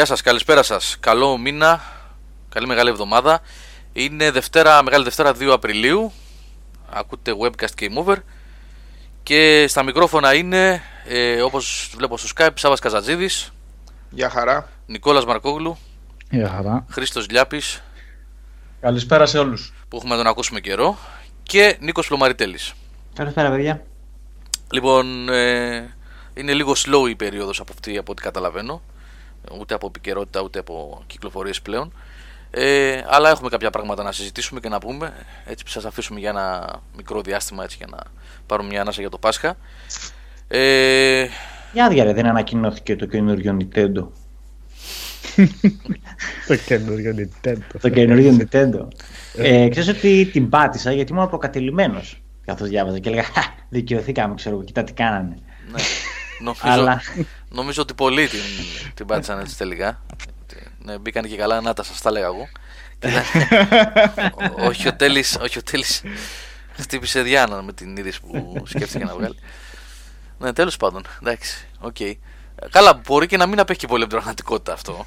Γεια σας, καλησπέρα σας. Καλό μήνα, καλή μεγάλη εβδομάδα. Είναι Δευτέρα, Μεγάλη Δευτέρα 2 Απριλίου. Ακούτε webcast Game Over. Και στα μικρόφωνα είναι, ε, όπως βλέπω στο Skype, Σάβας Καζατζίδης. Γεια χαρά. Νικόλας Μαρκόγλου. Γεια χαρά. Χρήστος Λιάπης. Καλησπέρα σε όλους. Που έχουμε να τον ακούσουμε καιρό. Και Νίκος Πλωμαριτέλης. Καλησπέρα, παιδιά. Λοιπόν, ε, είναι λίγο slow η περίοδος από αυτή από ό,τι καταλαβαίνω. Ούτε από επικαιρότητα ούτε από κυκλοφορίες πλέον. Ε, αλλά έχουμε κάποια πράγματα να συζητήσουμε και να πούμε. Έτσι σας αφήσουμε για ένα μικρό διάστημα έτσι, για να πάρουμε μια ανάσα για το Πάσχα. Ε... Για άδεια δεν ανακοινώθηκε το καινούριο Nintendo. το καινούριο Nintendo. το καινούριο Nintendo. ε, ξέρεις ότι την πάτησα γιατί ήμουν προκατελημένος καθώς διάβαζα και έλεγα δικαιωθήκαμε ξέρω εγώ, κοίτα τι κάνανε. Ναι. Νομίζω, Αλλά... νομίζω ότι πολλοί την, την πάτησαν έτσι τελικά. Ναι, μπήκαν και καλά, να τα σας τα λέγα εγώ. όχι ο Τέλης, όχι ο Τέλης χτύπησε διάνα με την είδηση που σκέφτηκε να βγάλει. Ναι, τέλος πάντων, εντάξει, OK. Okay. Καλά, μπορεί και να μην απέχει πολύ από την πραγματικότητα αυτό.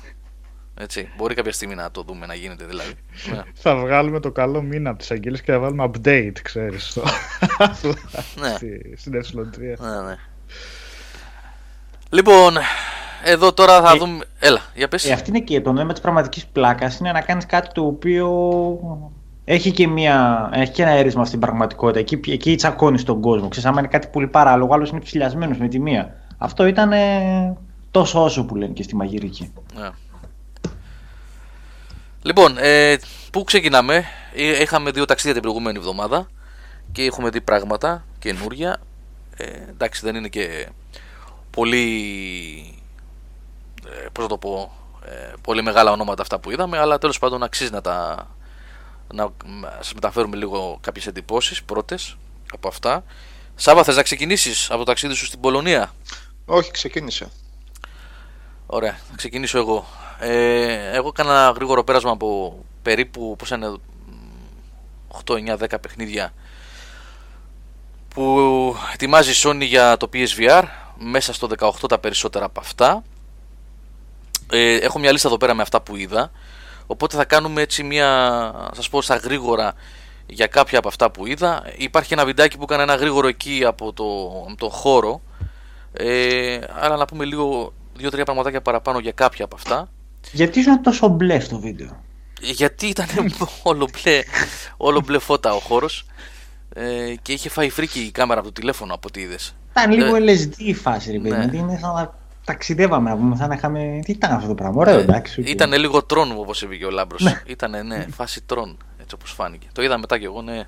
Έτσι, μπορεί κάποια στιγμή να το δούμε να γίνεται δηλαδή. Ναι. Θα βγάλουμε το καλό μήνα από τις αγγελίες και θα βάλουμε update, ξέρεις. ναι. Στην ε3. Ναι, ναι. Λοιπόν, εδώ τώρα θα ε, δούμε. Έλα, για πες. Ε, αυτή είναι και το νόημα της πραγματικής πλάκας. Είναι να κάνεις κάτι το οποίο έχει και, μια, έχει και ένα έρισμα στην πραγματικότητα. Εκεί, εκεί τσακώνεις τον κόσμο. Ξέρεις, άμα είναι κάτι πολύ παράλογο, άλλος είναι ψηλιασμένος με τη μία. Αυτό ήταν ε, τόσο όσο που λένε και στη μαγειρική. Yeah. Λοιπόν, ε, πού ξεκινάμε; Ε, είχαμε δύο ταξίδια την προηγούμενη εβδομάδα και έχουμε δει πράγματα καινούρια. Ε, εντάξει, δεν είναι και πολύ ε, πώς το πω ε, πολύ μεγάλα ονόματα αυτά που είδαμε αλλά τέλος πάντων αξίζει να τα να σας μεταφέρουμε λίγο κάποιες εντυπώσεις πρώτες από αυτά. Σάβα θες να ξεκινήσεις από το ταξίδι σου στην Πολωνία; Όχι ξεκίνησε. Ωραία θα ξεκινήσω εγώ. Ε, Εγώ έκανα ένα γρήγορο πέρασμα από περίπου πώς είναι 8, 9, 10 παιχνίδια που ετοιμάζει η Sony για το PSVR μέσα στο 18 τα περισσότερα από αυτά. Ε, έχω μια λίστα εδώ πέρα με αυτά που είδα. Οπότε θα κάνουμε έτσι μια, σας πω στα γρήγορα για κάποια από αυτά που είδα. Υπάρχει ένα βιντεάκι που έκανε ένα γρήγορο εκεί από το, το χώρο. Ε, αλλά να πούμε λίγο δύο-τρία πραγματάκια παραπάνω για κάποια από αυτά. Γιατί ήσουν τόσο μπλε στο βίντεο; Γιατί ήταν όλο μπλε, όλο μπλε φώτα ο χώρος ε, και είχε φάει φρίκι η κάμερα από το τηλέφωνο από ό,τι είδες. Ήταν λίγο ες, LSD η φάση, ρε παιδί. Ναι. Είναι σαν να ταξιδεύαμε να πούμε, σαν να είχαμε. Τι ήταν αυτό το πράγμα, ωραίο, ε, εντάξει. Ήταν λίγο Tron, όπως είπε και ο Λάμπρος. Ναι. Ήταν, ναι, φάση Tron, έτσι όπως φάνηκε. Το είδα μετά και εγώ, ναι.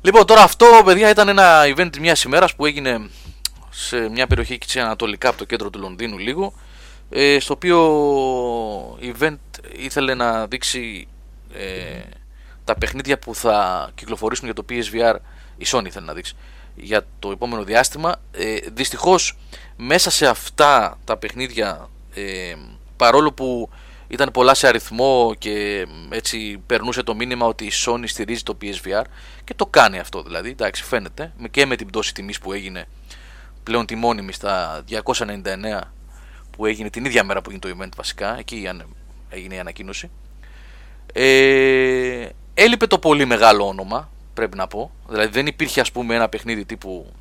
Λοιπόν, τώρα αυτό, παιδιά, ήταν ένα event μιας ημέρας που έγινε σε μια περιοχή εκεί ανατολικά από το κέντρο του Λονδίνου λίγο. Ε, στο οποίο event ήθελε να δείξει ε, τα παιχνίδια που θα κυκλοφορήσουν για το PSVR. Η Sony ήθελε να δείξει για το επόμενο διάστημα. Ε, δυστυχώς μέσα σε αυτά τα παιχνίδια ε, παρόλο που ήταν πολλά σε αριθμό και έτσι περνούσε το μήνυμα ότι η Sony στηρίζει το PSVR και το κάνει αυτό δηλαδή, εντάξει φαίνεται και με την πτώση τιμής που έγινε πλέον τη μόνιμη στα 299 που έγινε την ίδια μέρα που έγινε το event βασικά, εκεί έγινε η ανακοίνωση. Ε, έλειπε το πολύ μεγάλο όνομα πρέπει να πω. Δηλαδή δεν υπήρχε ας πούμε ένα παιχνίδι τύπου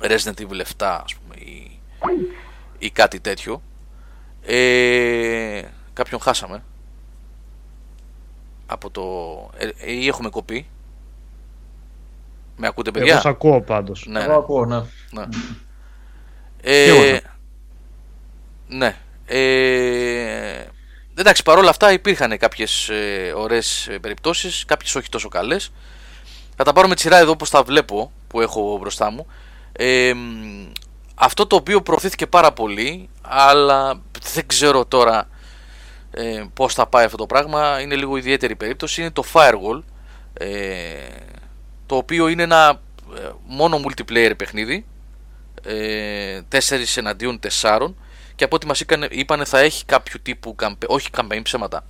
Resident Evil 7 ας πούμε ή, ή κάτι τέτοιο. Ε, κάποιον χάσαμε από το... Ε, ε, ή έχουμε κοπεί. Με ακούτε παιδιά; Εγώ ακούω πάντως. Ναι, Εγώ ναι. ακούω, ναι. ναι. Ε, ναι. Ε, εντάξει, παρόλα αυτά υπήρχαν κάποιες ε, ωραίες περιπτώσεις, κάποιες όχι τόσο καλές. Θα τα πάρω με τη σειρά εδώ όπως τα βλέπω που έχω μπροστά μου. Ε, αυτό το οποίο προωθήθηκε πάρα πολύ, αλλά δεν ξέρω τώρα ε, πώς θα πάει αυτό το πράγμα, είναι λίγο ιδιαίτερη περίπτωση, είναι το Firewall, ε, το οποίο είναι ένα ε, μόνο multiplayer παιχνίδι, ε, 4 εναντίον 4, και από ό,τι μας είπαν θα έχει κάποιο τύπου, όχι campaign ψέματα,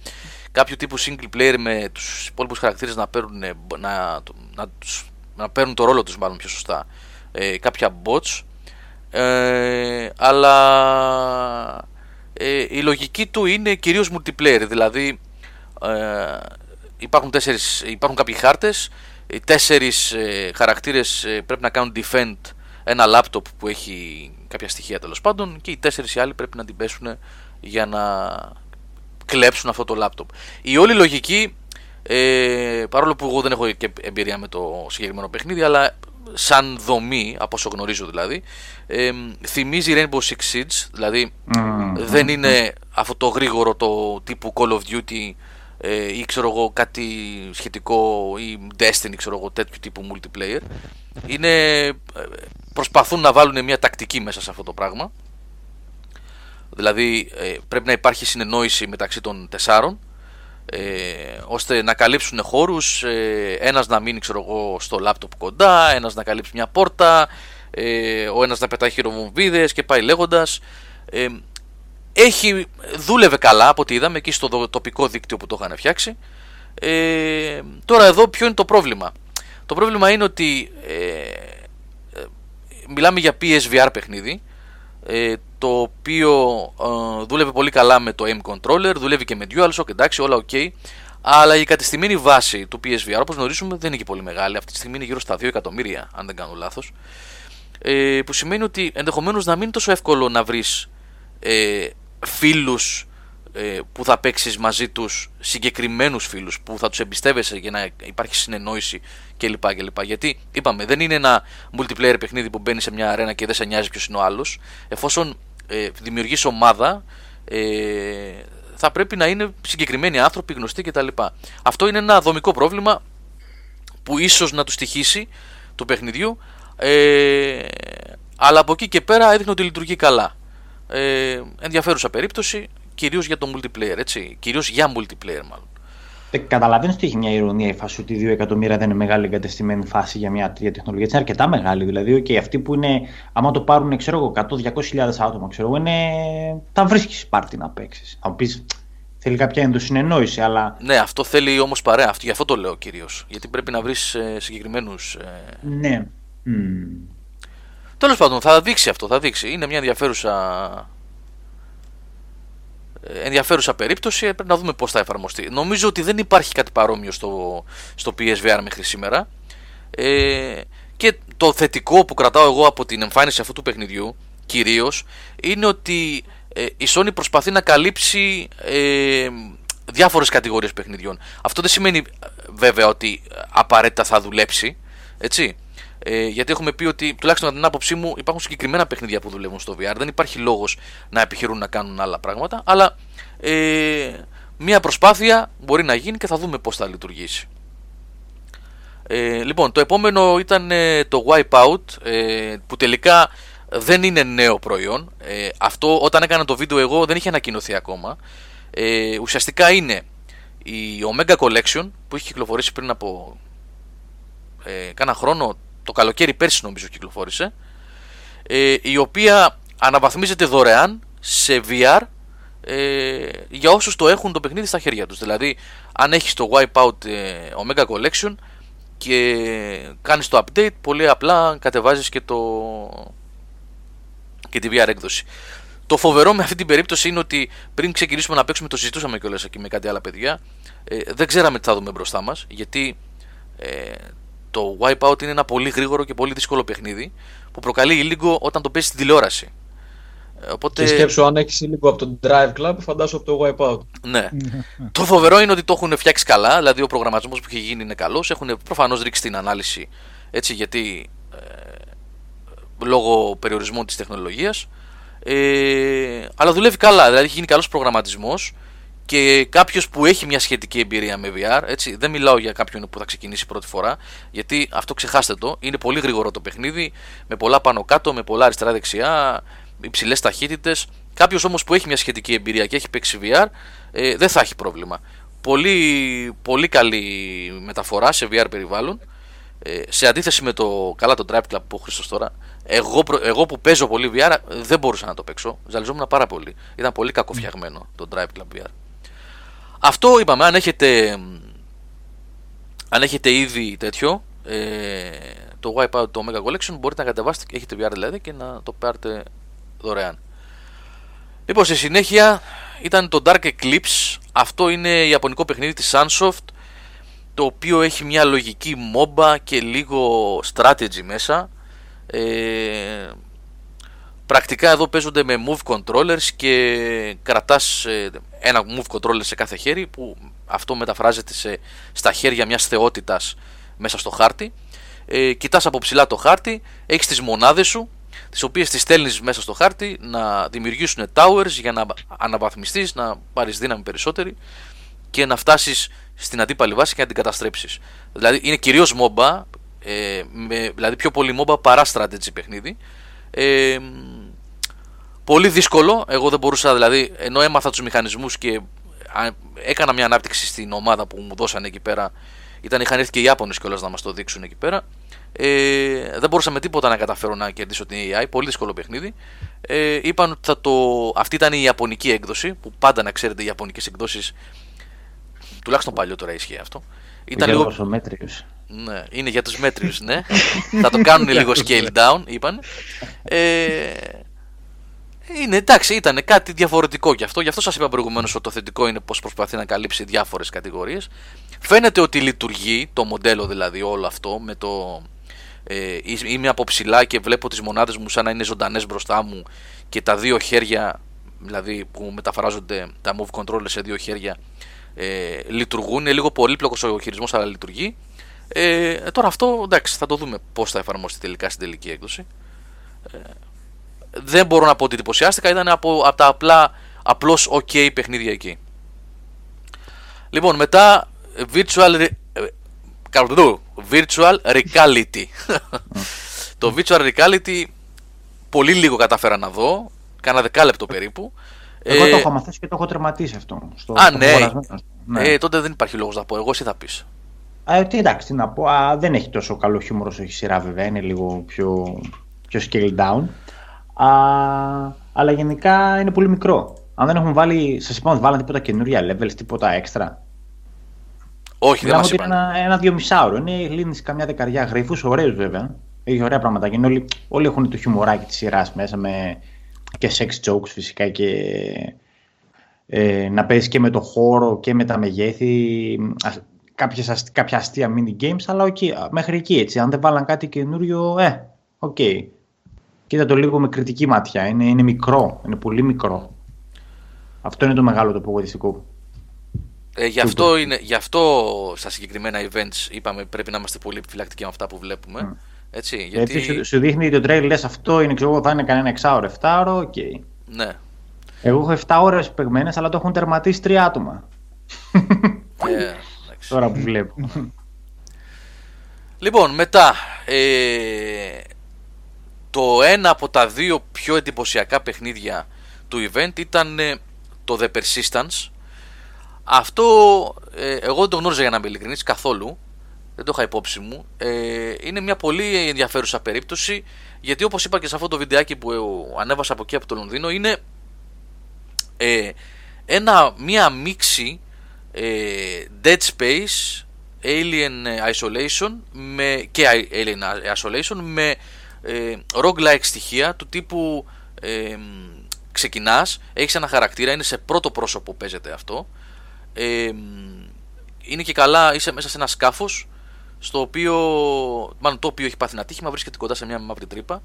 κάποιο τύπου single player με τους υπόλοιπους χαρακτήρες να παίρνουν, να, να, να παίρνουν το ρόλο τους μάλλον πιο σωστά. Ε, κάποια bots. Ε, αλλά ε, η λογική του είναι κυρίως multiplayer, δηλαδή ε, υπάρχουν, τέσσερις, υπάρχουν κάποιοι χάρτες, οι τέσσερις ε, χαρακτήρες ε, πρέπει να κάνουν defend ένα laptop που έχει κάποια στοιχεία τέλος πάντων και οι τέσσερις οι άλλοι πρέπει να την πέσουν για να κλέψουν αυτό το laptop. Η όλη λογική, ε, παρόλο που εγώ δεν έχω και εμπειρία με το συγκεκριμένο παιχνίδι, αλλά σαν δομή, από όσο γνωρίζω δηλαδή, ε, θυμίζει Rainbow Six Siege, δηλαδή δεν είναι αυτό το γρήγορο το τύπου Call of Duty ε, ή ξέρω εγώ κάτι σχετικό ή Destiny ξέρω εγώ τέτοιου τύπου multiplayer. Είναι, ε, προσπαθούν να βάλουν μια τακτική μέσα σε αυτό το πράγμα. Δηλαδή ε, πρέπει να υπάρχει συνεννόηση μεταξύ των τεσσάρων ε, ώστε να καλύψουν χώρους, ε, ένας να μείνει ξέρω εγώ, στο λάπτοπ κοντά, ένας να καλύψει μια πόρτα, ε, ο ένας να πετάει χειροβομβίδες και πάει λέγοντας. Ε, έχει, δούλευε καλά από ό,τι είδαμε εκεί στο τοπικό δίκτυο που το είχαν φτιάξει. Ε, τώρα εδώ ποιο είναι το πρόβλημα; Το πρόβλημα είναι ότι ε, μιλάμε για PSVR παιχνίδι ε, το οποίο ε, δούλευε πολύ καλά με το M controller, δουλεύει και με DualShock, εντάξει, όλα ok. Αλλά η κατεστημένη βάση του PSVR, όπως γνωρίζουμε, δεν είναι και πολύ μεγάλη. Αυτή τη στιγμή είναι γύρω στα 2 εκατομμύρια, αν δεν κάνω λάθος. Ε, που σημαίνει ότι ενδεχομένως να μην είναι τόσο εύκολο να βρεις ε, φίλους ε, που θα παίξεις μαζί τους συγκεκριμένους φίλους που θα τους εμπιστεύεσαι για να υπάρχει συνεννόηση κλπ. κλπ. Γιατί είπαμε, δεν είναι ένα multiplayer παιχνίδι που μπαίνει σε μια αρένα και δεν σε νοιάζει ποιος είναι ο άλλος. Εφόσον ε, δημιουργείς ομάδα, ε, θα πρέπει να είναι συγκεκριμένοι άνθρωποι, γνωστοί κτλ. Αυτό είναι ένα δομικό πρόβλημα που ίσως να τους στοιχήσει του παιχνιδιού ε, αλλά από εκεί και πέρα έδειχνε ότι λειτουργεί καλά. Ε, ενδιαφέρουσα περίπτωση κυρίως για το multiplayer, έτσι. Κυρίως για multiplayer, μάλλον. Ε, Καταλαβαίνω ότι έχει μια ηρωνία η φάση ότι 2 εκατομμύρια δεν είναι μεγάλη εγκατεστημένη φάση για μια τέτοια τεχνολογία. Έτσι είναι αρκετά μεγάλη. Δηλαδή, και αυτοί που είναι, άμα το πάρουν, ξέρω εγώ, 100-200 άτομα, ξέρω εγώ, είναι. Τα βρίσκεις πάρτι να παίξεις. Θα μου πεις, θέλει κάποια ενδοσυνεννόηση, αλλά. Ναι, αυτό θέλει όμως παρέα. Αυτό, γι' αυτό το λέω κυρίως. Γιατί πρέπει να βρεις ε, συγκεκριμένους. Ε... Ναι. Mm. Τέλος πάντων, θα δείξει αυτό. Θα δείξει. Είναι μια ενδιαφέρουσα ενδιαφέρουσα περίπτωση, πρέπει να δούμε πώς θα εφαρμοστεί. Νομίζω ότι δεν υπάρχει κάτι παρόμοιο στο, στο PSVR μέχρι σήμερα. Ε, και το θετικό που κρατάω εγώ από την εμφάνιση αυτού του παιχνιδιού, κυρίως, είναι ότι ε, η Sony προσπαθεί να καλύψει ε, διάφορες κατηγορίες παιχνιδιών. Αυτό δεν σημαίνει βέβαια ότι απαραίτητα θα δουλέψει, έτσι. Ε, γιατί έχουμε πει ότι, τουλάχιστον από την άποψή μου, υπάρχουν συγκεκριμένα παιχνίδια που δουλεύουν στο VR. Δεν υπάρχει λόγος να επιχειρούν να κάνουν άλλα πράγματα. Αλλά ε, μια προσπάθεια μπορεί να γίνει και θα δούμε πώς θα λειτουργήσει. Ε, λοιπόν, το επόμενο ήταν ε, το Wipeout ε, που τελικά δεν είναι νέο προϊόν. Ε, αυτό όταν έκανα το βίντεο εγώ δεν είχε ανακοινωθεί ακόμα. Ε, ουσιαστικά είναι η Omega Collection που έχει κυκλοφορήσει πριν από ε, κάνα χρόνο το καλοκαίρι πέρσι νομίζω κυκλοφόρησε ε, η οποία αναβαθμίζεται δωρεάν σε VR ε, για όσους το έχουν το παιχνίδι στα χέρια τους. Δηλαδή αν έχεις το Wipeout ε, Omega Collection και κάνεις το update πολύ απλά κατεβάζεις και, το... και τη VR έκδοση. Το φοβερό με αυτή την περίπτωση είναι ότι πριν ξεκινήσουμε να παίξουμε το συζητούσαμε κιόλας εκεί με κάτι άλλα παιδιά ε, δεν ξέραμε τι θα δούμε μπροστά μας γιατί ε, το Wipeout είναι ένα πολύ γρήγορο και πολύ δύσκολο παιχνίδι που προκαλεί ήλιγκο όταν το παίζει στην τηλεόραση. Ε, οπότε... Και σκέψου αν έχεις ήλιγκο από το Drive Club, φαντάσου από το Wipeout. Ναι. το φοβερό είναι ότι το έχουν φτιάξει καλά, δηλαδή ο προγραμματισμός που έχει γίνει είναι καλός. Έχουν προφανώς ρίξει την ανάλυση έτσι γιατί ε, λόγω περιορισμών της τεχνολογίας. Ε, αλλά δουλεύει καλά, δηλαδή έχει γίνει καλός προγραμματισμός και κάποιος που έχει μια σχετική εμπειρία με VR, έτσι, δεν μιλάω για κάποιον που θα ξεκινήσει πρώτη φορά, γιατί αυτό ξεχάστε το, είναι πολύ γρήγορο το παιχνίδι, με πολλά πάνω κάτω, με πολλά αριστερά-δεξιά, υψηλές ταχύτητες. Κάποιος όμως που έχει μια σχετική εμπειρία και έχει παίξει VR, ε, δεν θα έχει πρόβλημα. Πολύ, πολύ καλή μεταφορά σε VR περιβάλλον. Ε, σε αντίθεση με το καλά το Drive Club που έχω τώρα, εγώ, εγώ που παίζω πολύ VR δεν μπορούσα να το παίξω. Ζαλιζόμουν πάρα πολύ. Ήταν πολύ κακοφτιαγμένο το Drive Club VR. Αυτό είπαμε, αν έχετε, αν έχετε ήδη τέτοιο, ε, το Wipeout, το Mega Collection, μπορείτε να κατεβάσετε, έχετε VR δηλαδή και να το πάρετε δωρεάν. Λοιπόν, στη συνέχεια ήταν το Dark Eclipse. Αυτό είναι ιαπωνικό παιχνίδι της Sunsoft το οποίο έχει μια λογική MOBA και λίγο strategy μέσα. Ε, πρακτικά εδώ παίζονται με move controllers και κρατάς ε, ένα move controller σε κάθε χέρι που αυτό μεταφράζεται σε, στα χέρια μιας θεότητας μέσα στο χάρτη. Ε, κοιτάς από ψηλά το χάρτη, έχεις τις μονάδες σου τις οποίες τις στέλνεις μέσα στο χάρτη να δημιουργήσουν towers για να αναβαθμιστείς, να πάρεις δύναμη περισσότερη και να φτάσεις στην αντίπαλη βάση και να την καταστρέψεις. Δηλαδή είναι κυρίως MOBA, ε, με, δηλαδή πιο πολύ MOBA παρά strategy παιχνίδι. Ε, πολύ δύσκολο, εγώ δεν μπορούσα δηλαδή, ενώ έμαθα τους μηχανισμούς και έκανα μια ανάπτυξη στην ομάδα που μου δώσανε εκεί πέρα, ήταν, είχαν έρθει και οι Ιάπωνες κιόλας να μας το δείξουν εκεί πέρα, ε, δεν μπορούσα με τίποτα να καταφέρω να κερδίσω την AI, πολύ δύσκολο παιχνίδι. Ε, είπαν ότι θα το... αυτή ήταν η Ιαπωνική έκδοση, που πάντα να ξέρετε οι Ιαπωνικές εκδόσεις, τουλάχιστον παλιότερα ισχύει αυτό. Ήταν για λίγο... μέτριος. Ναι, είναι για τους μέτριους, ναι. θα το κάνουν λίγο scale down, είπαν. Ε, είναι εντάξει, ήταν κάτι διαφορετικό γι' αυτό. Γι' αυτό σας είπα προηγουμένως ότι το θετικό είναι πως προσπαθεί να καλύψει διάφορες κατηγορίες. Φαίνεται ότι λειτουργεί το μοντέλο δηλαδή όλο αυτό με το, ε, είμαι από ψηλά και βλέπω τις μονάδες μου σαν να είναι ζωντανές μπροστά μου και τα δύο χέρια δηλαδή που μεταφράζονται τα move controllers σε δύο χέρια ε, λειτουργούν, είναι λίγο πολύπλοκος ο χειρισμός αλλά λειτουργεί ε, τώρα αυτό εντάξει θα το δούμε πώς θα εφαρμοστεί τελικά στην τελική έκδοση ε, δεν μπορώ να πω ότι εντυπωσιάστηκα ήταν από, από τα απλά απλώς ok παιχνίδια εκεί λοιπόν μετά virtual Virtual Reality. το Virtual Reality πολύ λίγο κατάφερα να δω, κάνα δεκάλεπτο περίπου. Εγώ ε, το έχω μαθήσει και το έχω τερματίσει αυτό. Στο, α, ναι. ναι. Ε, τότε δεν υπάρχει λόγος να πω. Εγώ εσύ θα πεις. Α, τι εντάξει, τι να πω. Α, δεν έχει τόσο καλό χιούμορ όσο έχει σειρά βέβαια. Είναι λίγο πιο, πιο scale down. Α, αλλά γενικά είναι πολύ μικρό. Αν δεν έχουν βάλει, σας είπα, βάλαν τίποτα καινούρια levels, τίποτα έξτρα. Όχι, δεν μας είπαν. Ένα, ένα δύο μισάωρο. Είναι λύνει καμιά δεκαριά γρήφους, ωραίους βέβαια. Έχει ωραία πράγματα. Και όλοι, όλοι έχουν το χιουμοράκι της σειράς μέσα με και sex jokes φυσικά και ε, να παίζεις και με το χώρο και με τα μεγέθη. Κάποιες, κάποια αστεία mini games, αλλά okay, μέχρι εκεί έτσι. Αν δεν βάλαν κάτι καινούριο, ε, OK. Okay. Κοίτα το λίγο με κριτική ματιά. Είναι, είναι μικρό, είναι πολύ μικρό. Αυτό είναι το μεγάλο το απογοητευτικό. Ε, γι, αυτό είναι, γι' αυτό στα συγκεκριμένα events είπαμε πρέπει να είμαστε πολύ επιφυλακτικοί με αυτά που βλέπουμε. Έτσι, γιατί... γιατί σου, δείχνει το τρέιλερ, λες αυτό είναι, ξέρω, θα είναι κανένα εξάωρο, 7 ώρο, okay. Ναι. Εγώ έχω 7 ώρες παιγμένες, αλλά το έχουν τερματίσει τρία άτομα. Ε, Τώρα που βλέπω. Λοιπόν, μετά, ε, το ένα από τα δύο πιο εντυπωσιακά παιχνίδια του event ήταν ε, το The Persistence, αυτό ε, εγώ δεν το γνώριζα για να είμαι ειλικρινής καθόλου. Δεν το είχα υπόψη μου. Ε, είναι μια πολύ ενδιαφέρουσα περίπτωση γιατί όπως είπα και σε αυτό το βιντεάκι που ανέβασα από εκεί από το Λονδίνο είναι ε, ένα, μια μίξη ε, Dead Space Alien Isolation με, και Alien Isolation με ε, roguelike στοιχεία του τύπου ε, ξεκινάς, έχεις ένα χαρακτήρα, είναι σε πρώτο πρόσωπο παίζεται αυτό είναι και καλά, είσαι μέσα σε ένα σκάφος στο οποίο, μάλλον το οποίο έχει πάθει ένα τύχημα, βρίσκεται κοντά σε μια μαύρη τρύπα,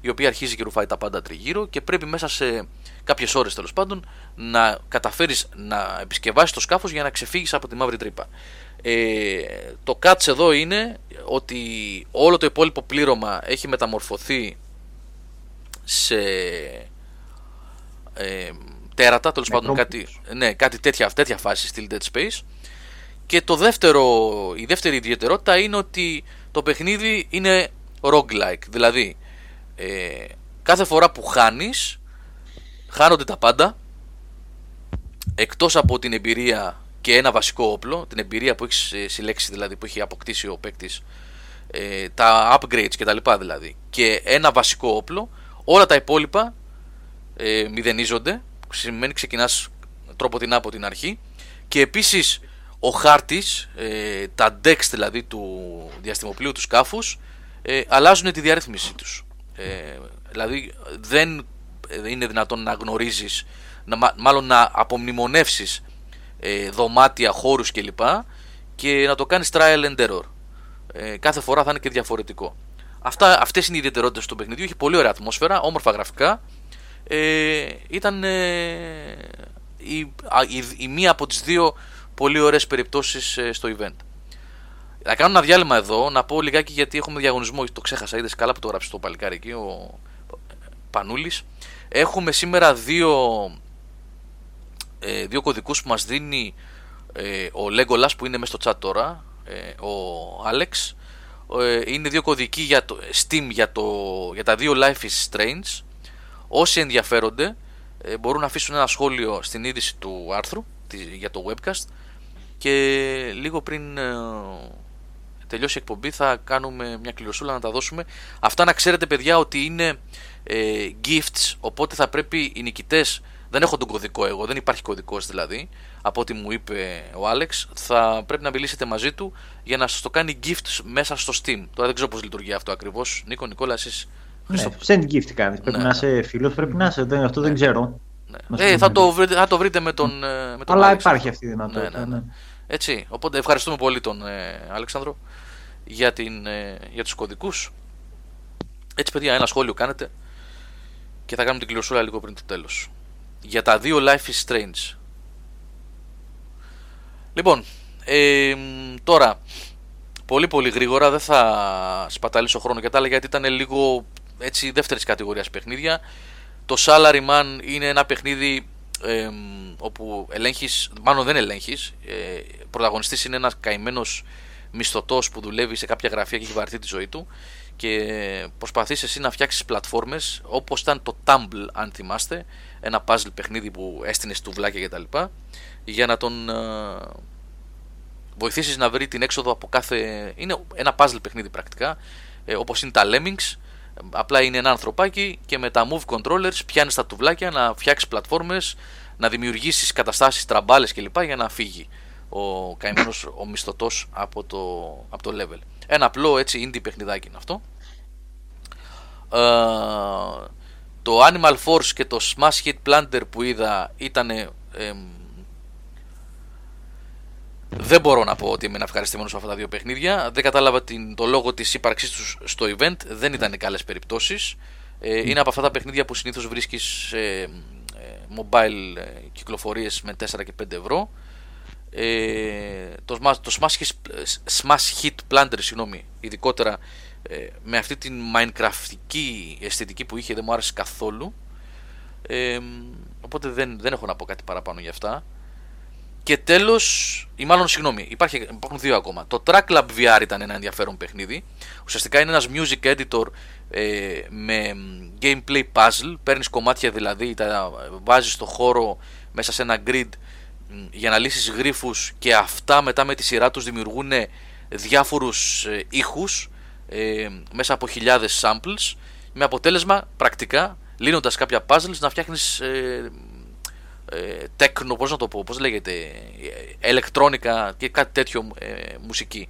η οποία αρχίζει και ρουφάει τα πάντα τριγύρω και πρέπει μέσα σε κάποιες ώρες τέλος πάντων να καταφέρεις να επισκευάσεις το σκάφος για να ξεφύγεις από τη μαύρη τρύπα. Ε, το catch εδώ είναι ότι όλο το υπόλοιπο πλήρωμα έχει μεταμορφωθεί σε ε, τέρατα, τέλος πάντων κάτι, ναι, κάτι τέτοια, τέτοια φάση στη Dead Space. Και το δεύτερο, η δεύτερη ιδιαιτερότητα είναι ότι το παιχνίδι είναι roguelike. Δηλαδή, ε, κάθε φορά που χάνεις, χάνονται τα πάντα, εκτός από την εμπειρία και ένα βασικό όπλο, την εμπειρία που έχεις ε, συλλέξει δηλαδή, που έχει αποκτήσει ο παίκτης, ε, τα upgrades κτλ. δηλαδή, και ένα βασικό όπλο, όλα τα υπόλοιπα ε, μηδενίζονται σημαίνει ξεκινάς τρόπο την από την αρχή και επίσης ο χάρτης, ε, τα decks δηλαδή του διαστημοπλίου τους σκάφους ε, αλλάζουν τη διαρρύθμιση τους. Ε, δηλαδή δεν είναι δυνατόν να γνωρίζεις, να, μάλλον να απομνημονεύσεις ε, δωμάτια, χώρους κλπ. Και να το κάνεις trial and error. Ε, κάθε φορά θα είναι και διαφορετικό. Αυτά, αυτές είναι οι ιδιαιτερότητες του παιχνιδιού. Έχει πολύ ωραία ατμόσφαιρα, όμορφα γραφικά. Ε, ήταν ε, η, η, η, μία από τις δύο πολύ ωραίες περιπτώσεις ε, στο event. Να κάνω ένα διάλειμμα εδώ, να πω λιγάκι γιατί έχουμε διαγωνισμό. Το ξέχασα, είδες καλά που το γράψει το παλικάρι εκεί, ο Πανούλης. Έχουμε σήμερα δύο, ε, δύο κωδικούς που μας δίνει ε, ο Legolas που είναι μέσα στο chat τώρα, ε, ο Alex. Ε, είναι δύο κωδικοί για το Steam για, το, για τα δύο Life is Strange. Όσοι ενδιαφέρονται ε, μπορούν να αφήσουν ένα σχόλιο στην είδηση του άρθρου για το webcast και λίγο πριν τελειώσει η εκπομπή θα κάνουμε μια κληροσούλα να τα δώσουμε. Αυτά να ξέρετε παιδιά ότι είναι ε, gifts, οπότε θα πρέπει οι νικητές, δεν έχω τον κωδικό εγώ, δεν υπάρχει κωδικός δηλαδή, από ό,τι μου είπε ο Άλεξ, θα πρέπει να μιλήσετε μαζί του για να σας το κάνει gifts μέσα στο Steam. Τώρα δεν ξέρω πώς λειτουργεί αυτό ακριβώς. Νίκο, Νικόλα, εσείς... Ναι, send gift κάνεις, πρέπει ναι. να είσαι φίλος, πρέπει να είσαι, αυτό δεν ναι. ξέρω. Ναι. Ε, θα, το βρείτε, θα το βρείτε με τον, ε, με τον Αλλά υπάρχει αυτή η δυνατότητα. Ναι, ναι, ναι. Έτσι, οπότε ευχαριστούμε πολύ τον ε, Αλέξανδρο για, την, ε, για τους κωδικούς. Έτσι παιδιά ένα σχόλιο κάνετε και θα κάνουμε την κληροσούλα λίγο πριν το τέλος. Για τα δύο Life is Strange. Λοιπόν, ε, τώρα πολύ πολύ γρήγορα δεν θα σπαταλήσω χρόνο και τα άλλα γιατί ήταν λίγο έτσι δεύτερης κατηγορίας παιχνίδια. Το Salaryman είναι ένα παιχνίδι ε, όπου ελέγχεις, μάλλον δεν ελέγχεις, ε, πρωταγωνιστής είναι ένας καημένος μισθωτός που δουλεύει σε κάποια γραφεία και έχει βαρθεί τη ζωή του και προσπαθείς εσύ να φτιάξεις πλατφόρμες όπως ήταν το Tumble, αν θυμάστε, ένα puzzle παιχνίδι που έστεινες στουβλάκια κτλ. Για να τον uh, βοηθήσεις να βρει την έξοδο από κάθε. Είναι ένα puzzle παιχνίδι πρακτικά, ε, όπως είναι τα Lemmings. Απλά είναι ένα ανθρωπάκι και με τα move controllers πιάνεις τα τουβλάκια να φτιάξεις πλατφόρμες, να δημιουργήσεις καταστάσεις, τραμπάλες κλπ. για να φύγει ο καημένος ο μισθωτός από το, από το level. Ένα απλό έτσι indie παιχνιδάκι είναι αυτό. Ε, το Animal Force και το Smash Hit Planter που είδα ήταν δεν μπορώ να πω ότι είμαι ευχαριστημένος με αυτά τα δύο παιχνίδια. Δεν κατάλαβα την, το λόγο της ύπαρξής τους στο event. Δεν ήταν καλές περιπτώσεις. Ε, είναι από αυτά τα παιχνίδια που συνήθως βρίσκεις σε ε, mobile ε, κυκλοφορίες με 4 και 5 ευρώ. Ε, το, το smash, smash Hit Planter, συγγνώμη, ειδικότερα ε, με αυτή την Minecraftική αισθητική που είχε δεν μου άρεσε καθόλου. Ε, οπότε δεν, δεν έχω να πω κάτι παραπάνω για αυτά. Και τέλος, ή μάλλον συγγνώμη, υπάρχει, υπάρχουν δύο ακόμα. Το Track Lab VR ήταν ένα ενδιαφέρον παιχνίδι. Ουσιαστικά είναι ένας music editor ε, με gameplay puzzle. Παίρνεις κομμάτια δηλαδή, τα βάζεις στο χώρο μέσα σε ένα grid για να λύσεις γρίφους και αυτά μετά με τη σειρά τους δημιουργούν διάφορους ε, ήχους ε, μέσα από χιλιάδες samples με αποτέλεσμα πρακτικά λύνοντας κάποια puzzles να φτιάχνεις ε, ε, τέκνο, πώς να το πω, πώς λέγεται, ηλεκτρόνικα και κάτι τέτοιο ε, μουσική.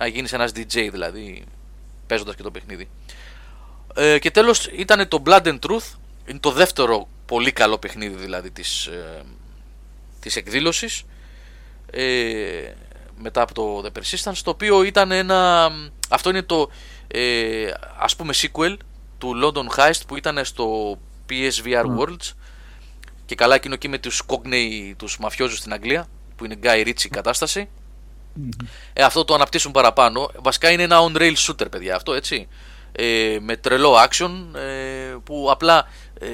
Να γίνεις ένας DJ δηλαδή παίζοντας και το παιχνίδι. Ε, και τέλος ήταν το Blood and Truth, είναι το δεύτερο πολύ καλό παιχνίδι δηλαδή της, ε, της εκδήλωσης ε, μετά από το The Persistence το οποίο ήταν ένα αυτό είναι το ε, ας πούμε sequel του London Heist που ήταν στο PSVR mm. Worlds και καλά εκείνο εκεί με τους Cockney τους μαφιόζους στην Αγγλία που είναι Guy Ritchie κατάσταση mm. ε, αυτό το αναπτύσσουν παραπάνω βασικά είναι ένα on-rail shooter παιδιά αυτό έτσι ε, με τρελό action ε, που απλά ε,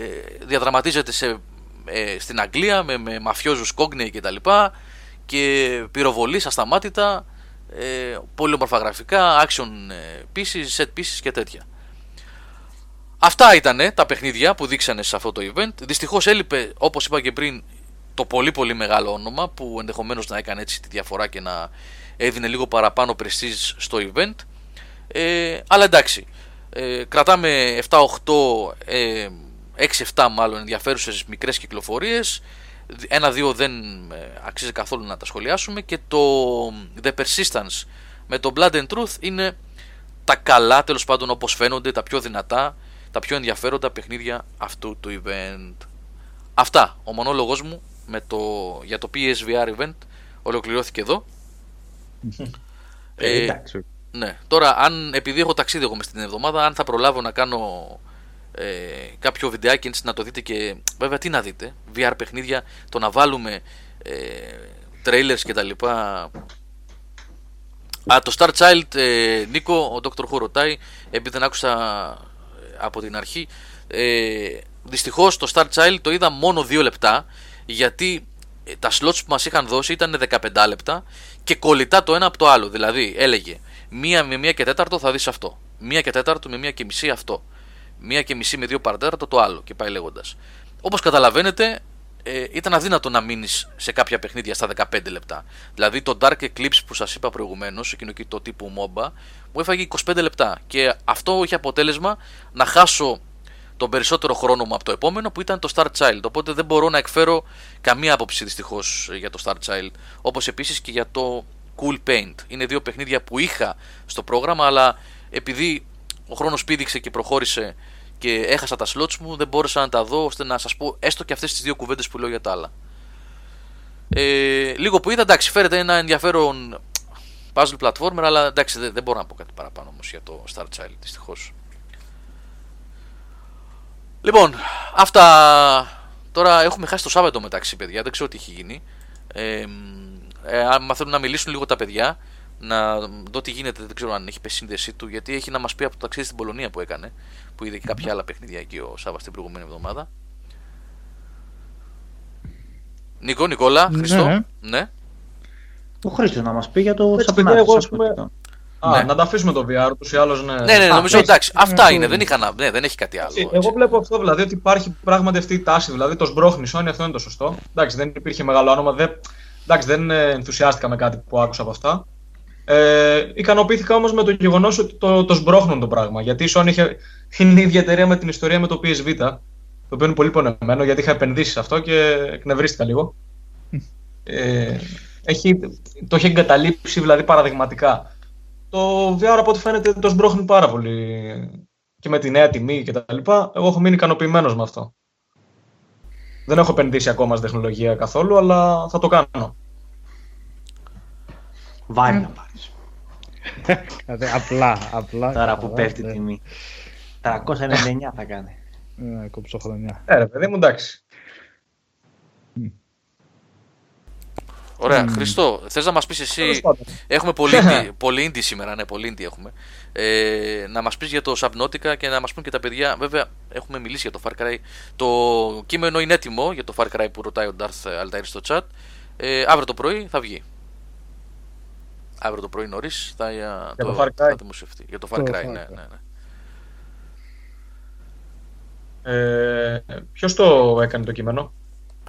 διαδραματίζεται σε ε, στην Αγγλία με, με μαφιόζους κόγνεϊ και τα λοιπά και πυροβολής ασταμάτητα ε, πολύ όμορφα γραφικά, action ε, pieces, set pieces και τέτοια. Αυτά ήταν τα παιχνίδια που δείξανε σε αυτό το event. Δυστυχώς έλειπε, όπως είπα και πριν, το πολύ πολύ μεγάλο όνομα που ενδεχομένως να έκανε έτσι τη διαφορά και να έδινε λίγο παραπάνω prestige στο event. Ε, αλλά εντάξει, ε, κρατάμε 7-8 ε, 6-7 μάλλον ενδιαφέρουσες μικρές κυκλοφορίες ένα-δύο δεν ε, αξίζει καθόλου να τα σχολιάσουμε και το The Persistence με το Blood and Truth είναι τα καλά τέλος πάντων όπως φαίνονται, τα πιο δυνατά τα πιο ενδιαφέροντα παιχνίδια αυτού του event. Αυτά, ο μονόλογος μου με το, για το PSVR event ολοκληρώθηκε εδώ. Ε, εντάξει. Ναι, τώρα αν επειδή έχω ταξίδι εγώ μες στην εβδομάδα, αν θα προλάβω να κάνω ε, κάποιο βιντεάκι να το δείτε και βέβαια τι να δείτε, VR παιχνίδια, το να βάλουμε ε, trailers και τα λοιπά. Α, το Star Child, ε, Νίκο, ο Dr. Who ρωτάει, επειδή δεν άκουσα ε, από την αρχή, ε, δυστυχώς το Star Child το είδα μόνο 2 λεπτά, γιατί ε, τα slots που μας είχαν δώσει ήταν 15 λεπτά και κολλητά το ένα από το άλλο. Δηλαδή έλεγε μία με μία και τέταρτο θα δεις αυτό. Μία και τέταρτο με μία και μισή αυτό. Μία και μισή με δύο παρατέταρτο το άλλο και πάει λέγοντας. Όπως καταλαβαίνετε, ε, ήταν αδύνατο να μείνεις σε κάποια παιχνίδια στα 15 λεπτά. Δηλαδή το Dark Eclipse που σας είπα προηγουμένως, εκείνο εκεί το τύπου MOBA, μου έφαγε 25 λεπτά. Και αυτό είχε αποτέλεσμα να χάσω τον περισσότερο χρόνο μου από το επόμενο που ήταν το Star Child. Οπότε δεν μπορώ να εκφέρω καμία άποψη δυστυχώς για το Star Child. Όπως επίσης και για το Cool Paint. Είναι δύο παιχνίδια που είχα στο πρόγραμμα, αλλά επειδή ο χρόνος πήδηξε και προχώρησε και έχασα τα slots μου, δεν μπόρεσα να τα δω ώστε να σας πω έστω και αυτές τις δύο κουβέντες που λέω για τα άλλα. Ε, λίγο που είδα, εντάξει, φέρεται ένα ενδιαφέρον puzzle platformer, αλλά εντάξει, δεν, δεν μπορώ να πω κάτι παραπάνω όμως για το Star Child, δυστυχώς. Λοιπόν, αυτά τώρα έχουμε χάσει το Σάββατο μεταξύ, παιδιά, δεν ξέρω τι έχει γίνει. Ε, ε, αν θέλουν να μιλήσουν λίγο τα παιδιά, να δω τι γίνεται, δεν ξέρω αν έχει πέσει σύνδεσή του, γιατί έχει να μας πει από το ταξίδι στην Πολωνία που έκανε, που είδε και κάποια άλλα παιχνίδια εκεί ο Σάβα την προηγούμενη εβδομάδα. Νικό, Νικόλα, ναι. Χριστό. Ναι. ναι. Ο Χρήστος να μας πει για το Subnautica. Α, ναι. να τα αφήσουμε το VR τους ή άλλως. Ναι, ναι, ναι, νομίζω εντάξει. Αυτά είναι, δεν, είχα, ναι, δεν έχει κάτι άλλο. Έτσι. Εγώ βλέπω αυτό δηλαδή ότι υπάρχει πράγματι αυτή η τάση. Δηλαδή το σμπρώχνει Sony, αυτό είναι το σωστό. Εντάξει, δεν υπήρχε μεγάλο όνομα. Δεν, εντάξει, δεν ενθουσιάστηκα με κάτι που άκουσα από αυτά. Ε, ικανοποιήθηκα όμως με το γεγονός ότι το, το σμπρώχνουν το πράγμα. Γιατί η Sony είχε, είναι η ίδια εταιρεία με την ιστορία με το PSV, το οποίο είναι πολύ πονεμένο γιατί είχα επενδύσει σε αυτό και εκνευρίστηκα λίγο. Ε, έχει, το έχει εγκαταλείψει δηλαδή παραδειγματικά. Το VR από ό,τι φαίνεται το σμπρώχνει πάρα πολύ και με τη νέα τιμή και τα λοιπά. Εγώ έχω μείνει ικανοποιημένος με αυτό. Δεν έχω επενδύσει ακόμα στην τεχνολογία καθόλου, αλλά θα το κάνω. Βάρη να πάρεις. απλά, απλά. Τώρα που πέφτει η ναι. τιμή. 399 θα κάνει. Ναι, κόψω χρονιά. Ε, ρε παιδί μου, εντάξει. Ωραία, mm. Χριστό, θες να μας πεις εσύ, έχουμε πολύ, πολύ indie σήμερα, ναι, πολύ indie έχουμε, ε, να μας πεις για το Subnautica και να μας πούν και τα παιδιά, βέβαια έχουμε μιλήσει για το Far Cry, το κείμενο είναι έτοιμο για το Far Cry που ρωτάει ο Darth Altair στο chat, ε, αύριο το πρωί θα βγει αύριο το πρωί νωρίς θα, για το, το, Far Cry. θα δημοσιευτεί. Για το Far Cry, ναι, ναι, ναι. Ε, Ποιος το έκανε το κείμενο,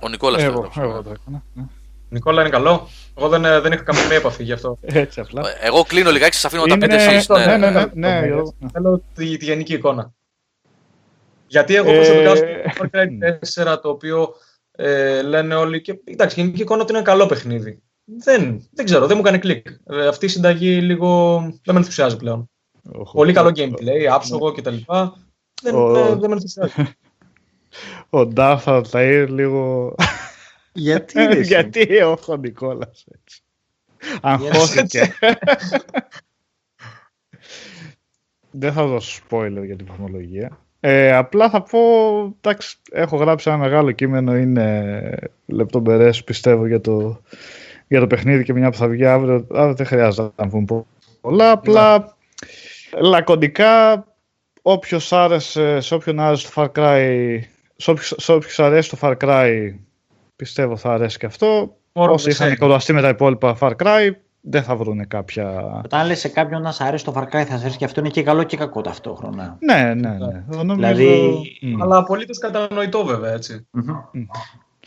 Ο Νικόλας εγώ, το εγώ το έκανα. Ναι. Νικόλα είναι καλό. Εγώ δεν, ε, δεν είχα καμία επαφή γι' αυτό. Έτσι απλά. Ε, εγώ κλείνω λιγάκι, σα αφήνω τα πέντε εσεί. Ναι, ναι, ναι, ναι, Θέλω τη, τη γενική εικόνα. Γιατί εγώ προσωπικά στο Far Cry 4 το οποίο ε, λένε όλοι και εντάξει, γενική εικόνα ότι είναι καλό παιχνίδι δεν, δεν ξέρω, δεν μου κάνει κλικ. Ε, αυτή η συνταγή λίγο δεν με ενθουσιάζει πλέον. Πολύ καλό gameplay, άψογο κτλ. Δεν, ο... δεν, δεν με ενθουσιάζει. Ο Ντάφα θα είναι λίγο... Γιατί, Γιατί όχι ο Νικόλας έτσι. Αγχώθηκε. δεν θα δώσω spoiler για την βαθμολογία. Ε, απλά θα πω, εντάξει, έχω γράψει ένα μεγάλο κείμενο, είναι λεπτομπερές πιστεύω για το για το παιχνίδι και μια που θα βγει αύριο, αύριο δεν χρειάζεται να πούμε πολλά. Απλά ναι. λακωνικά όποιος άρεσε, σε όποιον άρεσε το Far Cry, σε όποιος, αρέσει το Far Cry πιστεύω θα αρέσει και αυτό. Όσοι είχαν κολλαστεί με τα υπόλοιπα Far Cry δεν θα βρουν κάποια. Όταν λες σε κάποιον να σ' αρέσει το Far Cry, θα αρέσει και αυτό είναι και καλό και κακό ταυτόχρονα. Ναι, ναι, ναι. Νομίζω... Δηλαδή... Αλλά απολύτως κατανοητό βέβαια έτσι.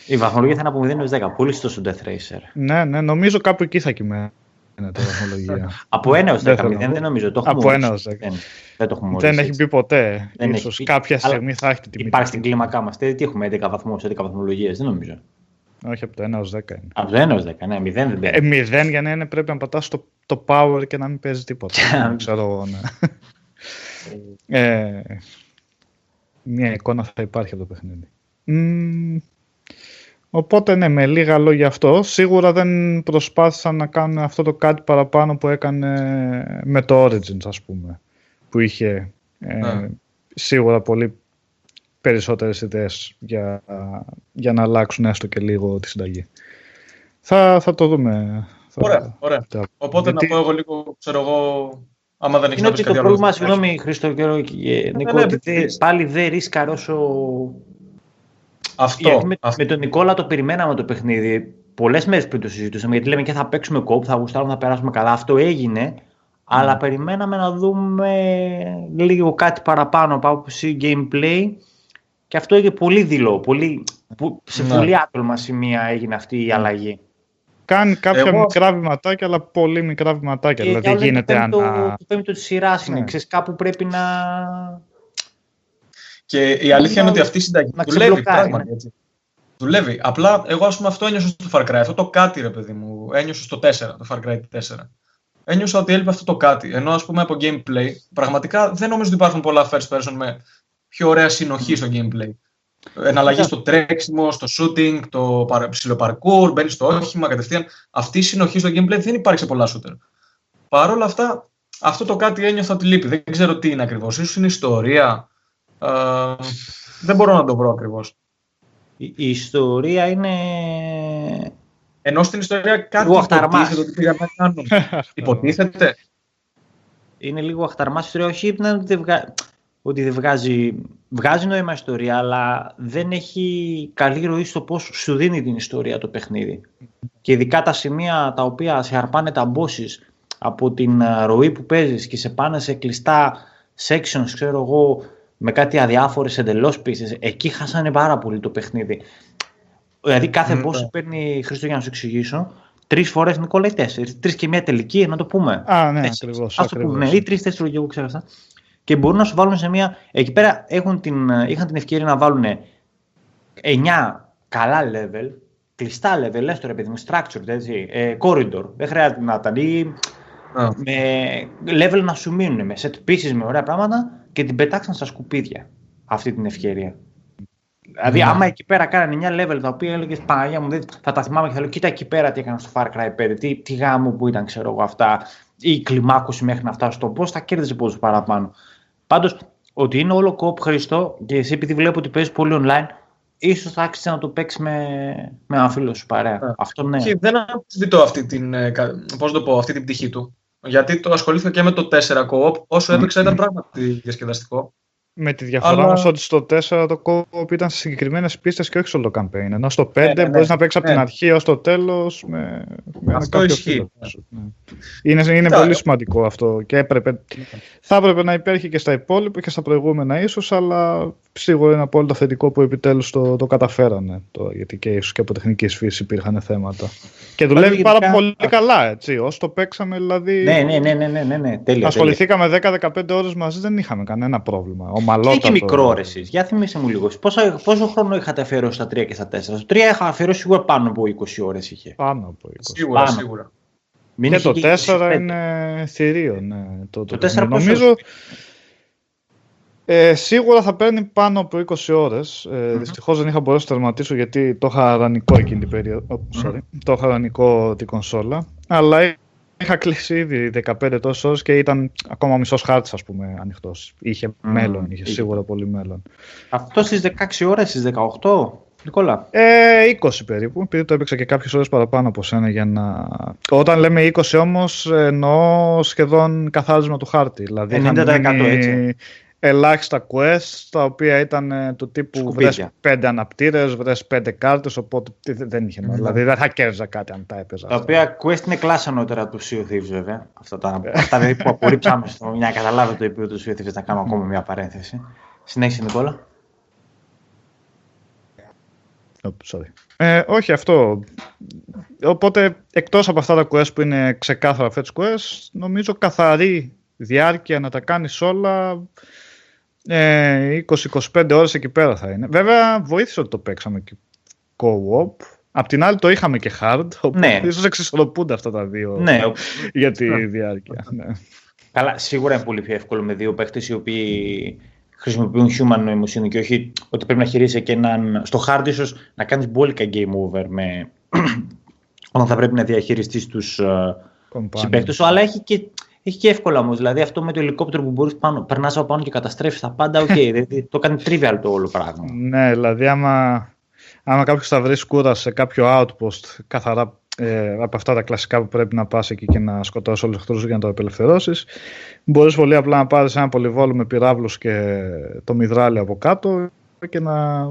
Η βαθμολογία θα είναι από 0 έως 10. Πολύ στο Death Racer; Ναι, ναι, νομίζω κάπου εκεί θα κυμαίνεται η βαθμολογία. από 1 έως 10, 0 δεν νομίζω. Το από 1 έως 10. Δεν, δεν το έχουμε Δεν έχει πει ποτέ. Δεν Ίσως έχει... κάποια στιγμή θα έχει την τιμή. Υπάρχει στην κλίμακά μας. Τι έχουμε 11 βαθμούς, 11 βαθμολογίες, δεν νομίζω. Όχι, από το 1 έως 10 είναι. Από το 1 έως 10, ναι, 0 δεν παίζει. Ε, 0 για να είναι πρέπει να πατάς το, το power και να μην παίζει τίποτα. ξέρω εγώ, ναι. ε, μια εικόνα θα υπάρχει από το παιχνίδι. Μ, οπότε ναι, με λίγα λόγια αυτό. Σίγουρα δεν προσπάθησαν να κάνουν αυτό το κάτι παραπάνω που έκανε με το Origins, ας πούμε. Που είχε ε, Ναι. σίγουρα πολύ περισσότερες ιδέες για, για να αλλάξουν έστω και λίγο τη συνταγή. Θα, θα το δούμε. Θα- Ωραία, ωραία. θα- Οπότε γιατί- να πω εγώ λίγο, ξέρω εγώ, άμα δεν έχει Είναι να ότι πεις το κάτι άλλο. πρόβλημα, συγγνώμη Χρήστο και και Νίκο, ναι, ότι ναι, δεν- πεις. πάλι δεν ρίσκαρε όσο... Αυτό, Γιατί με, αυτό. με τον Νικόλα το περιμέναμε το παιχνίδι. Πολλές μέρες πριν το συζητούσαμε. Γιατί λέμε και θα παίξουμε κόπ, θα γουστάρουμε, θα περάσουμε καλά. Αυτό έγινε. Αλλά περιμέναμε να δούμε λίγο κάτι παραπάνω από άποψη gameplay. Και αυτό έγινε πολύ δειλό. Πολύ, που- σε Ναι. πολύ άτολμα σημεία έγινε αυτή η αλλαγή. Κάνει κάποια Εγώ- μικρά βηματάκια, αλλά πολύ μικρά βηματάκια. Και δηλαδή για όλα γίνεται το πέμπτο, ανα... το πέμπτο της σειράς είναι. Ναι. Ξέρεις, κάπου πρέπει να... Και η αλήθεια είναι ότι αυτή η συνταγή να δουλεύει ξεμπλοκάρει, πράγματι ναι. έτσι. Δουλεύει. Απλά εγώ ας πούμε αυτό ένιωσα στο Far Cry. Αυτό το κάτι ρε παιδί μου. Ένιωσα στο 4, το Far Cry 4. Ένιωσα ότι έλειπε αυτό το κάτι. Ενώ ας πούμε από gameplay, πραγματικά δεν νομίζω ότι υπάρχουν πολλά first person με πιο ωραία συνοχή στο gameplay. Εναλλαγή στο τρέξιμο, στο shooting, το παρα- ψιλοπαρκούρ, μπαίνεις στο όχημα κατευθείαν. Αυτή η συνοχή στο gameplay δεν υπάρχει σε πολλά shooter. Παρ' όλα αυτά, αυτό το κάτι ένιωθα ότι λείπει. Δεν ξέρω τι είναι ακριβώς. σω είναι ιστορία. Ε, δεν μπορώ να το βρω ακριβώς. Η, η ιστορία είναι... Ενώ στην ιστορία κάτι Εγώ αχταρμάς. υποτίθεται ότι πήγαν να κάνουν. υποτίθεται. είναι λίγο αχταρμάς ιστορία. Όχι είναι ότι δεν, βγα... ότι δεν βγάζει... Βγάζει νόημα ιστορία, αλλά δεν έχει καλή ροή στο πώς σου δίνει την ιστορία το παιχνίδι. Και ειδικά τα σημεία τα οποία σε αρπάνε τα bosses από την ε, ροή που παίζεις και σε πάνε σε κλειστά sections, ξέρω εγώ, με κάτι αδιάφορες εντελώς πίστες, εκεί χάσανε πάρα πολύ το παιχνίδι. Δηλαδή κάθε Ναι. boss σου παίρνει, Χρήστο για να σου εξηγήσω, τρεις φορές Νικόλα ή τέσσερις, τρεις και μια τελική, να το πούμε. Α, ναι, Τέσσερις. ακριβώς. Ας το πούμε, ακριβώς. ναι, ή τρει-τέσσερι λόγια, εγώ ξέρω αυτά. Και μπορούν να σου βάλουν σε μια. Εκεί πέρα έχουν την, είχαν την ευκαιρία να βάλουν 9 καλά level, κλειστά level, λες τώρα παιδί μου, structured, έτσι, ε, corridor. Δεν χρειάζεται να ήταν. Ή Α. με level να σου μείνουν, με set pieces, με ωραία πράγματα και την πετάξαν στα σκουπίδια αυτή την ευκαιρία. Δηλαδή, Ναι. άμα εκεί πέρα κάνανε 9 level τα οποία έλεγες Παναγία μου, δεν- θα τα θυμάμαι και θα λέω: Κοίτα εκεί πέρα τι έκανα στο Far Cry 5, τι, τι γάμο που ήταν, ξέρω εγώ αυτά, ή η κλιμάκωση μέχρι να φτάσω στον πώ, θα κέρδιζε πόσο παραπάνω. Πάντως, ότι είναι όλο κόπ χρηστό και εσύ επειδή βλέπω ότι παίζεις πολύ online, ίσως θα άξιζε να το παίξεις με, με έναν φίλο σου παρέα. Ναι. Αυτό ναι. Και δεν αμφισβητώ αυτή την, ε, κα- πώς να το πω, αυτή την πτυχή του. Γιατί το ασχολήθηκα και με το 4 co-op, όσο έπαιξα ήταν πράγματι διασκεδαστικό. Με τη διαφορά Αλλά- όμως ότι στο 4 το co-op ήταν σε συγκεκριμένες πίστες και όχι σε όλο το campaign. Ενώ στο 5 ναι, ναι. μπορείς να παίξεις από Ναι. την αρχή έως το τέλος με, με Αυτό κάποιο ισχύει. φίλο σου. Ναι. Είναι, είναι Κοίτα, πολύ ε- σημαντικό αυτό και έπρεπε, θα έπρεπε να υπήρχε και στα υπόλοιπα και στα προηγούμενα ίσως, αλλά σίγουρα είναι απόλυτα θετικό που επιτέλους το, το καταφέρανε. Το, γιατί και ίσως και από τεχνικής φύσης υπήρχαν θέματα. Και δουλεύει γενικά- πάρα πολύ καλά, έτσι. Όσο το παίξαμε, δηλαδή. Ναι, ναι, ναι, ναι, ναι, ναι, ναι, τέλεια. τέλεια. Ασχοληθήκαμε 10-15 ώρες μαζί, δεν είχαμε κανένα πρόβλημα. Και Ομαλότατο. έχει μικρό ρε εσείς. Για θυμίσαι μου λίγο. Πόσο, πόσο χρόνο είχατε αφιερώσει στα 3 και στα 4. Στο 3 είχα αφιερώσει σίγουρα πάνω από 20 ώρες είχε. Πάνω από 20. Σίγουρα, Πάνω. σίγουρα. Μην Και είχε το 4 25. είναι θηρίο, ναι. Το, Το παιχνίδι. 4 πόσο Νομίζω ε, σίγουρα θα παίρνει πάνω από 20 ώρες. Ε, Δυστυχώς δεν είχα μπορέσει να τερματίσω γιατί το είχα ρανικό εκείνη την περίοδο. Oh, sorry. Το είχα ρανικό την κονσόλα. Αλλά είχα κλείσει ήδη 15 τόσες ώρες και ήταν ακόμα μισός χάρτης ας πούμε ανοιχτός. Είχε μέλλον, είχε είχε. σίγουρα πολύ μέλλον. Αυτό στις 16 ώρες, στις 18. Νικόλα; Ε, 20 περίπου, επειδή το έπαιξα και κάποιες ώρες παραπάνω από σένα για να... Όταν λέμε 20 όμως εννοώ σχεδόν καθάρισμα του χάρτη. Δηλαδή είχαν 90% μείνει έτσι. Ελάχιστα quests, τα οποία ήταν ε, του τύπου Σκουπίδια. βρες πέντε αναπτήρες, βρες πέντε κάρτες, οπότε τι- δεν είχε νόημα. Δηλαδή δεν θα κέρδιζα κάτι αν τα έπαιζα. Τα αυτά. οποία quest είναι κλάσσα ανώτερα του Sea of Thieves βέβαια. Αυτά τα αυτά δηλαδή που απορρίψαμε στο μια καταλάβετε το επίπεδο του Sea of Thieves να κάνουμε ακόμα μια παρένθεση. Συνέχισε Νικόλα. Oh, sorry. Ε, όχι αυτό. Οπότε, εκτός από αυτά τα quest που είναι ξεκάθαρα fetch quest, νομίζω καθαρή διάρκεια να τα κάνεις όλα ε, 20-25 ώρες εκεί πέρα θα είναι. Βέβαια, βοήθησε ότι το παίξαμε και co-op. Απ' την άλλη το είχαμε και hard, οπότε Ναι. ίσως εξισορροπούνται αυτά τα δύο Ναι, ο- για τη διάρκεια. Ναι. καλά, σίγουρα είναι πολύ πιο εύκολο με δύο παίχτες οι οποίοι χρησιμοποιούν human νοημοσύνη και όχι ότι πρέπει να χειρίζεσαι και έναν. Στο hard ίσως να κάνεις μπόλικα game over με. όταν θα πρέπει να διαχειριστείς τους συμπαίκτες σου, αλλά έχει και, έχει και εύκολα όμως. Δηλαδή αυτό με το ελικόπτερο που μπορείς πάνω, περνάς από πάνω και καταστρέφεις τα πάντα, OK. Okay, δηλαδή, το κάνει trivial το όλο πράγμα. Ναι, δηλαδή άμα, άμα κάποιος θα βρει σκούρα σε κάποιο outpost καθαρά ε, από αυτά τα κλασικά που πρέπει να πας εκεί και να σκοτώσεις όλους τους εχθρούς για να το απελευθερώσεις μπορείς πολύ απλά να πάρεις ένα πολυβόλο με πυράβλους και το μυδράλι από κάτω και να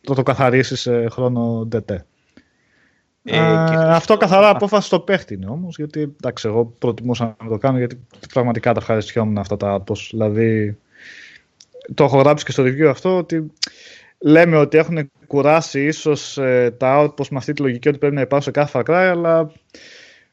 το, το καθαρίσεις σε χρόνο DT. Ε, αυτό καθαρά απόφαση στο παίχτη είναι όμως, γιατί εντάξει, εγώ προτιμούσα να το κάνω γιατί πραγματικά τα ευχαριστιόμουν αυτά τα άτομα. Δηλαδή, το έχω γράψει και στο review αυτό ότι λέμε ότι έχουν κουράσει ίσως ε, τα outpost με αυτή τη λογική ότι πρέπει να υπάρχουν σε κάθε Far Cry, αλλά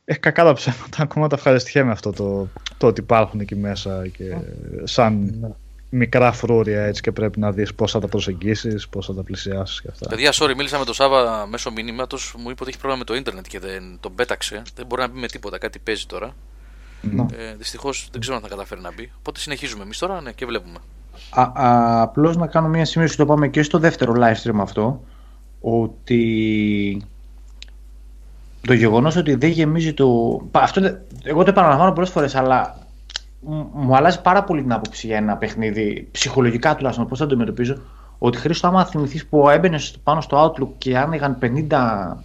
έχει κακά τα ψέματα. Ακόμα τα ευχαριστιέμαι αυτό το, το ότι υπάρχουν εκεί μέσα και σαν ναι. Μικρά φρούρια έτσι και πρέπει να δεις πώς θα τα προσεγγίσεις, πώς θα τα πλησιάσεις και αυτά. Παιδιά, sorry, μίλησα με τον Σάβα μέσω μηνύματος, μου είπε ότι έχει πρόβλημα με το ίντερνετ και δεν τον πέταξε. Δεν μπορεί να μπει με τίποτα, κάτι παίζει τώρα. Ναι. Ε, Δυστυχώς δεν ξέρω αν θα καταφέρει να μπει. Οπότε συνεχίζουμε εμείς τώρα ναι, και βλέπουμε. Απλώς να κάνω μια σημείωση, το πάμε και στο δεύτερο live stream αυτό, ότι το γεγονός ότι δεν γεμίζει το. Αυτό, εγώ το επαναλαμβάνω πολλές φορές, αλλά μου αλλάζει πάρα πολύ την άποψη για ένα παιχνίδι, ψυχολογικά τουλάχιστον, πώς θα το αντιμετωπίζω. Ότι Χρήστο, άμα θυμηθείς που έμπαινε πάνω στο Outlook και άνοιγαν 50 mm,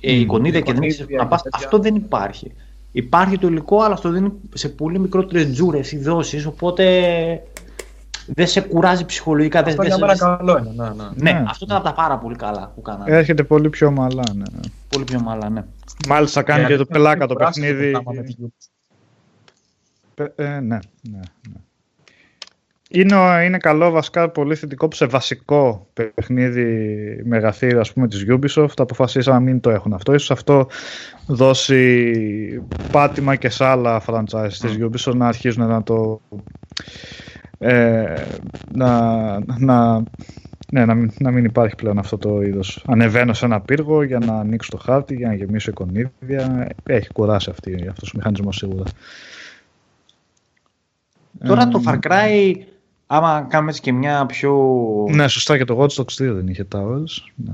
εικονίδια και δεν ήξερε να πα, αυτό δεν υπάρχει. Υπάρχει το υλικό, αλλά αυτό δίνει σε πολύ μικρότερες τζούρες ή δόσεις. Οπότε δεν σε κουράζει ψυχολογικά. Αυτό δεν, για μένα καλό είναι. Ναι, ναι. ναι, ναι, αυτό ήταν από τα πάρα πολύ καλά που κάναμε. Έρχεται πολύ πιο μαλά, ναι. ναι. Πολύ πιο μαλά, ναι. Μάλιστα κάνει και το πελάκα το παιχνίδι. Ε, ναι, ναι, ναι. Είναι, είναι καλό βασικά πολύ θετικό που σε βασικό παιχνίδι μεγαθύρι ας πούμε της Ubisoft αποφασίσαμε να μην το έχουν αυτό. Ίσως αυτό δώσει πάτημα και σε άλλα franchise της Ubisoft να αρχίζουν να το ε, να, να, ναι, να, μην, να μην υπάρχει πλέον αυτό το είδος. Ανεβαίνω σε ένα πύργο για να ανοίξω το χάρτη, για να γεμίσω εικονίδια. Έχει κουράσει αυτή, αυτός ο μηχανισμός σίγουρα. Τώρα το Far Cry, άμα κάνουμε έτσι και μια πιο... Ναι, σωστά και το Watch Dogs 2 δεν είχε Towers. Ναι.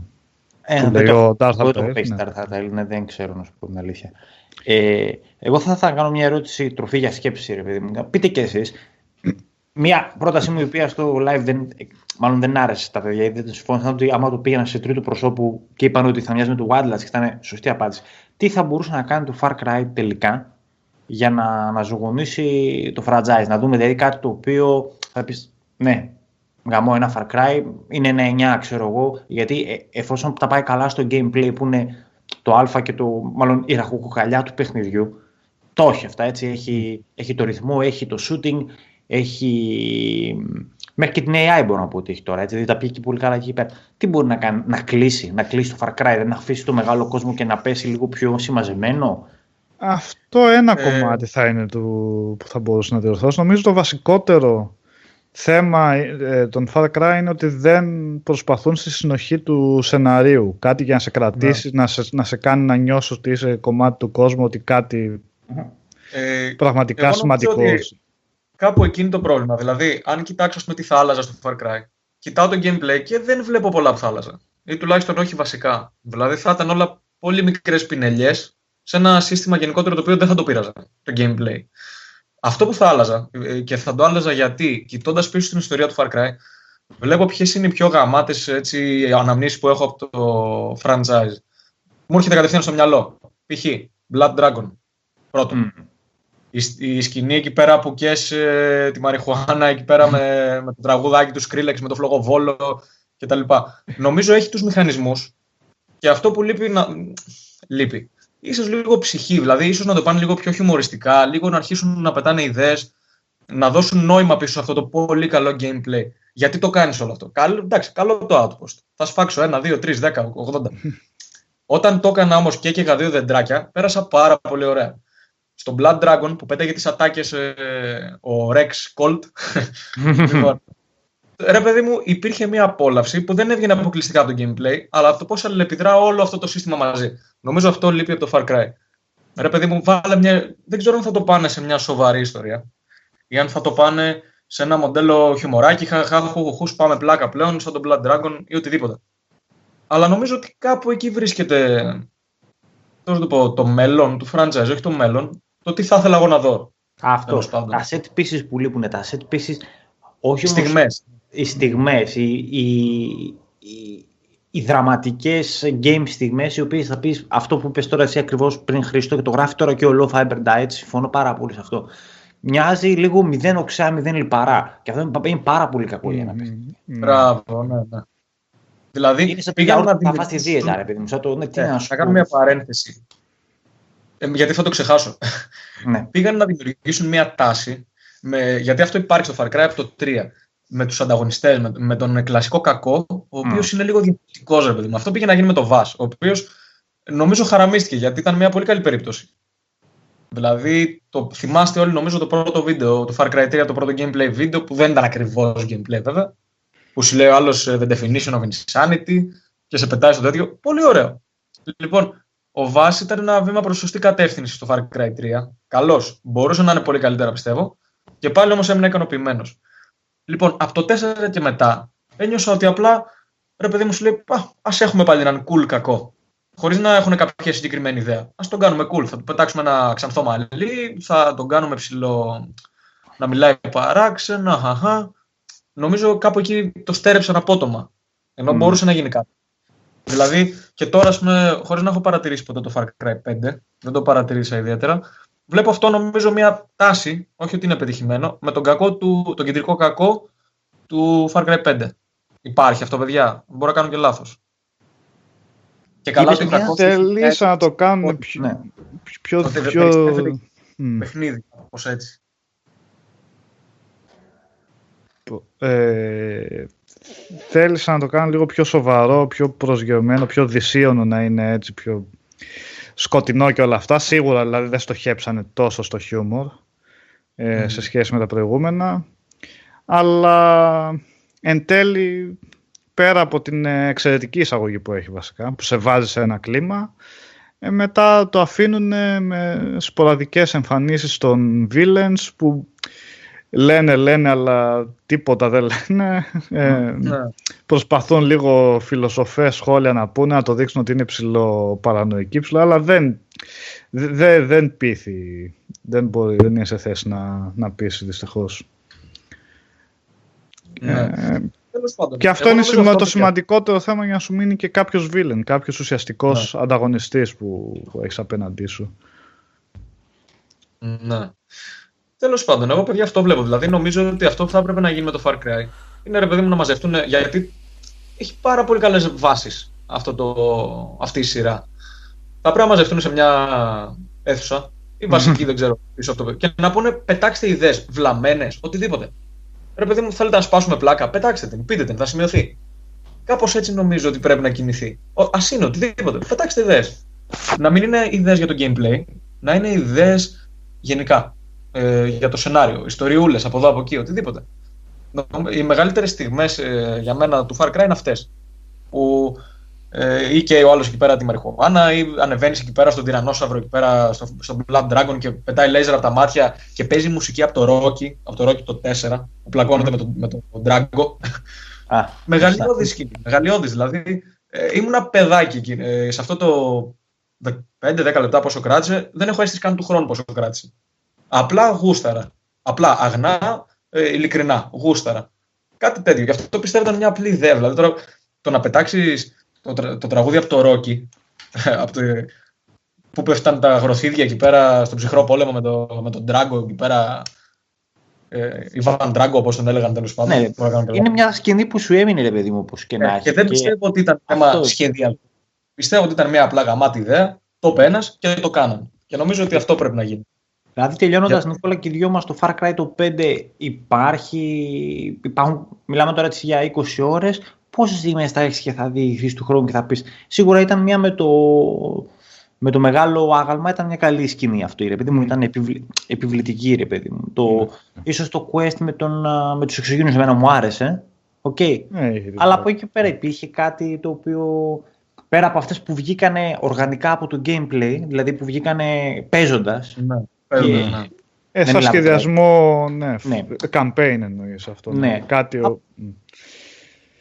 Ε, δεν το, το, το, το ναι, δεν ξέρω να σου πω την αλήθεια. Ε, εγώ θα, θα κάνω μια ερώτηση τροφή για σκέψη, ρε παιδί μου. Πείτε και εσείς, Μία πρότασή μου η οποία στο live δεν, μάλλον δεν άρεσε στα παιδιά, γιατί δεν συμφώνησαν ότι άμα το πήγαιναν σε τρίτο προσώπου και είπαν ότι θα μοιάζει με το Wildlands και ήταν σωστή απάντηση. Τι θα μπορούσε να κάνει το Far Cry τελικά; Για να αναζωογονήσει το franchise, να δούμε δηλαδή κάτι το οποίο θα πεις ναι, γαμώ ένα Far Cry, είναι ένα 9 ξέρω εγώ, γιατί ε, εφόσον τα πάει καλά στο gameplay που είναι το α και το, μάλλον η ραχοκοκαλιά του παιχνιδιού, το έχει αυτά, έτσι, έχει, έχει το ρυθμό, έχει το shooting, έχει. Μέχρι και την AI μπορώ να πω ότι έχει τώρα. Έτσι, δηλαδή τα πήγε και πολύ καλά εκεί πέρα. Τι μπορεί να κάνει, να κλείσει, να κλείσει το Far Cry, να αφήσει το μεγάλο κόσμο και να πέσει λίγο πιο συμμαζεμένο; Αυτό ένα ε... κομμάτι θα είναι το που θα μπορούσε να διορθώσει. Νομίζω το βασικότερο θέμα ε, των Far Cry είναι ότι δεν προσπαθούν στη συνοχή του σεναρίου. Κάτι για να σε κρατήσει, ναι. να, σε, να σε κάνει να νιώσεις ότι είσαι κομμάτι του κόσμου, ότι κάτι ε, πραγματικά σημαντικό κάπου εκεί είναι το πρόβλημα. Δηλαδή, αν κοιτάξω με τι θα άλλαζα στο Far Cry, κοιτάω το gameplay και δεν βλέπω πολλά που θα άλλαζα. Ή τουλάχιστον όχι βασικά. Δηλαδή, θα ήταν όλα πολύ μικρές πινελιές σε ένα σύστημα γενικότερο το οποίο δεν θα το πείραζα το gameplay. Αυτό που θα άλλαζα ε, και θα το άλλαζα γιατί, κοιτώντας πίσω στην ιστορία του Far Cry, βλέπω ποιες είναι οι πιο γαμάτες αναμνήσεις που έχω από το franchise. Μου έρχεται κατευθείαν στο μυαλό. Π.χ. Blood Dragon. Πρώτον η, σκηνή εκεί πέρα που καίσε τη μαριχουάνα εκεί πέρα με, με το τραγουδάκι του Skrillex, με το φλόγο Βόλο κτλ. Νομίζω έχει τους μηχανισμούς και αυτό που λείπει, να... λείπει. Ίσως λίγο ψυχή, δηλαδή ίσως να το πάνε λίγο πιο χιουμοριστικά, λίγο να αρχίσουν να πετάνε ιδέες, να δώσουν νόημα πίσω σε αυτό το πολύ καλό gameplay. Γιατί το κάνεις όλο αυτό; Καλό, εντάξει, καλό το outpost. Θα σφάξω ένα, δύο, τρεις, δέκα, 80. Όταν το έκανα όμως και έκαιγα δύο δεντράκια, πέρασα πάρα πολύ ωραία στο Blood Dragon που πέταγε τις ατάκες ε, ο Rex Colt. λοιπόν, ρε παιδί μου, υπήρχε μια απόλαυση που δεν έβγαινε αποκλειστικά από το gameplay, αλλά από το πώς αλληλεπιδρά όλο αυτό το σύστημα μαζί. Νομίζω αυτό λείπει από το Far Cry. Ρε παιδί μου, βάλε μια... δεν ξέρω αν θα το πάνε σε μια σοβαρή ιστορία ή αν θα το πάνε σε ένα μοντέλο χιουμοράκι, χαχαχουχού, πάμε πλάκα πλέον, σαν τον Blood Dragon ή οτιδήποτε. Αλλά νομίζω ότι κάπου εκεί βρίσκεται το, το, πω, το μέλλον του franchise, όχι το μέλλον, το τι θα ήθελα εγώ να δω. Αυτό. Τα set pieces που λείπουν, τα set pieces. Όχι οι στιγμές. Οι στιγμές, οι, οι, οι, οι δραματικές game στιγμές, οι οποίες θα πεις αυτό που είπες τώρα εσύ ακριβώς πριν Χρήστο και το γράφει τώρα και ο Low Fiber Diet, συμφωνώ πάρα πολύ σε αυτό. Μοιάζει λίγο μηδέν οξά, μηδέν λιπαρά. Και αυτό είναι πάρα πολύ κακό για να πεις. Μπράβο, ναι, ναι. Δηλαδή, είναι σε πήγα να τα φας τη δίαιτα, ρε παιδί μου. το, ναι, τι ε, να κάνω μια παρένθεση. Ε, γιατί θα το ξεχάσω. Ναι. Πήγαν να δημιουργήσουν μια τάση, με, γιατί αυτό υπάρχει στο Far Cry από το 3, με τους ανταγωνιστές, με, με, τον κλασικό κακό, ο οποίος mm. είναι λίγο διαφορετικός, ρε παιδί μου. Αυτό πήγε να γίνει με το Βάς, ο οποίος νομίζω χαραμίστηκε, γιατί ήταν μια πολύ καλή περίπτωση. Δηλαδή, το θυμάστε όλοι νομίζω το πρώτο βίντεο, το Far Cry 3, το πρώτο gameplay βίντεο, που δεν ήταν ακριβώς gameplay βέβαια, που σου λέει ο άλλος ε, The definition of insanity και σε πετάει στο τέτοιο. Πολύ ωραίο. Λοιπόν, ο Βάση ήταν ένα βήμα προς σωστή κατεύθυνση στο Far Cry 3. Καλώ. Μπορούσε να είναι πολύ καλύτερα, πιστεύω. Και πάλι όμως έμεινα ικανοποιημένος. Λοιπόν, από το 4 και μετά ένιωσα ότι απλά ρε παιδί μου σου λέει, α έχουμε πάλι έναν cool κακό. Χωρίς να έχουν κάποια συγκεκριμένη ιδέα. Α τον κάνουμε cool. Θα του πετάξουμε ένα ξανθό μαλλί, θα τον κάνουμε ψηλό να μιλάει παράξενα. Χαχα. Νομίζω κάπου εκεί το στέρεψαν απότομα. Ενώ mm. μπορούσε να γίνει κάτι. Δηλαδή και τώρα, χωρίς να έχω παρατηρήσει ποτέ το Far Cry 5, δεν το παρατηρήσα ιδιαίτερα, βλέπω αυτό νομίζω μια τάση, όχι ότι είναι πετυχημένο, με τον, κακό του, τον κεντρικό κακό του Far Cry 5. Υπάρχει αυτό, παιδιά; Μπορώ να κάνω και λάθος. Και καλά το κακός. Θελήσα να το κάνουν πιο. Ναι. πιο, πιο... πιο... Παιχνίδι, όπως έτσι. Ε, θέλησα να το κάνω λίγο πιο σοβαρό, πιο προσγειωμένο, πιο δυσίωνο να είναι έτσι, πιο σκοτεινό και όλα αυτά. Σίγουρα δηλαδή δεν στοχέψανε τόσο στο χιούμορ ε, σε σχέση με τα προηγούμενα. Αλλά εν τέλει, πέρα από την εξαιρετική εισαγωγή που έχει βασικά, που σε βάζει σε ένα κλίμα, ε, μετά το αφήνουν με σποραδικές εμφανίσεις των villains που λένε, λένε, αλλά τίποτα δεν λένε. Ε, ναι. Προσπαθούν λίγο φιλοσοφές σχόλια να πούνε, να το δείξουν ότι είναι ψηλό παρανοϊκή ψηλό, αλλά δεν, δεν, δεν πείθει. Δεν, μπορεί, δεν είναι σε θέση να, να πείσει δυστυχώς. Ναι. Ε, και αυτό είναι αυτό το σημαντικότερο θέμα για να σου μείνει και κάποιος βίλεν, κάποιος ουσιαστικός ναι. ανταγωνιστής που, που έχεις απέναντί σου. Ναι. Τέλος πάντων, εγώ παιδιά αυτό βλέπω. Δηλαδή, νομίζω ότι αυτό που θα έπρεπε να γίνει με το Far Cry είναι ρε παιδί μου να μαζευτούν. Γιατί έχει πάρα πολύ καλές βάσεις αυτή η σειρά. Θα πρέπει να μαζευτούν σε μια αίθουσα ή βασική, δεν ξέρω, πίσω από το Και να πούνε πετάξτε ιδέες, βλαμμένες, οτιδήποτε. Ρε παιδί μου, θέλετε να σπάσουμε πλάκα, πετάξτε την, πείτε την, θα σημειωθεί. Κάπως έτσι νομίζω ότι πρέπει να κινηθεί. Α είναι οτιδήποτε. Πετάξτε ιδέες. Να μην είναι ιδέες για το gameplay, να είναι ιδέες γενικά ε, για το σενάριο, ιστοριούλες από εδώ από εκεί, οτιδήποτε. Οι μεγαλύτερες στιγμές ε, για μένα του Far Cry είναι αυτές. Που ε, ή και ο άλλος εκεί πέρα τη μαριχουάνα, ή ανεβαίνεις εκεί πέρα στον τυρανόσαυρο, εκεί πέρα στο, στο Blood Dragon και πετάει λέιζερ από τα μάτια και παίζει μουσική από το Rocky, από το Rocky το 4, που πλακώνεται με τον με το Drago. Μεγαλειώδη σκηνή. Μεγαλειώδης. Δηλαδή, ε, ήμουν ένα παιδάκι ε, σε αυτό το 5-10 λεπτά πόσο κράτησε, δεν έχω αίσθηση καν του χρόνου πόσο κράτησε. Απλά γούσταρα. Απλά αγνά, ε, ειλικρινά. Γούσταρα. Κάτι τέτοιο. Γι' αυτό το πιστεύω ήταν μια απλή ιδέα. Δηλαδή τώρα το να πετάξεις το, το τραγούδι από το Ρόκι, από το, που πέφταν τα γροθίδια εκεί πέρα στον ψυχρό πόλεμο με, το, με τον Ντράγκο εκεί πέρα. Ε, Ιβάν Ντράγκο, όπως τον έλεγαν τέλος πάντων. Ναι, είναι μια σκηνή που σου έμεινε, ρε παιδί μου, όπως και να έχει. Και δεν πιστεύω ότι ήταν θέμα σχέδια. Πιστεύω ότι ήταν μια απλά γαμάτη ιδέα, το είπε και το κάναν. Και νομίζω ότι αυτό πρέπει να γίνει. Δηλαδή τελειώνοντας, yeah. Νικόλα, και δυο μας το Far Cry το 5 υπάρχει. Υπάρχουν, μιλάμε τώρα έτσι για 20 ώρες. Πόσες στιγμές θα έχεις και θα δει του χρόνου και θα πεις. Σίγουρα ήταν μια με το, με το μεγάλο άγαλμα, ήταν μια καλή σκηνή αυτό, ρε παιδί μου. Ήταν επιβλη, επιβλητική, ρε παιδί μου. Το, mm. Ίσως το quest με, τον, με τους εξωγήνους εμένα μου άρεσε. Okay. Yeah, Αλλά από εκεί και πέρα υπήρχε κάτι το οποίο πέρα από αυτές που βγήκανε οργανικά από το gameplay, δηλαδή που βγήκανε παίζοντας, ναι. Και, ναι. Ε, Δεν σαν μιλάμε σχεδιασμό, ναι, Ναι. campaign εννοείς αυτό. Ναι. Κάτι, ο- μ.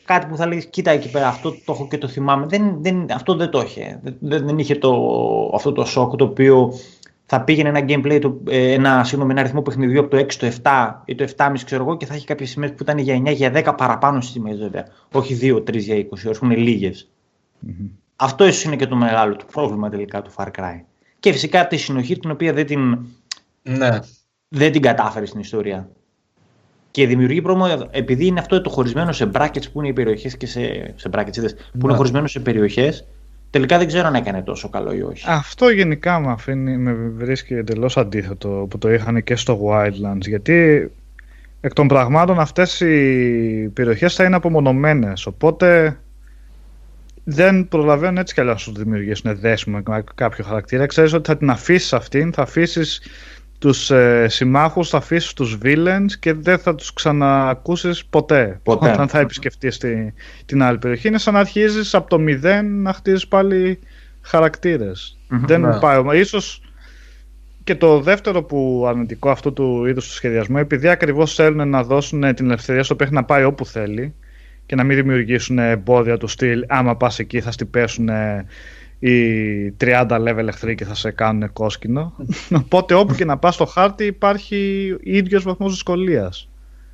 κάτι που θα λέει, κοίτα εκεί πέρα, αυτό το έχω και το θυμάμαι. Δεν, δεν, αυτό δεν το είχε. Δεν, δεν είχε το, αυτό το σοκ το οποίο θα πήγαινε ένα gameplay, το, ε, ένα, συγγνώμη, ένα αριθμό παιχνιδιού από το 6 στο 7 ή το 7,5 ξέρω εγώ και θα έχει κάποιες σημαίες που ήταν για 9 για 10 παραπάνω στι σημαίες βέβαια. Όχι 2, 3 για 20 ώρε που είναι λίγε. Αυτό ίσως είναι και το μεγάλο του πρόβλημα τελικά του Far Cry. Και φυσικά τη συνοχή την οποία δεν την, Ναι. δεν την κατάφερε στην ιστορία. Και δημιουργεί πρόβλημα επειδή είναι αυτό το χωρισμένο σε brackets που είναι οι περιοχές και σε, σε brackets, είδες, που είναι Ναι. χωρισμένο σε περιοχές. Τελικά δεν ξέρω αν έκανε τόσο καλό ή όχι. Αυτό γενικά με, αφήνει, με βρίσκει εντελώς αντίθετο που το είχαν και στο Wildlands γιατί εκ των πραγμάτων αυτές οι περιοχές θα είναι απομονωμένες οπότε δεν προλαβαίνουν έτσι κι αλλιώς να σου δημιουργήσουν δέσιμο με κάποιο χαρακτήρα ξέρεις ότι θα την αφήσεις αυτήν θα αφήσεις τους ε, συμμάχους, θα αφήσεις τους villains και δεν θα τους ξανακούσεις ποτέ, Ποτέ. όταν θα επισκεφτείς τη, την άλλη περιοχή είναι σαν να αρχίζεις από το μηδέν να χτίζεις πάλι χαρακτήρες Μμμ. δεν Ναι. πάει. Ίσως και το δεύτερο που αρνητικό αυτού του είδους του σχεδιασμού, επειδή ακριβώς θέλουν να δώσουν την ελευθερία στο παιχνίδι να πάει όπου θέλει και να μην δημιουργήσουν εμπόδια του στυλ άμα πας εκεί θα στην πέσουν οι 30 level εχθροί και θα σε κάνουν κόσκινο. Οπότε όπου και να πας στο χάρτη υπάρχει ίδιος βαθμός δυσκολίας.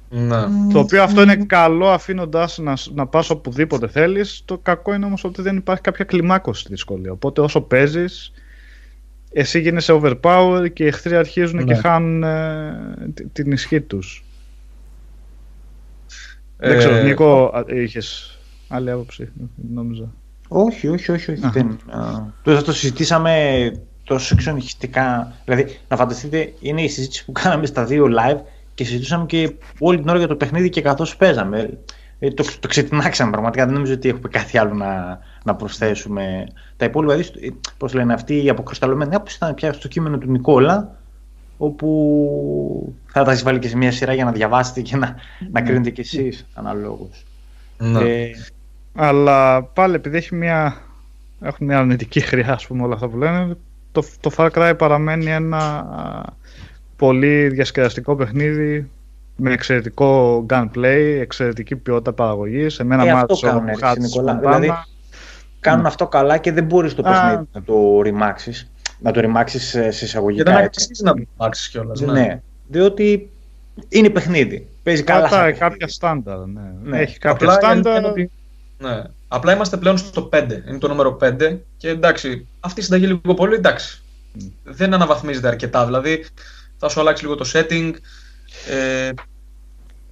ναι. Το οποίο αυτό είναι καλό αφήνοντας να, να πας οπουδήποτε θέλεις. Το κακό είναι όμως ότι δεν υπάρχει κάποια κλιμάκωση στη δυσκολία. Οπότε όσο παίζεις, εσύ γίνεσαι overpower και οι εχθροί αρχίζουν Ναι. και χάνουν ε, τη- την ισχύ τους. δεν Ε, ξέρω, Νίκο, είχες άλλη άποψη, νόμιζα. Όχι, όχι, όχι. όχι Α. δεν, α, το, το συζητήσαμε τόσο εξονυχιστικά. Δηλαδή, να φανταστείτε, είναι η συζήτηση που κάναμε στα δύο live και συζητούσαμε και όλη την ώρα για το παιχνίδι και καθώς παίζαμε. Ε, το, το ξετινάξαμε πραγματικά. Δεν νομίζω ότι έχουμε κάτι άλλο να, να προσθέσουμε. Τα υπόλοιπα, δηλαδή, πώς λένε αυτοί οι αποκρισταλωμένοι, κάπω ήταν πια στο κείμενο του Νικόλα, όπου θα τα έχεις βάλει και σε μια σειρά για να διαβάσετε και να, να κρίνετε κι εσείς αναλόγως. ναι. Ε, Αλλά πάλι επειδή έχει μια, έχουν μια αρνητική χρειά, ας πούμε, όλα αυτά που λένε, το, το Far Cry παραμένει ένα α, πολύ διασκεδαστικό παιχνίδι με εξαιρετικό gunplay, εξαιρετική ποιότητα παραγωγής. Εμένα Ε, μ' αυτό άρεσε ο κάνουν, Hudson έτσι, Νικόλα. Montana. Δηλαδή, κάνουν αυτό καλά και δεν μπορείς το Α. παιχνίδι να το ρημάξεις. Να το ρημάξεις σε Και εισαγωγικά. δεν έτσι. αξίζει να το αλλάξει κιόλας. Ναι. διότι είναι παιχνίδι. Παίζει καλά. σαν Κρατάει παιχνίδι. κάποια στάνταρ, ναι. Ναι. Έχει κάποια Απλά η αλήθεια στάνταρ. είναι ότι- Ναι. Απλά είμαστε πλέον στο 5. Είναι το νούμερο 5 και εντάξει, αυτή η συνταγή λίγο πολύ εντάξει. Δεν αναβαθμίζεται αρκετά. Δηλαδή θα σου αλλάξει λίγο το setting. Ε,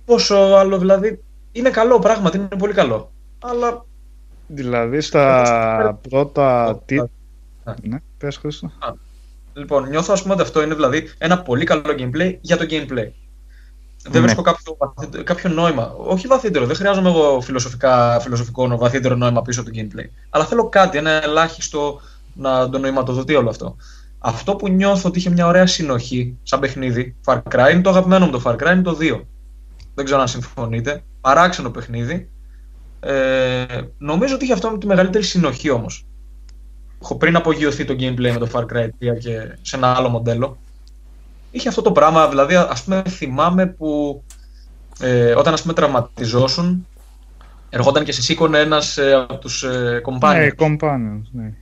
πόσο άλλο δηλαδή. Είναι καλό πράγματι, είναι πολύ καλό. Αλλά Δηλαδή στα πρώτα... Τι... Α. Ναι, πες Χρήστο. Λοιπόν, νιώθω ας πούμε ότι αυτό είναι δηλαδή ένα πολύ καλό gameplay για το gameplay. Δεν Ναι. βρίσκω κάποιο, βαθύτερο- κάποιο νόημα. Όχι βαθύτερο, δεν χρειάζομαι εγώ φιλοσοφικά, φιλοσοφικό νο- βαθύτερο νόημα πίσω από το gameplay. Αλλά θέλω κάτι, ένα ελάχιστο να το νοηματοδοτεί όλο αυτό. Αυτό που νιώθω ότι είχε μια ωραία συνοχή σαν παιχνίδι, Far Cry, είναι το αγαπημένο μου το Far Cry, είναι το 2. Δεν ξέρω αν συμφωνείτε. Παράξενο παιχνίδι. Ε, νομίζω ότι είχε αυτό με τη μεγαλύτερη συνοχή όμως. Έχω πριν απογειωθεί το gameplay με το Far Cry 3 και σε ένα άλλο μοντέλο. Είχε αυτό το πράγμα, δηλαδή ας πούμε θυμάμαι που ε, όταν ας πούμε τραυματιζόσουν ερχόταν και σε σήκωνε ένας ε, από τους ε, companions. Ναι, companions, ναι.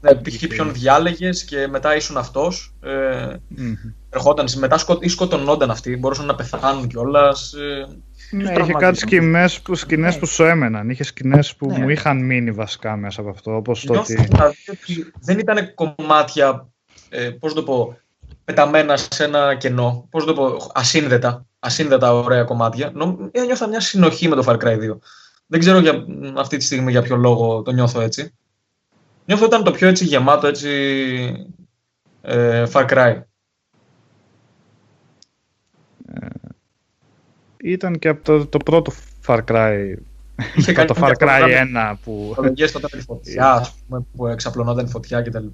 Ναι, π.χ. ποιον διάλεγες και μετά ήσουν αυτός. Ε, Μμμ. ερχόταν, μετά σκο, ή σκοτωνόταν αυτοί, μπορούσαν να πεθάνουν κιόλας. Ε, Ναι, είχε τραυματισμό. κάτι σκηνές που, σκηνές που σου έμεναν. Είχε σκηνές που Ναι. μου είχαν μείνει βασικά μέσα από αυτό. Όπως το νιώθω ότι... δηλαδή ότι δεν ήταν κομμάτια, ε, πώς το πω, πεταμένα σε ένα κενό. Πώς το πω, ασύνδετα, ασύνδετα ωραία κομμάτια. Νο, ε, νιώθα μια συνοχή με το Far Cry 2. Δεν ξέρω για, μ, αυτή τη στιγμή για ποιο λόγο το νιώθω έτσι. Νιώθω ότι ήταν το πιο έτσι γεμάτο έτσι ε, Far Cry. Ήταν και από το, το πρώτο Far Cry. Είχε από κάνει το Far κάποια Cry πράγματα. 1 που... Τεχνολογίες τότε με τη φωτιά, ας πούμε, που εξαπλωνόταν η φωτιά κτλ.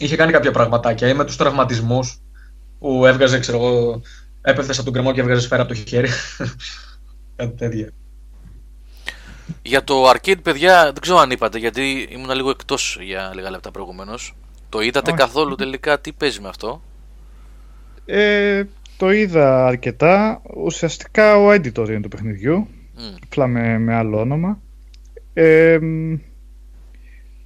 Είχε κάνει κάποια πραγματάκια ή με τους τραυματισμούς που έβγαζε, ξέρω εγώ, έπεφτες από τον κρεμό και έβγαζε σφαίρα από το χέρι. Κάτι τέτοια. Για το arcade, παιδιά, δεν ξέρω αν είπατε, γιατί ήμουν λίγο εκτός για λίγα λεπτά προηγουμένως. Το είδατε Όχι. καθόλου τελικά; Τι παίζει με αυτό; Ε, το είδα αρκετά. Ουσιαστικά ο editor είναι του παιχνιδιού. Μμ. Απλά με, με άλλο όνομα. Ε, μ,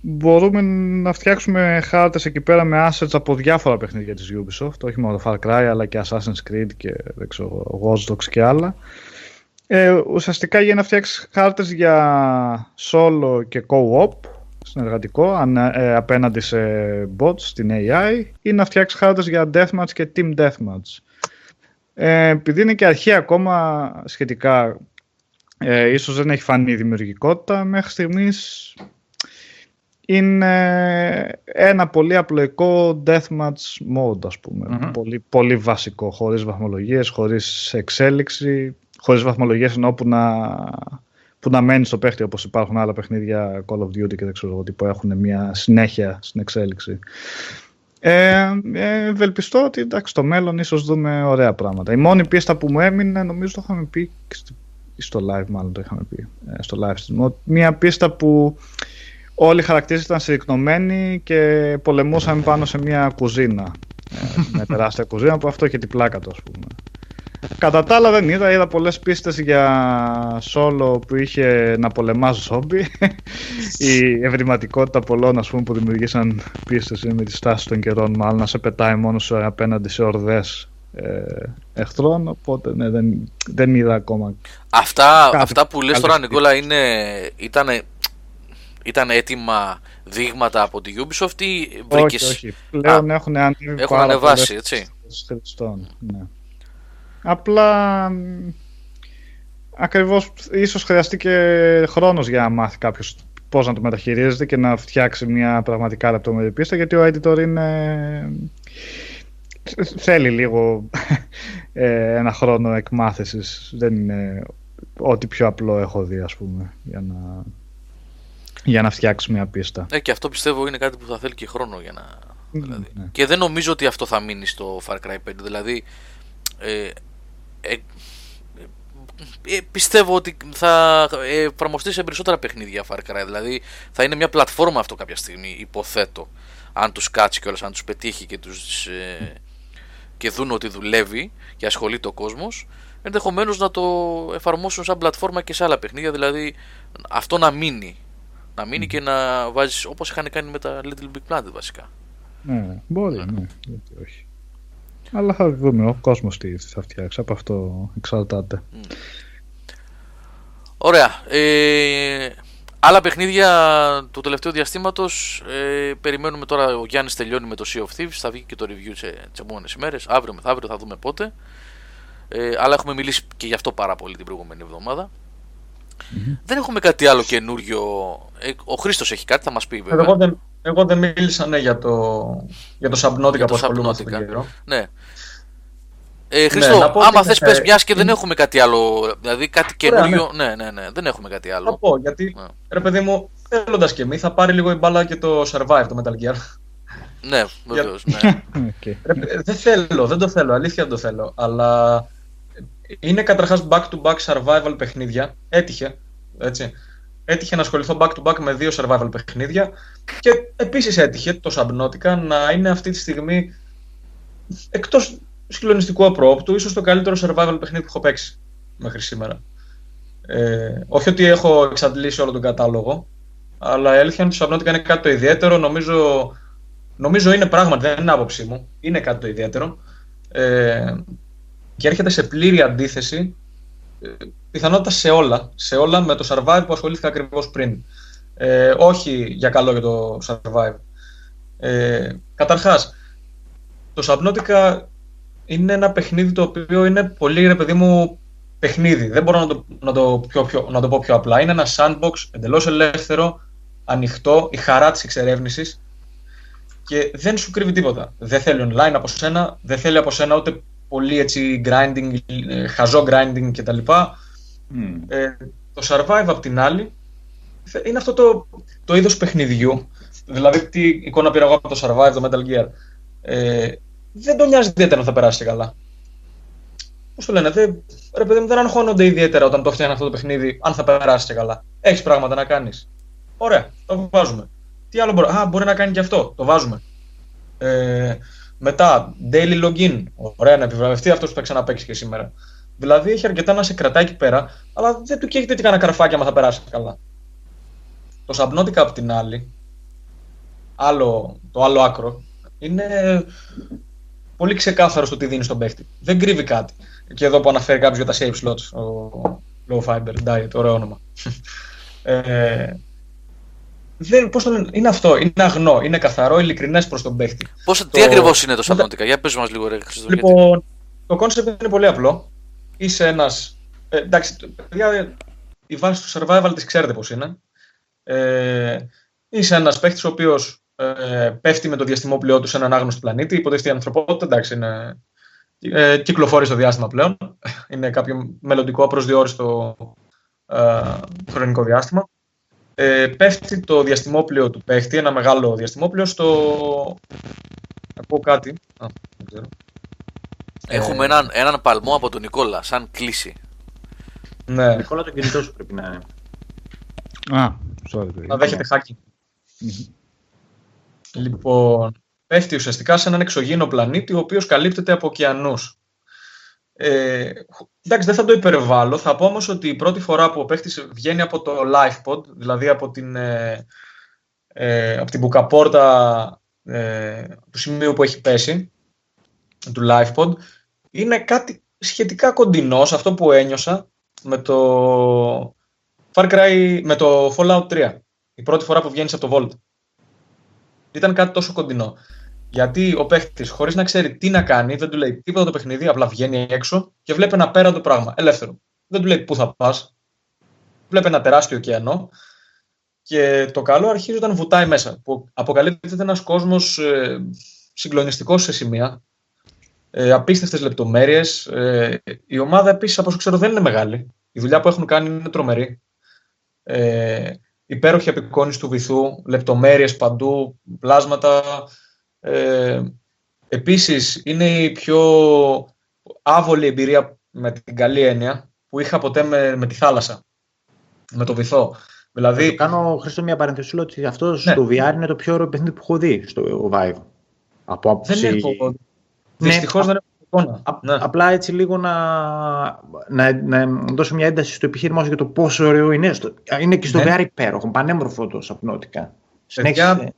μπορούμε να φτιάξουμε χάρτες εκεί πέρα με assets από διάφορα παιχνίδια της Ubisoft. Όχι μόνο το Far Cry αλλά και Assassin's Creed και δεν ξέρω, Watch Dogs και άλλα. Ε, ουσιαστικά για να φτιάξεις χάρτες για solo και co-op συνεργατικό ανα- ε, απέναντι σε bots στην AI ή να φτιάξεις χάρτες για deathmatch και team deathmatch. Ε, επειδή είναι και αρχή ακόμα σχετικά ε, ίσως δεν έχει φανεί η δημιουργικότητα μέχρι στιγμής είναι ένα πολύ απλοϊκό deathmatch mode ας πούμε Μμμ. πολύ, πολύ βασικό χωρίς βαθμολογίες, χωρίς εξέλιξη χωρίς βαθμολογίες ενώ που να, που να μένει στο παίχτη όπως υπάρχουν άλλα παιχνίδια Call of Duty και δεν ξέρω εγώ τι που έχουν μια συνέχεια στην εξέλιξη ε, ε, ευελπιστώ ότι εντάξει, στο μέλλον ίσως δούμε ωραία πράγματα. Η μόνη πίστα που μου έμεινε, νομίζω το είχαμε πει και στο, ή στο live μάλλον το είχαμε πει, ε, στο live stream, ότι μια πίστα που όλοι οι χαρακτήρες ήταν συρρυκνωμένοι και πολεμούσαν πάνω σε μια κουζίνα. Ε, με τεράστια κουζίνα που αυτό είχε την πλάκα του ας πούμε. Κατά τα άλλα δεν είδα, είδα πολλές πίστες για solo που είχε να πολεμάς ζόμπι. Η ευρηματικότητα πολλών ας πούμε, που δημιουργήσαν πίστες είναι με τη στάση των καιρών μάλλον να σε πετάει μόνο σου απέναντι σε ορδές ε, εχθρών, οπότε ναι, δεν, δεν είδα ακόμα. Αυτά, Κάτι αυτά που λες άλλο τώρα σπίτι. Νικόλα είναι, ήταν, ήταν έτοιμα δείγματα από τη Ubisoft ή βρήκες... Όχι, όχι. Πλέον έχουν ανέβει Έχουν πάρα ανεβάσει, πολλές έτσι. πίστες χρηστών. Ναι. Απλά μ, ακριβώς ίσως χρειαστεί και χρόνος για να μάθει κάποιος πώς να το μεταχειρίζεται και να φτιάξει μια πραγματικά λεπτομερή πίστα γιατί ο editor είναι θέλει λίγο ε, ένα χρόνο εκμάθησης δεν είναι ό,τι πιο απλό έχω δει ας πούμε για να, για να φτιάξει μια πίστα Ε, και αυτό πιστεύω είναι κάτι που θα θέλει και χρόνο για να... Δηλαδή. ναι. Και δεν νομίζω ότι αυτό θα μείνει στο Far Cry 5. Δηλαδή, ε, ε, ε, πιστεύω ότι θα ε, εφαρμοστεί σε περισσότερα παιχνίδια Far Cry. Δηλαδή, θα είναι μια πλατφόρμα αυτό κάποια στιγμή, υποθέτω. Αν τους κάτσει κιόλας, αν τους πετύχει και, τους, ε, και δουν ότι δουλεύει και ασχολείται ο κόσμος, ενδεχομένως να το εφαρμόσουν σαν πλατφόρμα και σε άλλα παιχνίδια. Δηλαδή, αυτό να μείνει. Να μείνει και να βάζεις όπως είχαν κάνει με τα Little Big Planet βασικά. Ναι, μπορεί, ναι, γιατί όχι. Αλλά θα δούμε ο κόσμος τι θα φτιάξει, από αυτό εξαρτάται. Ωραία. Ε, άλλα παιχνίδια του τελευταίου διαστήματος. Ε, περιμένουμε τώρα. Ο Γιάννης τελειώνει με το Sea of Thieves. Θα βγει και το review σε τι επόμενες ημέρες. Αύριο μεθαύριο θα δούμε πότε. Ε, αλλά έχουμε μιλήσει και γι' αυτό πάρα πολύ την προηγούμενη εβδομάδα. Δεν έχουμε κάτι άλλο καινούριο. Ε, ο Χρήστος έχει κάτι, θα μας πει βέβαια. Εγώ δεν, εγώ δεν μίλησα ναι, για το, για το Subnautica Για που το ασχολούμαι αυτόν Subnautica. τον καιρό. Ναι. Ε, Χρήστο, να πω άμα ότι, θες ε, πες μιας και δεν έχουμε κάτι άλλο, δηλαδή κάτι Ωραία, καινούριο, ναι. ναι, ναι, δεν έχουμε κάτι Θα άλλο. πω, γιατί Ναι. ρε παιδί μου, θέλοντας και εμείς, θα πάρει λίγο η μπάλα και το Survive, το Metal Gear. Ναι, βεβαίως, ναι. Οκ. Ρε, παι- δεν θέλω, δεν το θέλω, αλήθεια δεν το θέλω. Αλλά είναι καταρχάς back-to-back survival παιχνίδια. Έτυχε, έτσι. Έτυχε να ασχοληθώ back-to-back με δύο survival παιχνίδια. Και επίσης έτυχε το Subnautica να είναι αυτή τη στιγμή εκτός συγκλονιστικού απρόπτου, ίσως το καλύτερο survival παιχνίδι που έχω παίξει μέχρι σήμερα. Ε, όχι ότι έχω εξαντλήσει όλο τον κατάλογο, αλλά η αλήθεια είναι ότι το Subnautica είναι κάτι το ιδιαίτερο. Νομίζω, νομίζω είναι πράγματι, δεν είναι άποψή μου. Είναι κάτι το ιδιαίτερο. Ε, και έρχεται σε πλήρη αντίθεση ε, πιθανότητα σε όλα. Σε όλα με το Survive που ασχολήθηκα ακριβώς πριν. Ε, όχι για καλό για το Survive. Ε, καταρχάς, το Subnautica είναι ένα παιχνίδι το οποίο είναι πολύ, ρε παιδί μου, παιχνίδι. Δεν μπορώ να το, να το, πιο, πιο, να το πω πιο απλά. Είναι ένα sandbox εντελώς ελεύθερο, ανοιχτό, η χαρά της εξερεύνησης και δεν σου κρύβει τίποτα. Δεν θέλει online από σένα, δεν θέλει από σένα ούτε πολύ έτσι grinding, ε, χαζό grinding κτλ. Μμ. Ε, το Survive απ' την άλλη θε- είναι αυτό το, το είδος παιχνιδιού. Δηλαδή, τι εικόνα πήρα εγώ από το Survive, το Metal Gear. Ε, δεν τον νοιάζει ιδιαίτερα αν θα περάσει και καλά. Πώς το λένε, δεν, ρε παιδί μου, δεν αγχώνονται ιδιαίτερα όταν το φτιάχνει αυτό το παιχνίδι, αν θα περάσει και καλά. Έχεις πράγματα να κάνεις. Ωραία, το βάζουμε. Τι άλλο μπορεί. Α, μπορεί να κάνει και αυτό. Το βάζουμε. Ε, Μετά, daily login. Ωραία, να επιβραβευτεί αυτός που θα ξαναπέξει και σήμερα. Δηλαδή έχει αρκετά να σε κρατάει εκεί πέρα, αλλά δεν του καίγεται τι κανένα καρφάκι άμα θα περάσει καλά. Το Subnautica απ' την άλλη, άλλο, το άλλο άκρο, είναι πολύ ξεκάθαρο στο τι δίνει στον παίχτη. Δεν κρύβει κάτι. Και εδώ που αναφέρει κάποιος για τα save slots, ο low fiber diet, ωραίο όνομα. ε, δεν, πώς το λένε, είναι αυτό, είναι αγνό, είναι καθαρό, ειλικρινέ προς τον παίχτη. Πώς, το... Τι ακριβώς είναι το Subnautica, για πες μας λίγο ρε Χριστό. Λοιπόν, το concept είναι πολύ απλό. Είσαι ένας. Ε, εντάξει, παιδιά, η βάση του survival της ξέρετε πώς είναι. Ε, είσαι ένας παίχτης ο οποίος ε, πέφτει με το διαστημόπλαιό του σε έναν άγνωστο πλανήτη. Υποτίθεται η ανθρωπότητα, εντάξει, είναι, ε, κυκλοφορεί στο διάστημα πλέον. είναι κάποιο μελλοντικό απροσδιόριστο ε, χρονικό διάστημα. Ε, πέφτει το διαστημόπλαιο του παίχτη, ένα μεγάλο διαστημόπλαιο στο... Να πω κάτι. Α, δεν ξέρω. Έχουμε έναν, έναν παλμό από τον Νικόλα, σαν κλίση. Ναι. Νικόλα το κινητό σου πρέπει να είναι. Α, sorry. παιδί. Να δέχεται hacking. Λοιπόν, πέφτει ουσιαστικά σε έναν εξωγήινο πλανήτη ο οποίος καλύπτεται από ωκεανούς. Ε, εντάξει, δεν θα το υπερβάλλω. Θα πω όμως ότι η πρώτη φορά που ο παίχτης βγαίνει από το LifePod, δηλαδή από την, ε, ε, από την μπουκαπόρτα ε, του σημείου που έχει πέσει, του LifePod, είναι κάτι σχετικά κοντινό σε αυτό που ένιωσα με το Far Cry, με το Fallout 3. Η πρώτη φορά που βγαίνεις από το Vault. Ήταν κάτι τόσο κοντινό. Γιατί ο παίχτης, χωρίς να ξέρει τι να κάνει, δεν του λέει τίποτα το παιχνίδι, απλά βγαίνει έξω και βλέπει ένα πέραντο πράγμα. Ελεύθερο. Δεν του λέει πού θα πας. Βλέπει ένα τεράστιο ωκεανό. Και το καλό αρχίζει όταν βουτάει μέσα. Που αποκαλύπτεται ένας κόσμος ε, συγκλονιστικός σε σημεία. Ε, Απίστευτες λεπτομέρειες. Ε, η ομάδα επίσης, από όσο ξέρω, δεν είναι μεγάλη. Η δουλειά που έχουν κάνει είναι τρομερή. Ε, υπέροχη απεικόνηση του βυθού, λεπτομέρειες παντού, πλάσματα. Ε, επίσης, είναι η πιο άβολη εμπειρία με την καλή έννοια που είχα ποτέ με, με τη θάλασσα, με το βυθό. Δηλαδή, Θα κάνω Χρήστο μια παρένθεση ότι αυτός Ναι. στο VR είναι το πιο ωραίο παιχνίδι που έχω δει στο Vive. Από άποψη... δεν έχω... Ναι, Δυστυχώς α- δεν έχω εικόνα. Α- Ναι. Απλά έτσι λίγο να, να, να δώσω μια ένταση στο επιχείρημά σου για το πόσο ωραίο είναι. Στο, είναι και στο Ναι. VR υπέροχο, πανέμορφο το σαπνότικα. Παιδιά, Συνέχισε.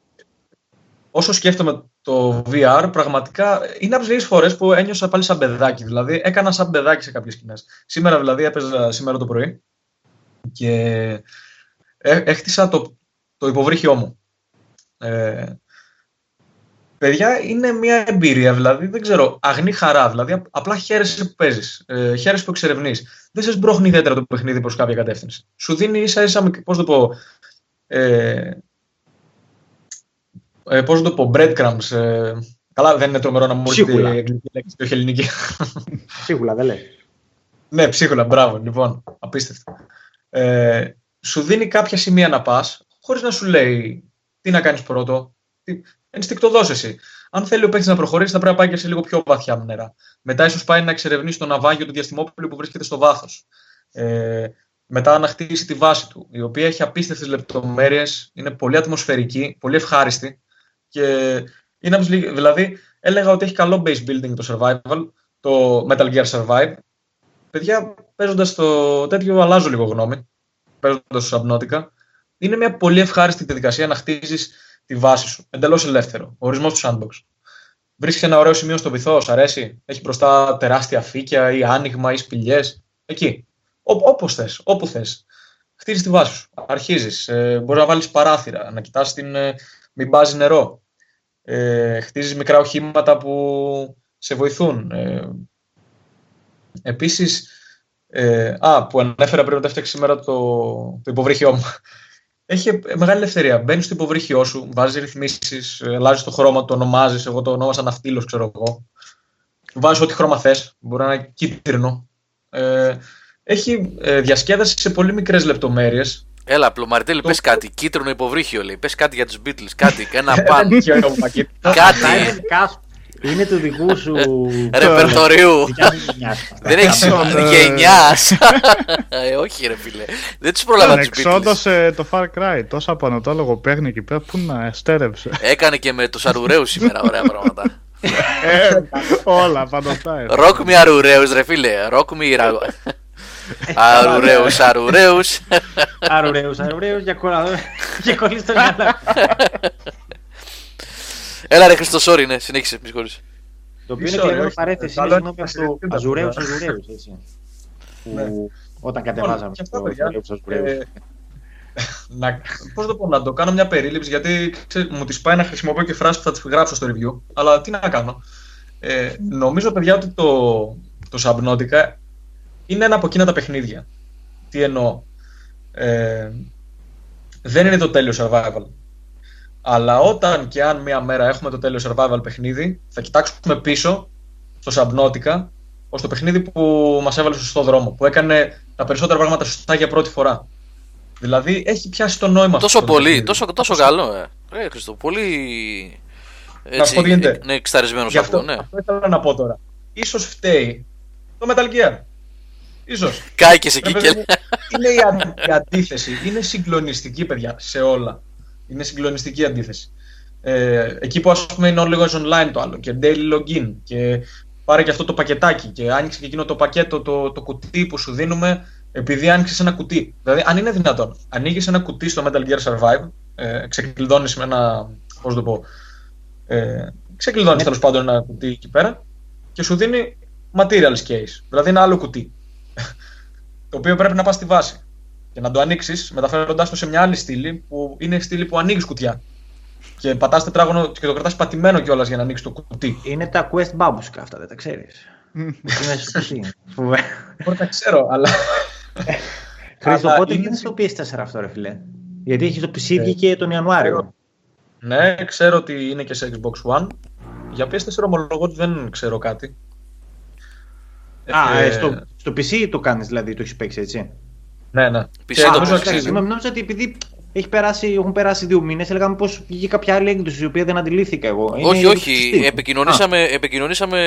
όσο σκέφτομαι το VR, πραγματικά είναι από τις λίγες φορές που ένιωσα πάλι σαν παιδάκι. Δηλαδή, έκανα σαν παιδάκι σε κάποιες σκηνές. Σήμερα, δηλαδή, έπαιζα σήμερα το πρωί και έ- έχτισα το, το υποβρύχιό μου. Ε, παιδιά, είναι μια εμπειρία, δηλαδή, δεν ξέρω, αγνή χαρά. Δηλαδή, απ- απλά χαίρεσαι που παίζεις. Ε, χαίρεσαι που εξερευνείς. Δεν σε σμπρώχνει ιδιαίτερα το παιχνίδι προς κάποια κατεύθυνση. Σου δίνει ίσα ίσα, πώς το πω, ε, ε, πώς να το πω, breadcrumbs. Ε, καλά, δεν είναι τρομερό να μου έρθει Ψίχουλα. η αγγλική λέξη και όχι ελληνική. Σίγουρα δεν λέει. ναι, ψίχουλα, μπράβο, λοιπόν, απίστευτο. Ε, σου δίνει κάποια σημεία να πας, χωρίς να σου λέει τι να κάνεις πρώτο. Τι... Ενστικτοδός εσύ. Αν θέλει ο παίκτης να προχωρήσει, θα πρέπει να πάει και σε λίγο πιο βαθιά νερά. Μετά, ίσως πάει να εξερευνήσει το ναυάγιο του διαστημόπουλου που βρίσκεται στο βάθος. Ε, μετά να χτίσει τη βάση του, η οποία έχει απίστευτες λεπτομέρειες, είναι πολύ ατμοσφαιρική, πολύ ευχάριστη και είναι από τις λίγες- δηλαδή έλεγα ότι έχει καλό base building το survival, το Metal Gear Survive. Παιδιά, παίζοντας το τέτοιο αλλάζω λίγο γνώμη, παίζοντας το Subnautica. Είναι μια πολύ ευχάριστη διαδικασία να χτίζεις τη βάση σου, εντελώς ελεύθερο, ο ορισμός του sandbox. Βρίσκεις ένα ωραίο σημείο στο βυθό, σ' αρέσει, έχει μπροστά τεράστια φύκια ή άνοιγμα ή σπηλιές, εκεί. Ό, όπως θες, όπου θες. Χτίζεις τη βάση σου, αρχίζεις, ε, μπορείς να βάλεις παράθυρα, να κοιτάς την, ε, μην μπάζει νερό, ε, χτίζεις μικρά οχήματα που σε βοηθούν. Ε, επίσης, ε, α, που ανέφερα πριν ότι έφτιαξες σήμερα το, το υποβρύχιό μου. Έχει μεγάλη ελευθερία. Μπαίνεις στο υποβρύχιό σου, βάζεις ρυθμίσεις, αλλάζεις το χρώμα, το ονομάζεις. Εγώ το ονόμασα ναυτίλο, ξέρω εγώ. Βάζεις ό,τι χρώμα θες. Μπορεί να είναι κίτρινο. Ε, έχει ε, διασκέδαση σε πολύ μικρές λεπτομέρειες. Έλα, Πλωμαριτέλη, Το- πες κάτι. Κίτρινο υποβρύχιο λέει. Πες κάτι για τους Beatles. Κάτι, ένα παν. κάτι Αυτά είναι δικά σου. Είναι του δικού σου. ρεπερτορίου. δικιά σου γενιάς. Δεν έχεις Αυτό, ε, γενιάς. Ε, όχι, ρε φίλε. Δεν τους πρόλαβα τους Beatles. Εξόντωσε το Far Cry. Τόσα πανωτόλογο παίχνει εκεί πέρα που να στέρεψε. Έκανε και με τους Αρουραίους σήμερα ωραία πράγματα. Ε, όλα, παντοτάει. Rock me αρουραίους ρε φίλε. Rock me ρα- αρουραίους αρουραίους. Αρουραίους, αρουραίους, για κολλά. Για κολλή στο μυαλό. Έλα ρε Χριστό, sorry, ναι, συνέχισε, με συγχωρείς. Το οποίο είναι Μισό, κλεμμένο όχι. παρέθεση. Καλό Είναι είναι συγγνώμη να από το συζητήσουμε τα Αζουραίους, πράγματα. Αζουραίους, έτσι. Ναι. Που όταν κατεβάζαμε Και αυτά, το παιδιά, Αζουραίους, Αζουραίους. ε, να, πώς το πω, να το κάνω μια περίληψη, γιατί ξέ, μου τις πάει να χρησιμοποιώ και φράσεις που θα τις γράψω στο review, αλλά τι να κάνω. Ε, νομίζω, παιδιά, ότι το, το Subnautica είναι ένα από εκείνα τα παιχνίδια. Τι εννοώ. Ε, δεν είναι το τέλειο survival. Αλλά όταν και αν μία μέρα έχουμε το τέλειο survival παιχνίδι, θα κοιτάξουμε πίσω στο Subnautica ως το παιχνίδι που μας έβαλε στο σωστό δρόμο, που έκανε τα περισσότερα πράγματα σωστά για πρώτη φορά. Δηλαδή έχει πιάσει το νόημα Τόσο αυτό το πολύ, παιχνίδι. τόσο, τόσο καλό, ε. Ρε Χριστό, πολύ. Να σου πω τι γίνεται. ναι, εξταρισμένος Γι' αυτό, από, ναι. αυτό ήθελα να πω τώρα. Ίσως φταίει το Metal Gear. Ίσως. Κάηκες εκεί Ρε, και. παιδί μου, είναι η, αν- η αντίθεση. Είναι συγκλονιστική, παιδιά, σε όλα. Είναι συγκλονιστική αντίθεση. Ε, εκεί που ας πούμε είναι όλο online το άλλο και daily login και πάρε και αυτό το πακετάκι και άνοιξε και εκείνο το πακέτο, το, το κουτί που σου δίνουμε επειδή άνοιξες ένα κουτί. Δηλαδή, αν είναι δυνατόν, ανοίγεις ένα κουτί στο Metal Gear Survive, ε, ξεκλειδώνεις με ένα. Πώς το πω. Ε, ξεκλειδώνεις τέλος πάντων ένα κουτί εκεί πέρα και σου δίνει materials case. Δηλαδή, ένα άλλο κουτί. Το οποίο πρέπει να πας στη βάση και να το ανοίξεις μεταφέροντάς το σε μια άλλη στήλη που είναι στήλη που ανοίγεις κουτιά. Και πατάς τετράγωνο και το κρατάς πατημένο κιόλας για να ανοίξεις το κουτί. Είναι τα quest babushka αυτά, δεν τα ξέρεις. Είναι στο κουτί. Φοβε- Μπορεί να ξέρω, αλλά. Χρήστο, Αλλά πότε είναι γίνεται στο PS4 αυτό, ρε φιλέ; Γιατί έχεις το PC Ε, βγήκε τον Ιανουάριο. Ναι, ξέρω ότι είναι και σε Xbox One. Για PS4 ομολογώ ότι δεν ξέρω κάτι. Α, Ε, ε, στο, στο PC το κάνεις δηλαδή, το έχεις παίξει έτσι; Ναι, ναι. PC Και το νομίζω παίζεις. αξίζει. Συγγνώμη, νόμιζα ότι επειδή έχει περάσει, έχουν περάσει δύο μήνες, έλεγα πω βγήκε κάποια άλλη έκδοση, η οποία δεν αντιλήφθηκα εγώ. Είναι όχι, όχι. σωστή. Επικοινωνήσαμε, επικοινωνήσαμε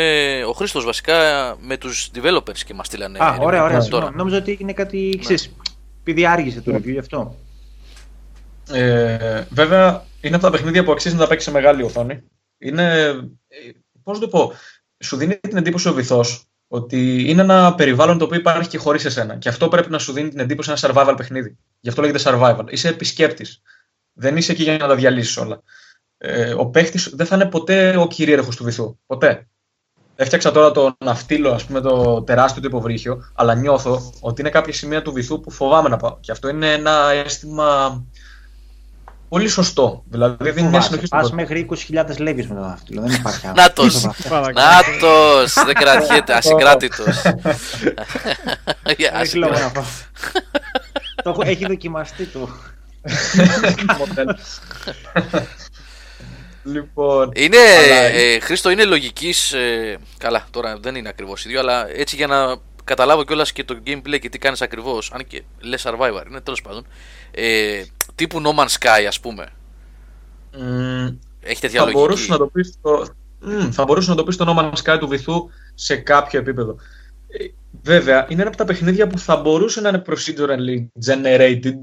ο Χρήστος βασικά με τους developers και μας στείλανε. Α, ωραία, ωραία. τώρα. συγγνώμη. Νόμιζα ότι έγινε κάτι εξή. Επειδή άργησε το review γι' αυτό. Ε, βέβαια, είναι από τα παιχνίδια που αξίζει να τα παίξεις σε μεγάλη οθόνη. Είναι. Πώς να το πω. Σου δίνει την εντύπωση ο βυθός ότι είναι ένα περιβάλλον το οποίο υπάρχει και χωρίς εσένα. Και αυτό πρέπει να σου δίνει την εντύπωση ένα survival παιχνίδι. Γι' αυτό λέγεται survival. Είσαι επισκέπτης. Δεν είσαι εκεί για να τα διαλύσεις όλα. Ε, ο παίχτης δεν θα είναι ποτέ ο κυρίαρχος του βυθού. Ποτέ. Έφτιαξα τώρα το ναυτίλο, ας πούμε, το τεράστιο του υποβρύχιο, αλλά νιώθω ότι είναι κάποια σημεία του βυθού που φοβάμαι να πάω. Και αυτό είναι ένα αίσθημα πολύ σωστό. Δηλαδή δίνει μια συνοχή στον Πας κόσμο. μέχρι 20.000 λέγκε με το δάχτυλο. Δεν υπάρχει άλλο. Νάτος. Παρακαλώ. Νάτος, δεν κρατιέται, ασυγκράτητος. Για Έχει λόγο ασυγκράτητος. να πω. Το έχω- Έχει δοκιμαστεί το. μοντέλο. λοιπόν, Είναι, Αλλά- ε, Χρήστο, είναι λογικής. καλά, τώρα δεν είναι ακριβώς ίδιο, αλλά έτσι για να καταλάβω κιόλας και το gameplay και τι κάνεις ακριβώς. Αν και λες survivor, είναι τέλος πάντων. Ε, τύπου No Man's Sky, ας πούμε. μ, Έχει τέτοια θα λογική. μπορούσε να το πεις το, Μμ, θα μπορούσε να το πεις το No Man's Sky του βυθού σε κάποιο επίπεδο. Ε, βέβαια, είναι ένα από τα παιχνίδια που θα μπορούσε να είναι procedurally generated,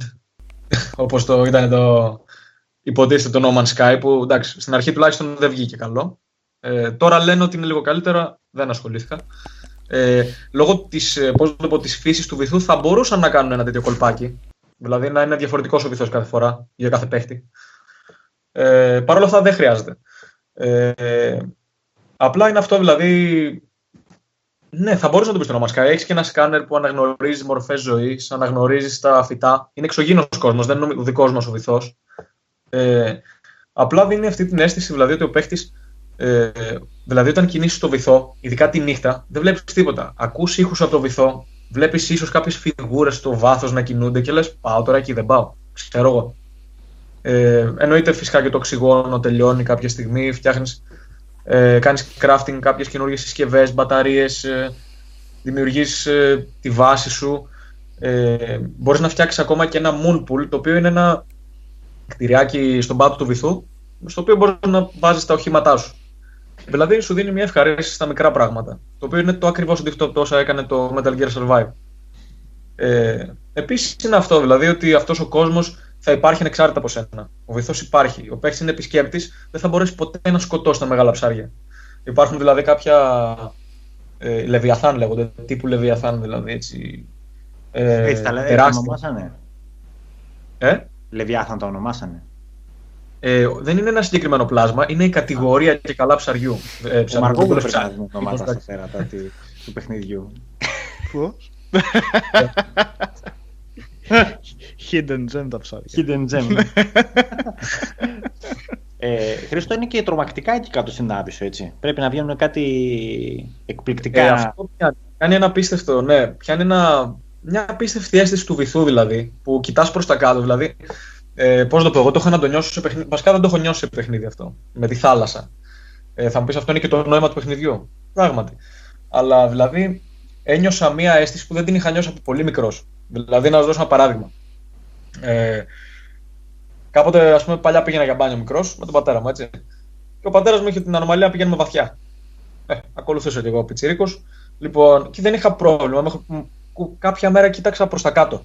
όπως το ήταν το υποτίθεται το No Man's Sky, που εντάξει, στην αρχή τουλάχιστον δεν βγήκε καλό. Ε, τώρα λένε ότι είναι λίγο καλύτερα, δεν ασχολήθηκα. Ε, λόγω της, ε, πώς να το πω, της φύσης του βυθού θα μπορούσαν να κάνουν ένα τέτοιο κολπάκι. Δηλαδή να είναι διαφορετικός ο βυθός κάθε φορά για κάθε παίχτη. Ε, Παρ' όλα αυτά δεν χρειάζεται. Ε, απλά είναι αυτό δηλαδή. Ναι, θα μπορούσε να το πεις το όνομα Sky. Έχεις και ένα σκάνερ που αναγνωρίζει μορφές ζωής, αναγνωρίζεις τα φυτά. Είναι εξωγήινος κόσμος, δεν είναι ο δικός μας ο βυθός. Ε, απλά δίνει αυτή την αίσθηση δηλαδή ότι ο παίχτης. Ε, δηλαδή, όταν κινήσεις το βυθό, ειδικά τη νύχτα, δεν βλέπεις τίποτα. Ακούς ήχους από το βυθό, βλέπεις ίσως κάποιες φιγούρες στο βάθος να κινούνται και λες: Πάω τώρα εκεί, δεν πάω. Ξέρω εγώ. Ε, εννοείται φυσικά και το οξυγόνο τελειώνει κάποια στιγμή, φτιάχνεις, ε, κάνεις crafting κάποιες καινούργιες συσκευές, μπαταρίες, ε, δημιουργείς ε, τη βάση σου. Ε, μπορείς να φτιάξεις ακόμα και ένα moon pool, το οποίο είναι ένα κτηριάκι στον πάτο του βυθού, στο οποίο μπορείς να βάζεις τα οχήματά σου. Δηλαδή σου δίνει μια ευχαρίστηση στα μικρά πράγματα, το οποίο είναι το ακριβώς αντίθετο όσα έκανε το Metal Gear Survive. Ε, Επίσης είναι αυτό, δηλαδή ότι αυτός ο κόσμος θα υπάρχει ανεξάρτητα από σένα. Ο βυθός υπάρχει. Ο παίκτη είναι επισκέπτης, δεν θα μπορέσει ποτέ να σκοτώσει τα μεγάλα ψάρια. Υπάρχουν δηλαδή κάποια ε, Λεβιαθάν λέγονται, τύπου Λεβιαθάν δηλαδή έτσι. Ε, Έτσι τα λέει, τα τεράστια. ονομάσανε. Ε; Λεβιάθαν τα ονομάσανε. Ε, δεν είναι ένα συγκεκριμένο πλάσμα, είναι η κατηγορία και καλά ψαριού. Ε, Ο ψαριού, Μαρκόπουλο δεν πρέπει ψάρι. να δίνει ονόματα Εντάξει. στα θέρατα τη- του παιχνιδιού. Πώς; Hidden gem τα ψάρια. Hidden gem. ε, Χρήστο είναι και τρομακτικά εκεί κάτω στην Άβυσσο, έτσι. Πρέπει να βγαίνουν κάτι εκπληκτικά. Ε, αυτό πιάνει. Κάνει ένα απίστευτο, ναι, πιάνει ένα, μια απίστευτη αίσθηση του βυθού δηλαδή, που κοιτάς προς τα κάτω, δηλαδή, ε, πώς το πω, εγώ το έχω να το νιώσω σε παιχνίδι, βασικά δεν το έχω νιώσει σε παιχνίδι αυτό, με τη θάλασσα. Ε, θα μου πεις αυτό είναι και το νόημα του παιχνιδιού, πράγματι. Αλλά δηλαδή ένιωσα μια αίσθηση που δεν την είχα νιώσει από πολύ μικρός. Δηλαδή να σας δώσω ένα παράδειγμα. Ε, κάποτε, ας πούμε, παλιά πήγαινα για μπάνιο μικρός με τον πατέρα μου, έτσι. Και ο πατέρας μου είχε την ανομαλία να πηγαίνουμε βαθιά. Ε, ακολουθούσα και εγώ πιτσιρίκος. Λοιπόν, και δεν είχα πρόβλημα. Μέχρι που που κάποια μέρα κοίταξα προς τα κάτω.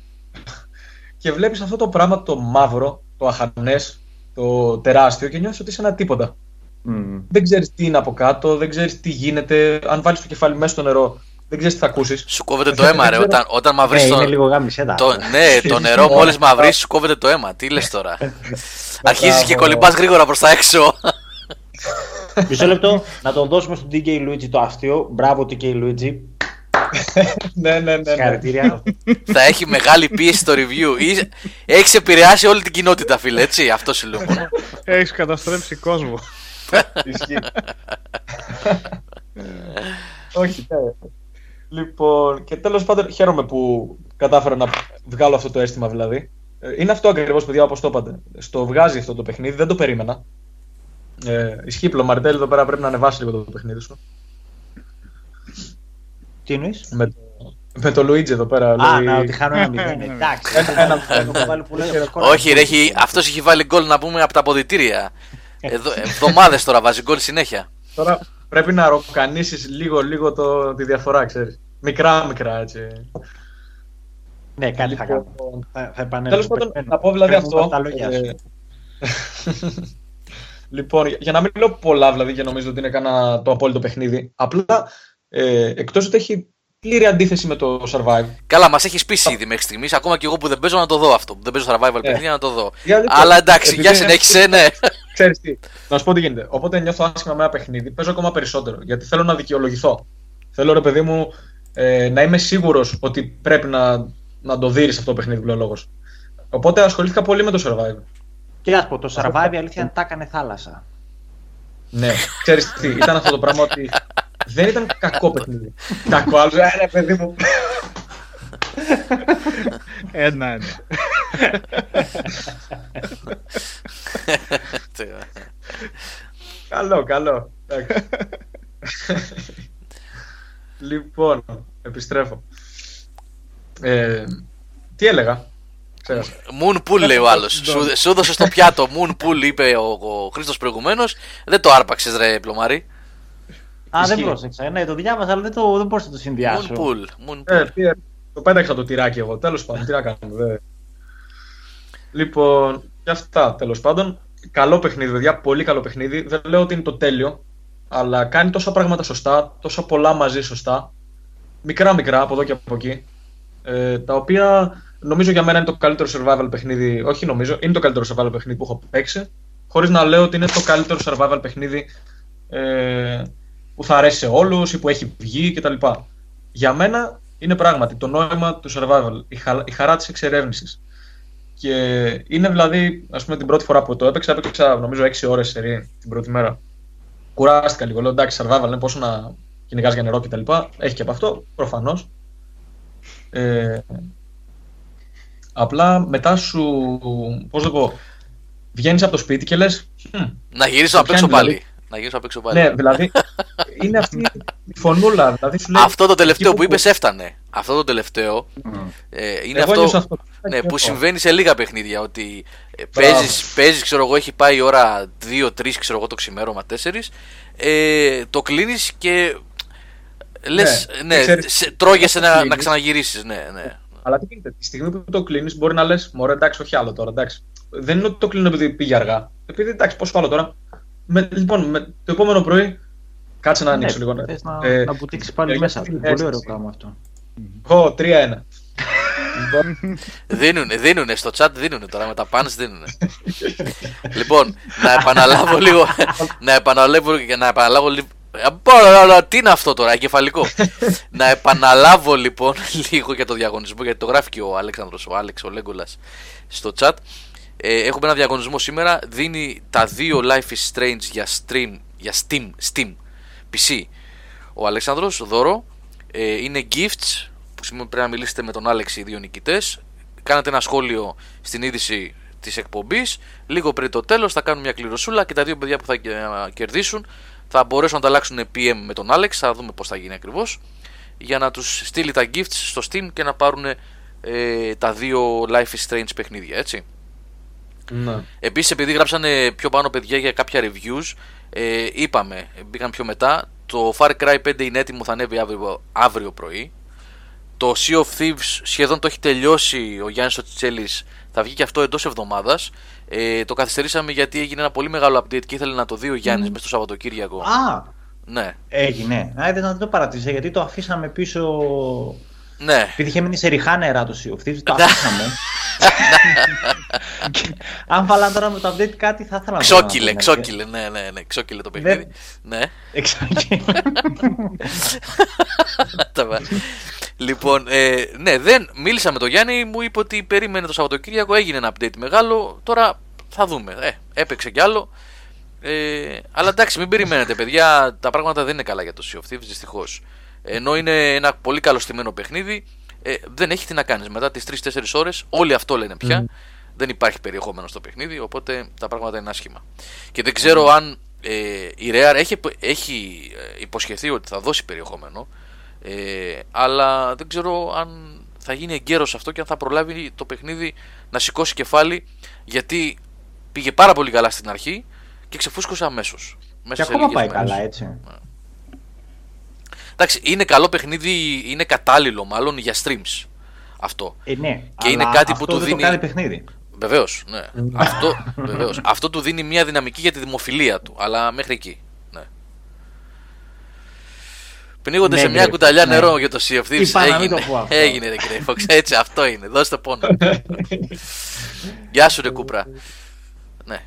Και βλέπεις αυτό το πράγμα το μαύρο, το αχανές, το τεράστιο και νιώθεις ότι είσαι ένα τίποτα. Μμμ. Δεν ξέρεις τι είναι από κάτω, δεν ξέρεις τι γίνεται. Αν βάλεις το κεφάλι μέσα στο νερό, δεν ξέρεις τι θα ακούσεις. Σου κόβεται το αίμα, ρε. Δεν ξέρω. Όταν, όταν Ε, μαυρίσει είναι το. λίγο γάμισέ Το, ναι, το νερό μόλις μαυρίσει, σου κόβεται το αίμα. Τι λες τώρα; Αρχίζεις και κολυμπάς γρήγορα προς τα έξω. Μισό λεπτό, να το δώσουμε στον DK Luigi το αστείο. Μπράβο, DK Luigi. Ναι, ναι, ναι. ναι. Συγχαρητήρια. Θα έχει μεγάλη πίεση στο review. Έχεις επηρεάσει όλη την κοινότητα, φίλε, έτσι. Αυτό σου λέω. μόνο. Έχεις καταστρέψει κόσμο. Ισχύει. Όχι, ναι. Λοιπόν, και τέλος πάντων χαίρομαι που κατάφερα να βγάλω αυτό το αίσθημα δηλαδή. Ε, Είναι αυτό ακριβώς, παιδιά, όπως το είπατε. Στο βγάζει αυτό το παιχνίδι, δεν το περίμενα. Ε, ισχύει πλωμαρτέλ εδώ πέρα πρέπει να ανεβάσει λίγο το παιχνίδι σου. Τι εννοείς; Με το, με το Luigi εδώ πέρα. Α, λέει- να ότι χάνω ένα μηδέν. Ναι, ναι. Εντάξει. Ένα- ένα- Έχω βάλει πολλά σκορ. Όχι, ρε, έχει, αυτός έχει βάλει γκολ να πούμε από τα αποδητήρια. Εδώ, εβδομάδες τώρα βάζει γκολ συνέχεια. Τώρα πρέπει να ροκανίσεις λίγο, λίγο το, τη διαφορά, ξέρεις. Μικρά, μικρά έτσι. Ναι, κάτι θα κάνω. Λοιπόν, Θα, θα επανέλθω. Τέλος πάντων, Περιμένω. να πω δηλαδή Παίρνω αυτό. τα λόγια σου. ε, λοιπόν, για- για να μην λέω πολλά δηλαδή και νομίζω ότι είναι κανένα το απόλυτο παιχνίδι. Απλά ε, εκτός ότι έχει πλήρη αντίθεση με το survive. Καλά, μας έχεις πείσει ήδη μέχρι στιγμής. Ακόμα και εγώ που δεν παίζω να το δω αυτό. Που δεν παίζω survival παιχνίδια να το δω. Για αλήθεια, Αλλά εντάξει, επειδή για είναι- συνέχισε, ναι. Ξέρεις τι, να σου πω τι γίνεται. Όποτε νιώθω άσχημα με ένα παιχνίδι, παίζω ακόμα περισσότερο. Γιατί θέλω να δικαιολογηθώ. Θέλω, ρε παιδί μου, ε, να είμαι σίγουρος ότι πρέπει να, να το δεις αυτό το παιχνίδι πλέον λόγος. Οπότε ασχολήθηκα πολύ με το survive. Και να σου πω, το survive η αλήθεια είναι τα έκανε θάλασσα. Ναι, ξέρεις τι, ήταν αυτό το πράγμα ότι δεν ήταν κακό παιχνίδι. κακό, άλλο, ε, ρε παιδί μου. Ένα, ένα. καλό, καλό. Εντάξει. λοιπόν, επιστρέφω. Ε, τι έλεγα, ξέχασα. Moon Pool λέει ο άλλος. Σου, σου έδωσε στο πιάτο Moon Pool, είπε ο, ο Χρήστος προηγουμένως. Δεν το άρπαξες, ρε πλωμάρι. Α, δεν Ισχύει. πρόσεξα. Ναι, το διάβαζα, αλλά δεν, το, δεν μπορούσα να το Moon συνδυάσω. Pool. Moon Ε, Pool. τι, ε, το πέταξα το τυράκι εγώ, τέλος πάντων, τι να κάνουμε. δε. Λοιπόν, και αυτά, τέλος πάντων. Καλό παιχνίδι, παιδιά, πολύ καλό παιχνίδι. Δεν λέω ότι είναι το τέλειο, αλλά κάνει τόσα πράγματα σωστά, τόσα πολλά μαζί σωστά. Μικρά-μικρά, από εδώ και από εκεί. Ε, τα οποία νομίζω για μένα είναι το καλύτερο survival παιχνίδι. Όχι νομίζω, είναι το καλύτερο survival παιχνίδι που έχω παίξει. Χωρίς να λέω ότι είναι το καλύτερο survival παιχνίδι ε, που θα αρέσει σε όλους ή που έχει βγει κτλ. Για μένα είναι πράγματι το νόημα του survival, η, χα, η χαρά της εξερεύνησης. Και είναι δηλαδή, ας πούμε, την πρώτη φορά που το έπαιξα, έπαιξα νομίζω 6 ώρες σε την πρώτη μέρα. Κουράστηκα λίγο, λέω εντάξει, survival είναι πόσο να κυνηγάς για νερό κτλ. Έχει και από αυτό, προφανώς. Ε, απλά μετά σου. Πώς το πω. Βγαίνεις από το σπίτι και λες. Να γυρίσω να παίξω πιάνει, πάλι. Να γυρίσω να παίξω πάλι. Ναι, δηλαδή. είναι αυτή η φωνούλα. Δηλαδή σου λέει, Αυτό το τελευταίο εκεί που είπες έφτανε. Αυτό το τελευταίο Μμ. ε, είναι Εγώ νιώσα αυτό, αυτό. ναι, Και που εγώ. συμβαίνει σε λίγα παιχνίδια. Ότι ε, Μπράβο. παίζεις, παίζεις, ξέρω εγώ, έχει πάει η ώρα 2-3, ξέρω εγώ το ξημέρωμα 4. Ε, το κλείνεις και λες, Ναι, ναι, και ξέρεις, σε, τρώγεσαι το να, να κλείνεις. ξαναγυρίσεις. Ναι, ναι. Αλλά τι γίνεται, τη στιγμή που το κλείνεις, μπορεί να λες: Μωρέ, εντάξει, όχι άλλο τώρα. Εντάξει. Δεν είναι ότι το κλείνω επειδή πήγε αργά. Επειδή εντάξει, πόσο άλλο τώρα. Με, λοιπόν, με, το επόμενο πρωί Κάτσε να ανοίξω Ναι, λίγο. θες να, Ε, να μπουτίξεις πάλι ε, μέσα. γιατί Πολύ είναι ωραίο έτσι. πράγμα αυτό. Εγώ 3-1. Λοιπόν, Δίνουνε, δίνουνε στο chat, δίνουνε τώρα με τα πάνς δίνουνε. λοιπόν, να επαναλάβω λίγο, να επαναλάβω και να επαναλάβω λίγο. Τι είναι αυτό τώρα, εγκεφαλικό. να επαναλάβω λοιπόν λίγο για το διαγωνισμό, γιατί το γράφει και ο Αλέξανδρος, ο Άλεξ, ο Λέγκολας στο chat. Ε, έχουμε ένα διαγωνισμό σήμερα, δίνει τα δύο Life is Strange για, stream, για Steam, Steam, PC. Ο Αλέξανδρος, δώρο, ε, είναι gifts που σημαίνει πρέπει να μιλήσετε με τον Άλεξ οι δύο νικητές. Κάνετε ένα σχόλιο στην είδηση της εκπομπής. Λίγο πριν το τέλος θα κάνουν μια κληροσούλα και τα δύο παιδιά που θα ε, κερδίσουν θα μπορέσουν να ανταλλάξουν PM με τον Άλεξ. Θα δούμε πώς θα γίνει ακριβώς. Για να τους στείλει τα gifts στο Steam και να πάρουν ε, τα δύο Life is Strange παιχνίδια, έτσι. Ναι. Επίσης, επειδή γράψανε πιο πάνω παιδιά για κάποια reviews, ε, είπαμε, μπήκαν πιο μετά, το Far Cry 5 είναι έτοιμο, θα ανέβει αύριο, αύριο πρωί. Το Sea of Thieves σχεδόν το έχει τελειώσει ο Γιάννης ο Τσιτσέλης, θα βγει και αυτό εντός εβδομάδας. Ε, το καθυστερήσαμε γιατί έγινε ένα πολύ μεγάλο update και ήθελε να το δει ο Γιάννης μέσα στο Σαββατοκύριακο. Α, Ναι, έγινε. Α, δεν, δεν το παρατήρησα γιατί το αφήσαμε πίσω. Ναι. Επειδή είχε μείνει σε ριχά νερά το Sea of Thieves, το αφήσαμε. Και Αν βάλαν τώρα με το update κάτι, θα ήθελα να το Ξόκυλε, δω. ξόκυλε, ναι, ναι, ναι, ξόκυλε το παιχνίδι. Ναι. Εξόκυλε. Τα βα- λοιπόν, ε, ναι, δεν μίλησα με τον Γιάννη, μου είπε ότι περίμενε το Σαββατοκύριακο, έγινε ένα update μεγάλο. Τώρα θα δούμε. Ε, έπαιξε κι άλλο. Ε, αλλά εντάξει, μην περιμένετε, παιδιά. Τα πράγματα δεν είναι καλά για το Sea of Thieves, δυστυχώς. Ενώ είναι ένα πολύ καλό στημένο παιχνίδι, ε, δεν έχει τι να κάνεις. Μετά τις 3-4 ώρες, όλοι αυτό λένε πια. Δεν υπάρχει περιεχόμενο στο παιχνίδι, οπότε τα πράγματα είναι άσχημα. Και δεν ξέρω αν ε, η Rare έχει, έχει ε, υποσχεθεί ότι θα δώσει περιεχόμενο, ε, αλλά δεν ξέρω αν θα γίνει εγκαίρος αυτό και αν θα προλάβει το παιχνίδι να σηκώσει κεφάλι, γιατί πήγε πάρα πολύ καλά στην αρχή και ξεφούσκωσε αμέσως. Και ακόμα πάει καλά, έτσι. Εντάξει, είναι καλό παιχνίδι, είναι κατάλληλο μάλλον για streams. Αυτό. Ε, ναι, Και είναι αλλά κάτι που αυτό του δεν δίνει- Το κάνει παιχνίδι. Βεβαίως, ναι. αυτό, βεβαίως. αυτό του δίνει μια δυναμική για τη δημοφιλία του, αλλά μέχρι εκεί. Ναι. Πνίγονται Ναι, σε μια Grey κουταλιά Fox, ναι. νερό για το Sea of Thieves. Είπα να μην έγινε, το πω αυτό. έγινε ρε Grey Fox. Έτσι, αυτό είναι. Δώστε πόνο. Γεια σου ρε Κούπρα. Ναι.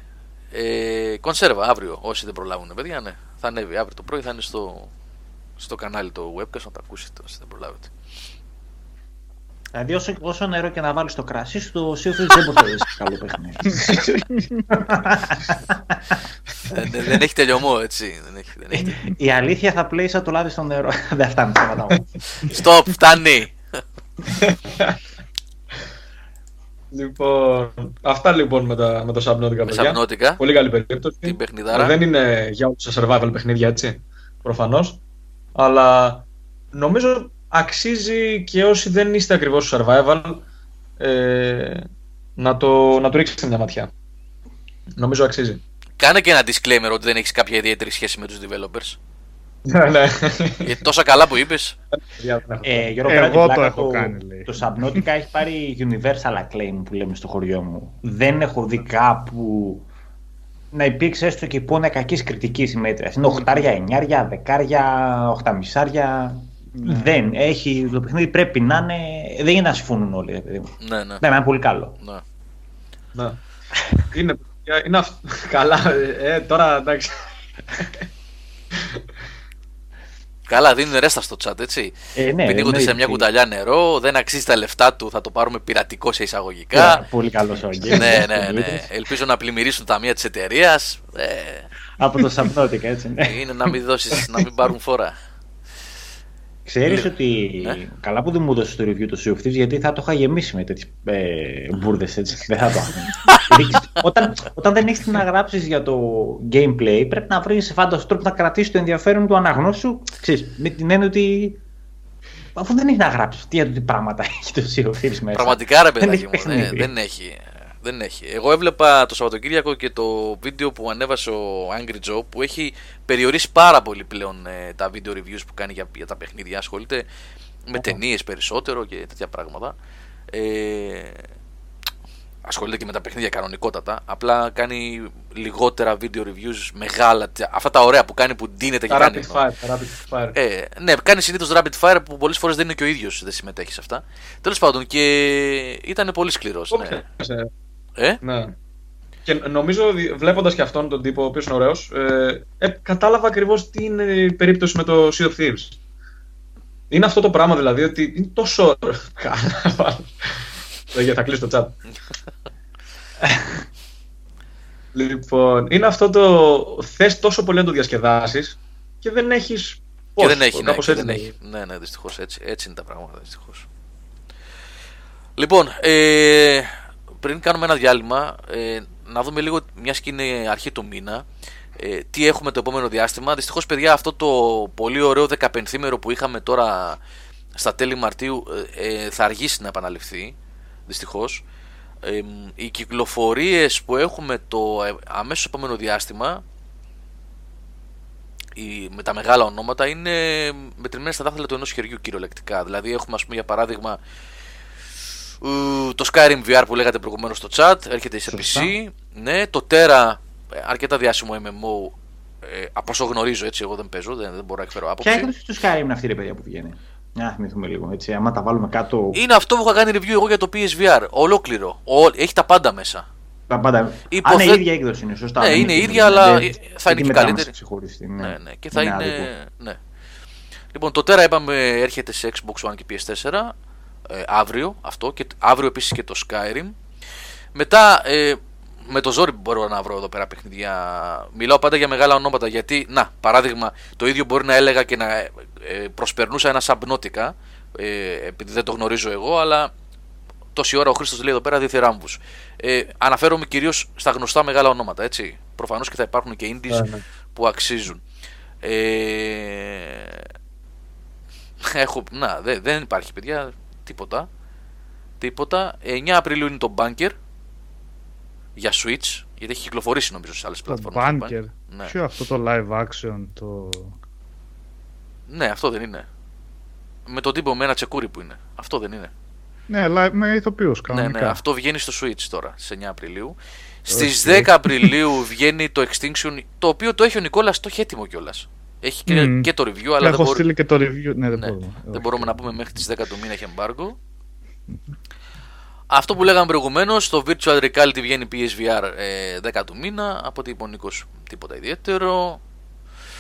Ε, κονσέρβα αύριο, όσοι δεν προλάβουν, παιδιά, ναι. Θα ανέβει αύριο το πρωί, θα είναι στο, στο κανάλι το webcast να το ακούσετε όσοι δεν προλάβετε. Δηλαδή, όσο, όσο νερό και να βάλεις στο κρασί σου, το Sea of Thieves δεν μπορείς να δεις καλό παιχνίδι. δεν, δεν- δεν έχει τελειωμό, έτσι. Δεν έχει, δεν έχει. Η αλήθεια θα πλέει σαν το λάδι στο νερό. δεν φτάνει, σταματάω. Stop, φτάνει. Λοιπόν, αυτά λοιπόν με, τα, με το Subnautica, Με παιδιά. Subnautica. Πολύ καλή περίπτωση. Την παιχνιδάρα. Δεν είναι για όλους τα survival παιχνίδια, έτσι, προφανώς. Αλλά νομίζω αξίζει και όσοι δεν είστε ακριβώς στο survival ε, να, το, να του ρίξετε μια ματιά. Νομίζω αξίζει. Κάνε και ένα disclaimer ότι δεν έχεις κάποια ιδιαίτερη σχέση με τους developers. Ναι, ναι. Γιατί τόσα καλά που είπες. Ε, Γιώργο, Εγώ πέρα την το πλάκα, έχω κάνει, λέει. Το Subnautica έχει πάρει universal acclaim που λέμε στο χωριό μου. Δεν έχω δει κάπου να υπήρξε έστω και υπόνα κακής κριτικής συμμέτρια. Είναι οχτάρια, εννιάρια, δεκάρια, οχταμισάρια. Ναι. Δεν. Έχει, το παιχνίδι πρέπει να είναι. Δεν είναι να συμφωνούν όλοι. ρε παιδί μου. Ναι, ναι. Ναι, είναι πολύ καλό. ναι. Ναι. είναι, είναι αυ- καλά. Ε, τώρα εντάξει. Καλά, δίνουν ρέστα στο chat, έτσι. Ε, ναι, Πνίγονται σε εννοείται. μια κουταλιά νερό, δεν αξίζει τα λεφτά του, θα το πάρουμε πειρατικό σε Yeah, εισαγωγικά. πολύ καλός ο ναι, ναι, ναι. Ελπίζω να πλημμυρίσουν τα μία της εταιρείας. Ε, Από το Subnautica, έτσι. Ναι. είναι να μην δώσεις, να μην πάρουν φορά. Ξέρεις ότι. Ναι. Καλά που δεν μου έδωσε το review του Sea of Thieves, γιατί θα το είχα γεμίσει με τέτοιες ε, μπουρδες έτσι. δεν θα το άφηνα. Γιατί όταν, όταν δεν έχεις να γράψεις για το gameplay, πρέπει να βρεις φάνταστο τρόπο να κρατήσεις το ενδιαφέρον του αναγνώσου. Ξέρεις, με την έννοια ότι. Αφού δεν έχεις να γράψεις, τι, τι πράγματα έχει το Sea of Thieves μέσα. Πραγματικά ρε Δεν παιδάκι έχει μου, ναι, παιχνίδι. δεν έχει. Δεν έχει. Εγώ έβλεπα το Σαββατοκύριακο και το βίντεο που ανέβασε ο Angry Joe που έχει περιορίσει πάρα πολύ πλέον ε, τα video reviews που κάνει για, για τα παιχνίδια. Ασχολείται με ταινίες περισσότερο και τέτοια πράγματα. Ε, ασχολείται και με τα παιχνίδια κανονικότατα. Απλά κάνει λιγότερα video reviews μεγάλα. Αυτά τα ωραία που κάνει που ντύνεται και Τα κάνει. rapid fire. τα rapid fire. Ε, ναι, κάνει συνήθως rapid fire που πολλές φορές δεν είναι και ο ίδιος δεν συμμετέχει σε αυτά. Τέλος πάντων και ήταν πολύ σκληρός. Ναι. Όποιος, ε, Ε; Ναι. Και νομίζω, βλέποντας και αυτόν τον τύπο, ο οποίος είναι ωραίος, ε, ε, κατάλαβα ακριβώς τι είναι η περίπτωση με το Sea of Thieves. Είναι αυτό το πράγμα δηλαδή ότι είναι τόσο. Καλά, θα κλείσω το chat. λοιπόν, είναι αυτό το. Θες τόσο πολύ να το διασκεδάσεις και δεν έχεις. Και δεν έχει, ναι, και δεν έχει. Ναι, ναι, δυστυχώς έτσι, έτσι είναι τα πράγματα. Δυστυχώς. Λοιπόν, ε, πριν κάνουμε ένα διάλειμμα, ε, να δούμε λίγο, μιας και είναι αρχή του μήνα, ε, τι έχουμε το επόμενο διάστημα. Δυστυχώς, παιδιά, αυτό το πολύ ωραίο 15 που είχαμε τώρα στα τέλη Μαρτίου ε, θα αργήσει να επαναληφθεί. Δυστυχώς. Ε, οι κυκλοφορίες που έχουμε το ε, αμέσως επόμενο διάστημα οι, με τα μεγάλα ονόματα είναι μετρημένε στα δάχτυλα του ενός χεριού κυριολεκτικά. Δηλαδή έχουμε ας πούμε για παράδειγμα το Skyrim VR που λέγατε προηγουμένως στο chat, έρχεται σε Σωστά. PC. Ναι, το Terra, αρκετά διάσημο MMO, ε, από όσο γνωρίζω έτσι, εγώ δεν παίζω, δεν, δεν μπορώ να εκφέρω άποψη. Ποια έκδοση του Skyrim είναι αυτή η παιδιά που βγαίνει; Να θυμηθούμε λίγο. Έτσι, άμα τα βάλουμε κάτω. Είναι αυτό που είχα κάνει review εγώ για το PSVR. Ολόκληρο. Ο, έχει τα πάντα μέσα. Τα πάντα. Υποθε- Α, ναι, η ίδια έκδοση είναι, σωστά. Ναι, δεν είναι η η ίδια, αλλά δεν- θα είναι γιατί και μετά μας καλύτερη. ξεχωριστή, Ναι, Ναι, ναι. Και θα είναι. άδικο. Ναι. Λοιπόν, το Terra είπαμε έρχεται σε Xbox One και PS4 ε, αύριο αυτό και αύριο επίσης και το Skyrim. Μετά ε, με το ζόρι μπορώ να βρω εδώ πέρα παιχνίδια. Μιλάω πάντα για μεγάλα ονόματα γιατί, να, παράδειγμα, το ίδιο μπορεί να έλεγα και να ε, ε, προσπερνούσα ένα Subnautica ε, επειδή δεν το γνωρίζω εγώ, αλλά τόση ώρα ο Χρήστος λέει εδώ πέρα δύο θεράμβους. Ε, αναφέρομαι κυρίως στα γνωστά μεγάλα ονόματα, έτσι. Προφανώς και θα υπάρχουν και indies Ναι, ναι. που αξίζουν. Ε, έχω, να, δε- δεν υπάρχει παιδιά, τίποτα. Τίποτα. 9 Απριλίου είναι το Bunker για Switch, γιατί έχει κυκλοφορήσει νομίζω σε άλλες Το πλατφόρμες. το Bunker. Ναι. Ποιο αυτό το live action, το... ναι, αυτό δεν είναι. Με τον τύπο με ένα τσεκούρι που είναι. Αυτό δεν είναι. Ναι, live, με ηθοποιούς Ναι, κανονικά. ναι, αυτό βγαίνει στο Switch τώρα, στις 9 Απριλίου. Στις Οκ. 10 Απριλίου βγαίνει το Extinction, το οποίο το έχει ο Νικόλας, το έχει έτοιμο κιόλας. Έχει και, Μμμ. και το review, Και αλλά δεν, έχω μπορεί- στείλει και το review. Ναι, δεν ναι, μπορούμε. δεν Όχι. μπορούμε να πούμε μέχρι τις 10 του μήνα έχει embargo. Αυτό που λέγαμε προηγουμένως, το Virtual Reality βγαίνει PSVR ε, 10 του μήνα. Από ό,τι είπε ο Νίκος, τίποτα ιδιαίτερο.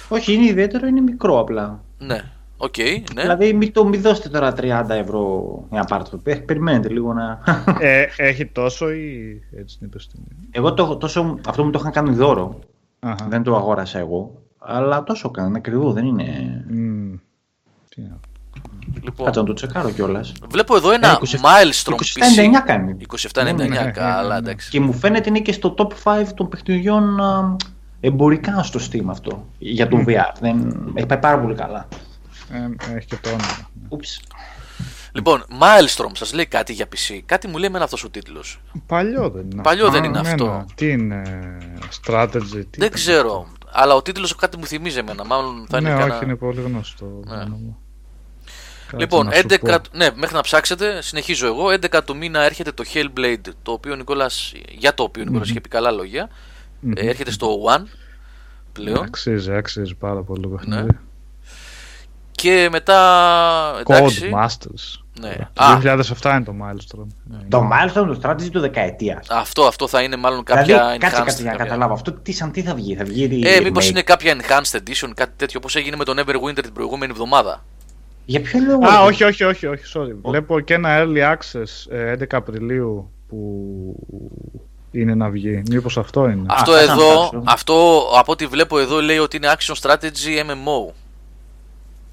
Όχι, είναι ιδιαίτερο, είναι μικρό απλά. Ναι, οκ, ναι. Δηλαδή, μην, το, μην δώσετε τώρα 30 ευρώ για να πάρετε το. Ε, Περιμένετε λίγο να. Ε, έχει τόσο ή έτσι την είπες την... Εγώ το, τόσο, αυτό μου το είχαν κάνει δώρο. Αχα. Δεν το αγόρασα εγώ. Αλλά τόσο έκανε, ακριβό, δεν είναι. Μμμ. Τι να- Λοιπόν, Κάτσε να το τσεκάρω κιόλας. βλέπω εδώ ένα Ε, 27 milestone 27,99 PC. κάνει. 27,99, Ναι, ναι, καλά, ναι, ναι. εντάξει. Και μου φαίνεται είναι και στο top 5 των παιχνιδιών α, εμπορικά στο Steam αυτό. Για το VR. Δεν... Έχει πάει πάρα πολύ καλά. Ε, έχει και το όνομα. Ούψ. Λοιπόν, Maelstrom, σας λέει κάτι για PC. Κάτι μου λέει εμένα αυτός ο τίτλος. Παλιό δεν είναι Παλιό αυτό. δεν είναι Α, αυτό. εμένα. Τι είναι, strategy, τι Δεν ήταν ξέρω. Αλλά ο τίτλος κάτι μου θυμίζει εμένα. Μάλλον θα ναι, είναι όχι, κανένα... είναι πολύ γνωστό. το Ναι. όνομα. Κάτσε Λοιπόν, να σου 11, πω. ναι, μέχρι να ψάξετε, συνεχίζω εγώ. 11 του μήνα έρχεται το Hellblade, το οποίο ο Νικόλας, για το οποίο ο Νικόλας είχε πει καλά λόγια. Μμμ. Ε, έρχεται στο One πλέον. Αξίζει, αξίζει πάρα πολύ το Ναι. παιχνίδι. Και μετά, εντάξει, Codemasters. Ναι. Το Α. 2007 είναι το Milestone. Το Milestone, το strategy του δεκαετίας. αυτό, αυτό θα είναι μάλλον κάποια Δηλαδή, κάτσε enhanced. κάτι για να κάποια- καταλάβω. Αυτό τι σαν τι θα βγει; Θα βγει Ε, remake; μήπως είναι κάποια enhanced edition, κάτι τέτοιο, όπως έγινε με τον Everwinter την προηγούμενη εβδομάδα. Για ποιο λόγο. Α, ρε; όχι, όχι, όχι, όχι, sorry. Βλέπω και ένα early access ε, 11 Απριλίου που είναι να βγει. Μήπως αυτό είναι; Αυτό κάτσε να εδώ, ψάξω. αυτό από ό,τι βλέπω εδώ λέει ότι είναι action strategy MMO.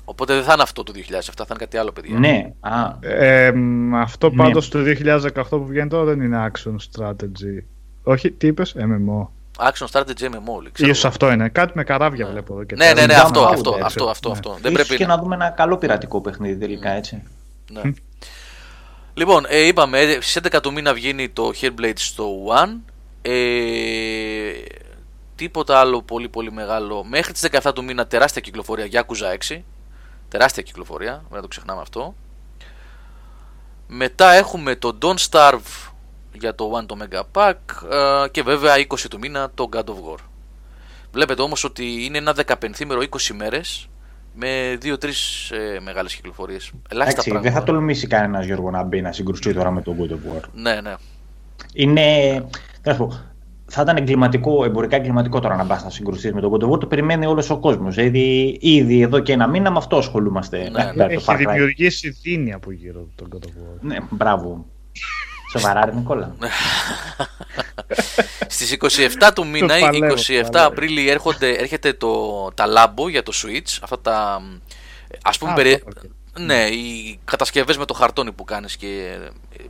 Οπότε δεν θα είναι αυτό το 2007, θα είναι κάτι άλλο, παιδιά. Ναι. Α, Ε, μ, αυτό Ναι. πάντως το 2018 που βγαίνει τώρα δεν είναι action strategy. Όχι, τι είπες, MMO. Action strategy MMO, λέει. ξέρω Ίσως εγώ. αυτό είναι. Κάτι με καράβια βλέπω εδώ και Ναι, ναι, ναι, Download, αυτό, αυτό, έτσι. αυτό, αυτό, Ναι. αυτό. Δεν ίσως πρέπει και να... να δούμε ένα καλό πειρατικό παιχνίδι τελικά, έτσι. Ναι. Λοιπόν, ε, είπαμε, ε, στις 11 του μήνα βγαίνει το Hellblade στο One. Ε, τίποτα άλλο πολύ πολύ μεγάλο. Μέχρι τις 17 του μήνα τεράστια κυκλοφορία Yakuza 6. Τεράστια κυκλοφορία, δεν να το ξεχνάμε αυτό. Μετά έχουμε το Don't Starve για το One το Mega Pack ε, και βέβαια 20 του μήνα το God of War. Βλέπετε όμως ότι είναι ένα 15 μέρο 20 μέρες με 2-3 ε, μεγάλες κυκλοφορίες. Ελάχιστα Εντάξει, πράγματα. δεν θα τολμήσει κανένας Γιώργο να μπει να συγκρουστεί τώρα με τον God of War. Ναι, ναι. Είναι. τι να σου πω, θα ήταν εγκληματικό, εμπορικά εγκληματικό τώρα να πας να συγκρουστείς με τον God of War. Το περιμένει όλος ο κόσμος. Ήδη, ήδη εδώ και ένα μήνα με αυτό ασχολούμαστε. Ναι, με ναι. το Έχει Far Cry. δημιουργήσει δίνη από γύρω τον God of War. Ναι, μπράβο. Σοβαρά, ρε Νικόλα. Στις 27 του μήνα, Το παλεύω, 27 παλεύω. Απρίλη έρχονται, έρχεται το, τα Labo για το Switch, αυτά τα ας πούμε Α, περι- το πακέτο. ναι, οι κατασκευές με το χαρτόνι που κάνεις και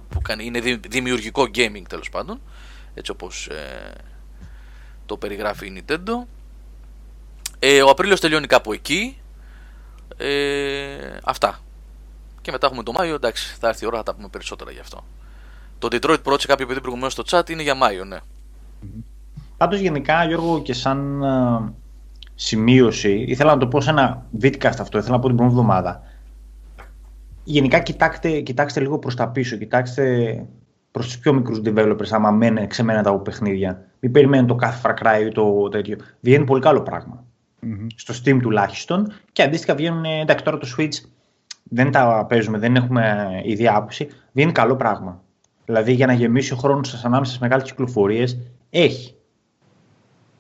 που κάνει, είναι δη- δημιουργικό gaming τέλος πάντων, έτσι όπως ε, το περιγράφει η Nintendo. Ε, ο Απρίλιος τελειώνει κάπου εκεί. Ε, αυτά. Και μετά έχουμε το Μάιο, εντάξει, θα έρθει η ώρα να τα πούμε περισσότερα γι' αυτό. Το Detroit Pro, σε κάποιο παιδί προηγουμένως στο chat, είναι για Μάιο, ναι. Πάντως γενικά, Γιώργο, και σαν ε, σημείωση, ήθελα να το πω σε ένα vidcast αυτό, ήθελα να πω την προηγούμενη εβδομάδα. Γενικά, κοιτάξτε, κοιτάξτε λίγο προς τα πίσω, κοιτάξτε προς τους πιο μικρούς developers, άμα μένε, ξεμένετε από παιχνίδια. Μην περιμένετε το κάθε Far Cry ή το τέτοιο. Βγαίνει πολύ καλό πράγμα. Μμμ. Στο Steam τουλάχιστον. Και αντίστοιχα βγαίνουν, ε, εντάξει, τώρα το Switch δεν τα παίζουμε, δεν έχουμε ίδια άποψη. Βγαίνει καλό πράγμα. Δηλαδή για να γεμίσει ο χρόνος σας ανάμεσα στις μεγάλες κυκλοφορίες, έχει.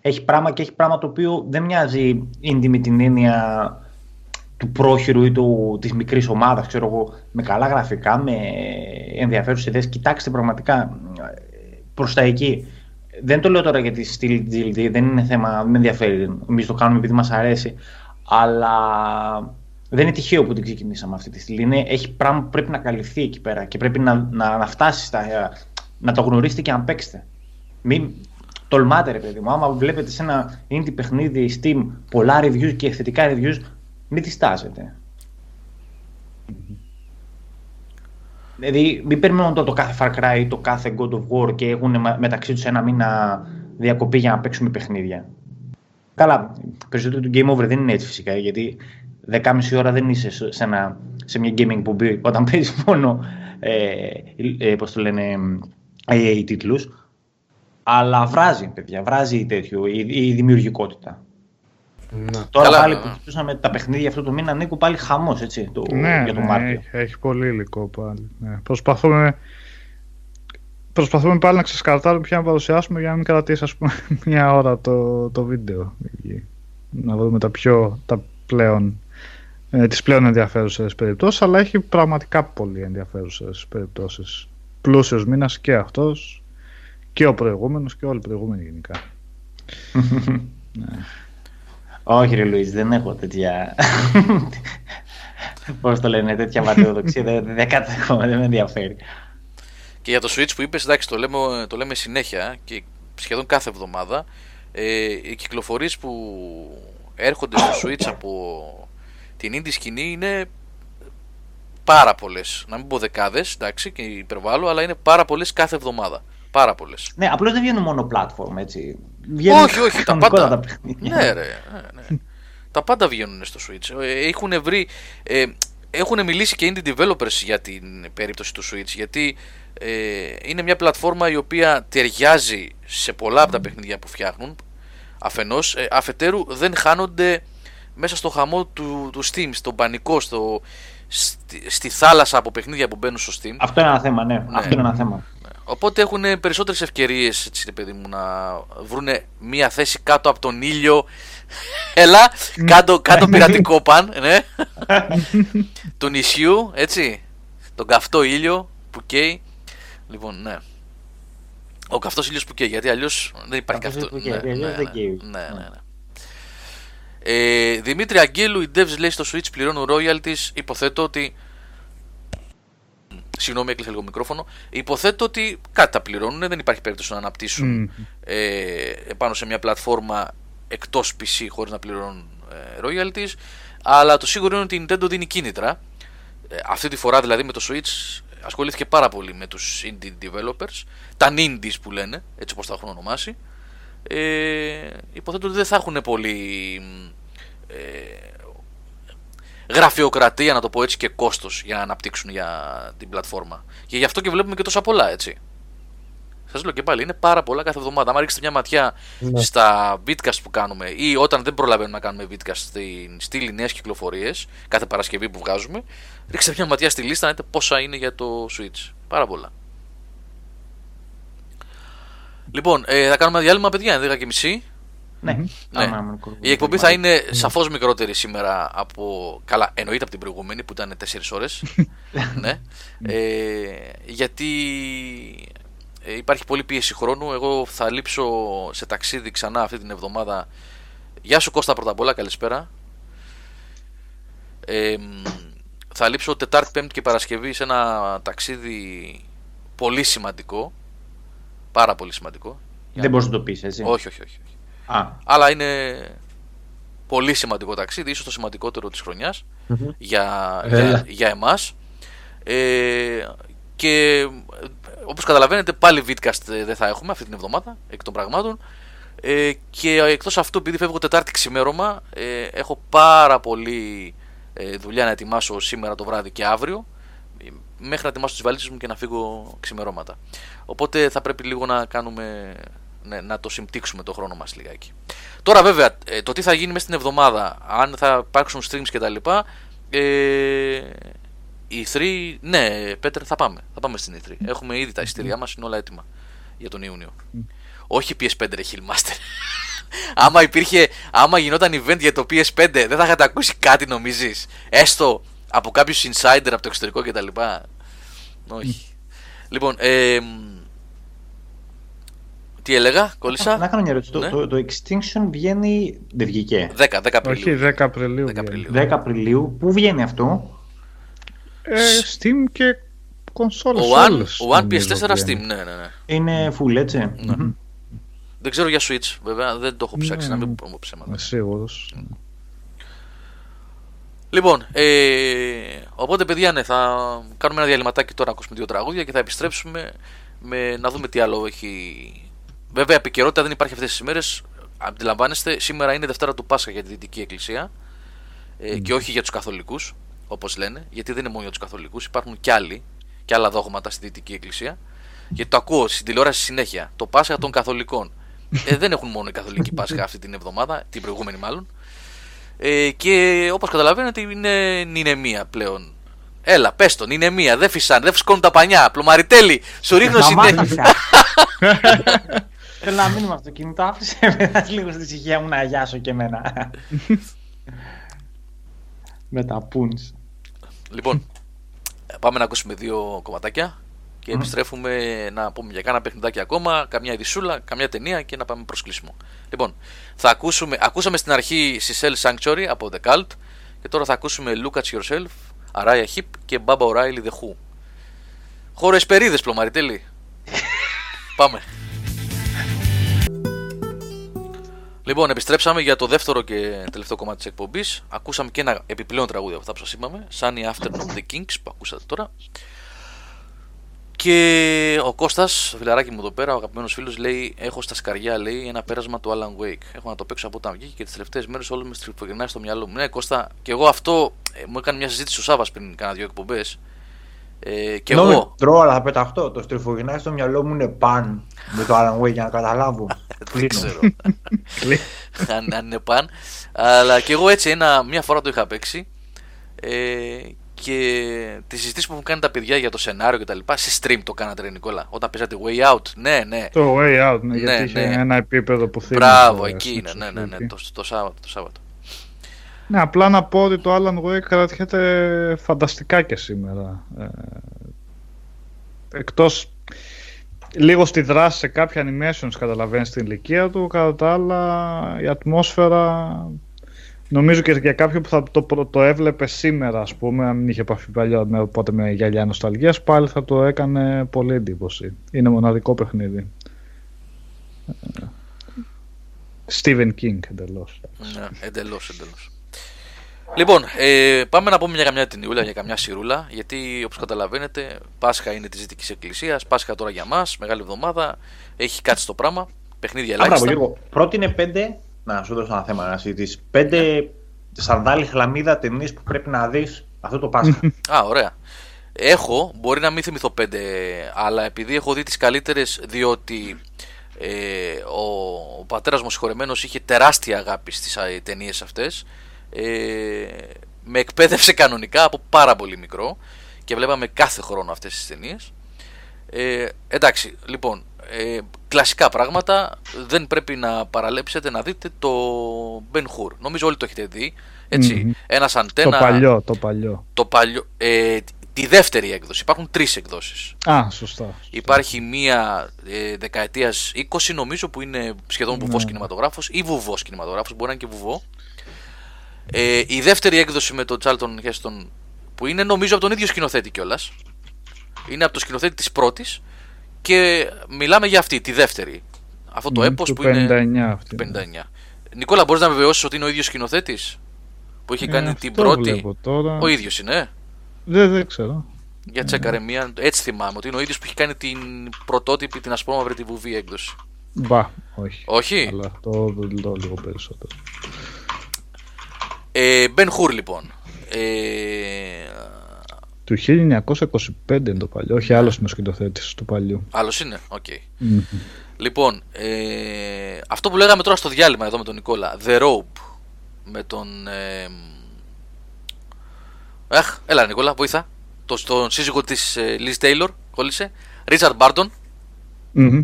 Έχει πράγμα και έχει πράγμα το οποίο δεν μοιάζει indie με την έννοια του πρόχειρου ή του, της μικρής ομάδας, ξέρω εγώ, με καλά γραφικά, με ενδιαφέρουσες ιδέες. Κοιτάξτε πραγματικά ε, προς τα εκεί. Δεν το λέω τώρα γιατί στυλ GLD, δεν είναι θέμα, δεν με ενδιαφέρει. Εμείς το κάνουμε επειδή μας αρέσει. Αλλά δεν είναι τυχαίο που την ξεκινήσαμε αυτή τη στήλη. Είναι, έχει πράγμα που πρέπει να καλυφθεί εκεί πέρα και πρέπει να, να, να φτάσει στα, να το γνωρίσετε και να παίξετε. Μην τολμάτε ρε παιδί μου. Άμα βλέπετε σε ένα indie παιχνίδι Steam πολλά reviews και θετικά reviews, μην διστάζετε. Δηλαδή, μην περιμένουν το, το κάθε Far Cry ή το κάθε God of War και έχουν με- μεταξύ τους ένα μήνα διακοπή για να παίξουμε παιχνίδια. Καλά, περισσότερο του Game Over δεν είναι έτσι φυσικά, γιατί 10,5 ώρα δεν είσαι σε, σε ένα, σε μια gaming εκπομπή όταν παίζεις μόνο, ε, ε, πώς το λένε, AA τίτλους. Αλλά βράζει, παιδιά, βράζει τέτοιο, η, η δημιουργικότητα. Ναι. Τώρα Καλά, πάλι ναι. που κοιτούσαμε τα παιχνίδια αυτό το μήνα, Νίκο, πάλι χαμός, έτσι, το, Ναι, για το ναι, Μάρτιο. έχει, έχει πολύ υλικό πάλι. Ναι. Προσπαθούμε, προσπαθούμε πάλι να ξεσκαρτάρουμε ποια να παρουσιάσουμε για να μην κρατήσει ας πούμε μια ώρα το, το βίντεο. Να δούμε τα πιο, τα πλέον, ε, τις πλέον ενδιαφέρουσες περιπτώσεις, αλλά έχει πραγματικά πολύ ενδιαφέρουσες περιπτώσεις. Πλούσιος μήνας και αυτός και ο προηγούμενος και όλοι οι προηγούμενοι γενικά. Όχι ρε Λουίς, δεν έχω τέτοια... Πώς το λένε, τέτοια βαταιοδοξία, δεν, δεν κατέχομαι, δεν με ενδιαφέρει. Και για το Switch που είπες, εντάξει, το λέμε, το λέμε συνέχεια και σχεδόν κάθε εβδομάδα. Ε, οι κυκλοφορίες που έρχονται στο Switch από την indie σκηνή είναι πάρα πολλές. Να μην πω δεκάδες, εντάξει, και υπερβάλλω, αλλά είναι πάρα πολλές κάθε εβδομάδα. Πάρα πολλές. Ναι, απλώς δεν βγαίνουν μόνο platform, έτσι. Βγαίνουν όχι, όχι, τα κανονικότατα πάντα. παιχνίδια. ναι, ρε. ναι, ναι. τα πάντα βγαίνουν στο Switch. Ε, Έχουν βρει. Ε, έχουν μιλήσει και indie developers για την περίπτωση του Switch γιατί ε, είναι μια πλατφόρμα η οποία ταιριάζει σε πολλά από τα παιχνίδια που φτιάχνουν αφενός, ε, αφετέρου δεν χάνονται μέσα στο χαμό του, του Steam, στον πανικό, στο, στη, στη θάλασσα από παιχνίδια που μπαίνουν στο Steam. Αυτό είναι ένα θέμα, ναι. Αυτό είναι ένα θέμα. Οπότε έχουν περισσότερες ευκαιρίες, έτσι, ρε παιδί μου, να βρουν μία θέση κάτω από τον ήλιο. Έλα, κάτω, κάτω πειρατικό παν, ναι. του νησιού, έτσι. Τον καυτό ήλιο που καίει. Λοιπόν, ναι. Ο καυτός ήλιος που καίει, γιατί αλλιώς δεν υπάρχει Καυτός καυτό. ήλιος που καίει, αλλιώς δεν καίει. ναι, ναι, ναι. Ε, Δημήτρη Αγγέλου, οι devs λέει στο Switch πληρώνουν royalties. Υποθέτω ότι Συγγνώμη, έκλεισε λίγο μικρόφωνο. Υποθέτω ότι κάτι τα πληρώνουν, δεν υπάρχει περίπτωση να αναπτύσσουν Μμμ. ε, επάνω σε μια πλατφόρμα εκτός PC χωρίς να πληρώνουν ε, royalties. Αλλά το σίγουρο είναι ότι η Nintendo δίνει κίνητρα. Ε, αυτή τη φορά δηλαδή με το Switch ασχολήθηκε πάρα πολύ με τους indie developers, τα indies που λένε, έτσι όπως τα έχουν ονομάσει. Ε, υποθέτω ότι δεν θα έχουν πολύ ε, γραφειοκρατία, να το πω έτσι, και κόστος για να αναπτύξουν για την πλατφόρμα. Και γι' αυτό και βλέπουμε και τόσα πολλά, έτσι. Σας λέω και πάλι, είναι πάρα πολλά κάθε εβδομάδα. Αν ρίξετε μια ματιά Ναι. στα bitcast που κάνουμε ή όταν δεν προλαβαίνουμε να κάνουμε bitcast στην στήλη νέες κυκλοφορίες, κάθε Παρασκευή που βγάζουμε, ρίξτε μια ματιά στη λίστα να δείτε πόσα είναι για το Switch. Πάρα πολλά. Λοιπόν, ε, θα κάνουμε ένα διάλειμμα, παιδιά, 10 και μισή. Ναι, Ναι. πάμε να μην Η εκπομπή θα είναι σαφώ μικρότερη σήμερα από. Καλά, εννοείται από την προηγούμενη που ήταν 4 ώρε. ναι. Ε, γιατί ε, υπάρχει πολλή πίεση χρόνου. Εγώ θα λείψω σε ταξίδι ξανά αυτή την εβδομάδα. Γεια σου Κώστα πρώτα απ' όλα, καλησπέρα. Ε, μ, θα λείψω Τετάρτη, Πέμπτη και Παρασκευή σε ένα ταξίδι πολύ σημαντικό. Πάρα πολύ σημαντικό. Δεν μπορεί να το πει, έτσι. Όχι, όχι, όχι. Όχι. Α, Αλλά είναι πολύ σημαντικό ταξίδι, ίσως το σημαντικότερο της χρονιας για, Έλα. για, για εμάς. Ε, και ε, όπως καταλαβαίνετε πάλι Vidcast ε, δεν θα έχουμε αυτή την εβδομάδα, εκ των πραγμάτων. Ε, και εκτός αυτού, επειδή φεύγω Τετάρτη ξημέρωμα, ε, έχω πάρα πολύ ε, δουλειά να ετοιμάσω σήμερα το βράδυ και αύριο, ε, μέχρι να ετοιμάσω τις βαλίτσες μου και να φύγω ξημερώματα. Οπότε θα πρέπει λίγο να κάνουμε, ναι, να το συμπτύξουμε το χρόνο μας λιγάκι. Τώρα βέβαια, ε, το τι θα γίνει μέσα στην εβδομάδα, αν θα υπάρξουν streams κτλ. Ε, η 3, ναι, Πέτρε, θα πάμε. Θα πάμε στην E3. Έχουμε ήδη τα εισιτήριά μας, είναι όλα έτοιμα για τον Ιούνιο. Όχι PS5 ρε Hillmaster. άμα υπήρχε, άμα γινόταν event για το PS5, δεν θα είχατε ακούσει κάτι νομίζεις; Έστω από κάποιους insider από το εξωτερικό κτλ. Όχι. λοιπόν, ε, μ, τι έλεγα, κόλλησα; να κάνω μια ερώτηση. Ναι. Το, το, το Extinction βγαίνει. Δεν βγήκε. 10, 10 Απριλίου. Όχι, 10 Απριλίου. 10 βγαίνει. Απριλίου. 10 Απριλίου. Πού βγαίνει αυτό; Ε, Steam και κονσόλες Ο One, όλες, ο One νομίζω, PS4 Steam, βγαίνει. ναι, ναι, ναι. Είναι full, έτσι. Ναι. Μμμ. Δεν ξέρω για Switch, βέβαια, δεν το έχω ψάξει, Ναι. να μην πω ψέματα. Είμαι σίγουρος. Λοιπόν, ε, οπότε παιδιά, ναι, θα κάνουμε ένα διαλυματάκι τώρα, ακούσουμε δύο τραγούδια και θα επιστρέψουμε με, να δούμε τι άλλο έχει. Βέβαια, επικαιρότητα δεν υπάρχει αυτές τις μέρε. Αντιλαμβάνεστε, σήμερα είναι Δευτέρα του Πάσχα για τη Δυτική Εκκλησία ε, και όχι για τους Καθολικούς, όπως λένε, γιατί δεν είναι μόνο για τους Καθολικούς, υπάρχουν κι άλλοι και άλλα δόγματα στη Δυτική Εκκλησία. Γιατί το ακούω στην τηλεόραση συνέχεια. Το Πάσχα των Καθολικών. Ε, δεν έχουν μόνο οι Καθολικοί Πάσχα αυτή την εβδομάδα, την προηγούμενη μάλλον. Ε, και όπως καταλαβαίνετε είναι νηνεμία πλέον. Έλα, πες τον, είναι μία, δεν φυσάνε, δεν φυσκώνουν τα πανιά. Πλωμαριτέλη, σου ρίχνω Να συνέχεια. μάθησα. Θέλω να μείνω με αυτό το κινητό. Άφησε με δες λίγο στη ησυχία μου να αγιάσω και εμένα. με τα πούνς. Λοιπόν, πάμε να ακούσουμε δύο κομματάκια και επιστρέφουμε να πούμε για κάνα παιχνιδάκι ακόμα, καμιά ειδισούλα, καμιά ταινία και να πάμε προς κλείσιμο. Λοιπόν, θα ακούσουμε, ακούσαμε στην αρχή Cell Sanctuary από The Cult και τώρα θα ακούσουμε Look at Yourself, Araya Hip και Baba O'Reilly The Who. Χώρο εσπερίδες, πλωμαριτέλη. πάμε. Λοιπόν, επιστρέψαμε για το δεύτερο και τελευταίο κομμάτι της εκπομπής. Ακούσαμε και ένα επιπλέον τραγούδι από αυτά που σας είπαμε, Sunny Afternoon The Kings που ακούσατε τώρα. Και ο Κώστας, το φιλαράκι μου εδώ πέρα, ο αγαπημένος φίλος, λέει: Έχω στα σκαριά λέει, ένα πέρασμα του Alan Wake. Έχω να το παίξω από όταν βγήκε και τις τελευταίες μέρες όλο με στριφογυρνάει στο μυαλό μου. Ναι, Κώστα, και εγώ αυτό ε, μου έκανε μια συζήτηση ο Σάβας πριν κάνα δύο εκπομπές. Ε, και Νόμι, εγώ. Τρώω, αλλά θα πεταχτώ. Το στριφογεννάει στο μυαλό μου είναι παν με το Alan Wake για να καταλάβω. Δεν ξέρω. αν, αν είναι παν. Αλλά και εγώ έτσι ένα, μια φορά το είχα παίξει. Ε, και τις συζητήσεις που έχουν κάνει τα παιδιά για το σενάριο και τα λοιπά, σε stream το κάνατε, ρε Νικόλα. Όταν παίζατε Way Out. Ναι, ναι. Το Way Out, ναι, Ναι, γιατί είχε ναι. ένα επίπεδο που θέλει. Μπράβο, εκεί είναι. Ναι, ναι, ναι. Το, το, Σάββατο, το Σάββατο. Ναι, απλά να πω ότι το Alan Wake κρατιέται φανταστικά και σήμερα. Ε, εκτός λίγο στη δράση σε κάποια animations καταλαβαίνεις την ηλικία του, κατά τα άλλα η ατμόσφαιρα νομίζω και για κάποιον που θα το, προ- το έβλεπε σήμερα ας πούμε, αν μην είχε επαφή παλιά με, οπότε με γυαλιά νοσταλγίας, πάλι θα το έκανε πολύ εντύπωση. Είναι μοναδικό παιχνίδι. Ε, Stephen King εντελώς. Ναι, εντελώς, εντελώς. Λοιπόν, ε, πάμε να πούμε για καμιά ταινιούλα, για καμιά σιρούλα. Γιατί όπως καταλαβαίνετε, Πάσχα είναι τη Δυτικής Εκκλησίας. Πάσχα τώρα για μας, μεγάλη εβδομάδα. Έχει κάτι στο πράγμα. Παιχνίδια Α, μπράβο, ελάχιστα. Γιώργο. Πρότεινε πέντε. Να σου δώσω ένα θέμα να συζητήσει. Πέντε σανδάλι χλαμίδα ταινίες που πρέπει να δεις αυτό το Πάσχα. Α, ωραία. Έχω, μπορεί να μην θυμηθώ πέντε, αλλά επειδή έχω δει τις καλύτερες, διότι ε, ο, ο πατέρας μου συγχωρεμένος είχε τεράστια αγάπη στις ταινίες αυτές, ε, με εκπαίδευσε κανονικά από πάρα πολύ μικρό και βλέπαμε κάθε χρόνο αυτές τις ταινίες. Ε, εντάξει, λοιπόν, ε, κλασικά πράγματα, δεν πρέπει να παραλέψετε να δείτε το Ben Hur. Νομίζω όλοι το έχετε δει, έτσι, ένας αντένα... Το παλιό, το παλιό. Το παλιό, ε, τη δεύτερη έκδοση. Υπάρχουν τρεις εκδόσεις. Α, σωστά. Υπάρχει μία ε, δεκαετίας 20, νομίζω, που είναι σχεδόν βουβός Ναι. κινηματογράφος ή βουβός κινηματογράφος, μπορεί να είναι και βουβό. Ε, η δεύτερη έκδοση με τον Τσάλτον Χέστον, που είναι νομίζω από τον ίδιο σκηνοθέτη κιόλας. Είναι από το σκηνοθέτη της πρώτης και μιλάμε για αυτή, τη δεύτερη. Αυτό το Μμ, έπος του που είναι. 59 αυτή. 59. Νικόλα, μπορείς να βεβαιώσεις ότι είναι ο ίδιος σκηνοθέτης που είχε Ε, κάνει αυτό την πρώτη; βλέπω τώρα. Ο ίδιος είναι. ε; Δεν, δεν ξέρω. Για τσέκαρε μία. Έτσι θυμάμαι ότι είναι ο ίδιος που έχει κάνει την πρωτότυπη, την ασπρόμαυρη τη βουβή έκδοση. Μπα, όχι. Όχι; Αλλά αυτό το λέω λίγο περισσότερο. Ε, Ben Hur λοιπόν. Ε, Του 1925 είναι το παλιό, όχι άλλος είναι ο σκηνοθέτης του παλιού. Άλλος είναι. Οκ. Μμμ. Λοιπόν, ε, αυτό που λέγαμε τώρα στο διάλειμμα εδώ με τον Νικόλα. The Robe. Με τον. Ε, αχ, έλα Νικόλα, βοήθα. Το, στον σύζυγο της ε, Liz Taylor κόλλησε. Richard Barton. Μμμ.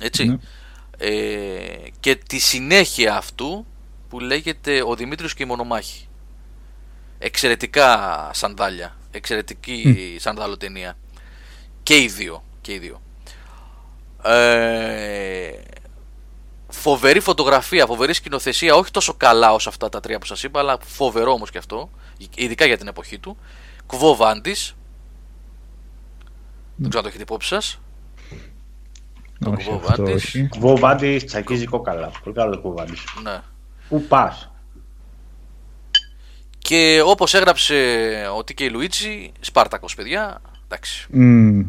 Έτσι. Ναι. Ε, και τη συνέχεια αυτού που λέγεται Ο Δημήτριος και η Μονομάχη. Εξαιρετικά σανδάλια. Εξαιρετική σανδάλοτενία. Και οι δύο. Και οι δύο. Ε, φοβερή φωτογραφία, φοβερή σκηνοθεσία, όχι τόσο καλά όσο αυτά τα τρία που σας είπα, αλλά φοβερό όμως και αυτό, ειδικά για την εποχή του. Κουβό Βάντης, δεν ξέρω αν το έχετε υπόψη σας. Το Όχι, κουβό αυτό Βάντης. όχι. Βοβάντη τσακίζει κόκαλα. Πολύ καλό Βοβάντη. Ναι. Πού πας; Και όπως έγραψε ο TK Λουίτσι, Σπάρτακος παιδιά, εντάξει, Μμμ.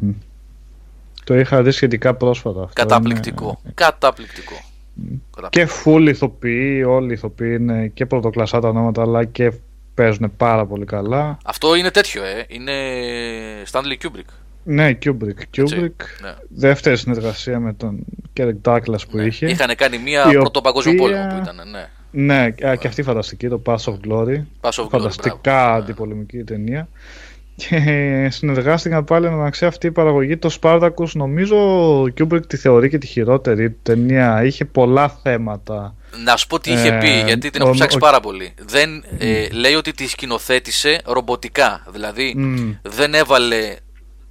Το είχα δει σχετικά πρόσφατα. αυτό. καταπληκτικό, Είναι- καταπληκτικό. Καταπληκτικό. Και full ηθοποιοί, όλοι οι ηθοποιοί είναι και πρωτοκλασσά τα ονόματα, αλλά και παίζουν πάρα πολύ καλά. Αυτό είναι τέτοιο, ε. είναι Stanley Kubrick. Ναι, Kubrick. Kubrick. Ναι. Δεύτερη συνεργασία με τον Κέρεκ Douglas που Ναι. είχε. Είχαν κάνει μία η πρώτο παγκόσμιο οποία- πόλεμο που ήταν, ναι. Ναι, α, και αυτή φανταστική, το Pass of Glory. Pass of Glory, Φανταστικά μπράβο. Ναι. αντιπολεμική ταινία. Και συνεργάστηκαν πάλι μεταξύ αυτή η παραγωγή. Το Spartacus νομίζω ο Kubrick τη θεωρεί και τη χειρότερη ταινία. Είχε πολλά θέματα. Να σου πω τι είχε Ε, πει, γιατί την ο- έχω ψάξει ο- πάρα πολύ. Δεν, ε, λέει ότι τη σκηνοθέτησε ρομποτικά. Δηλαδή Μμ. δεν έβαλε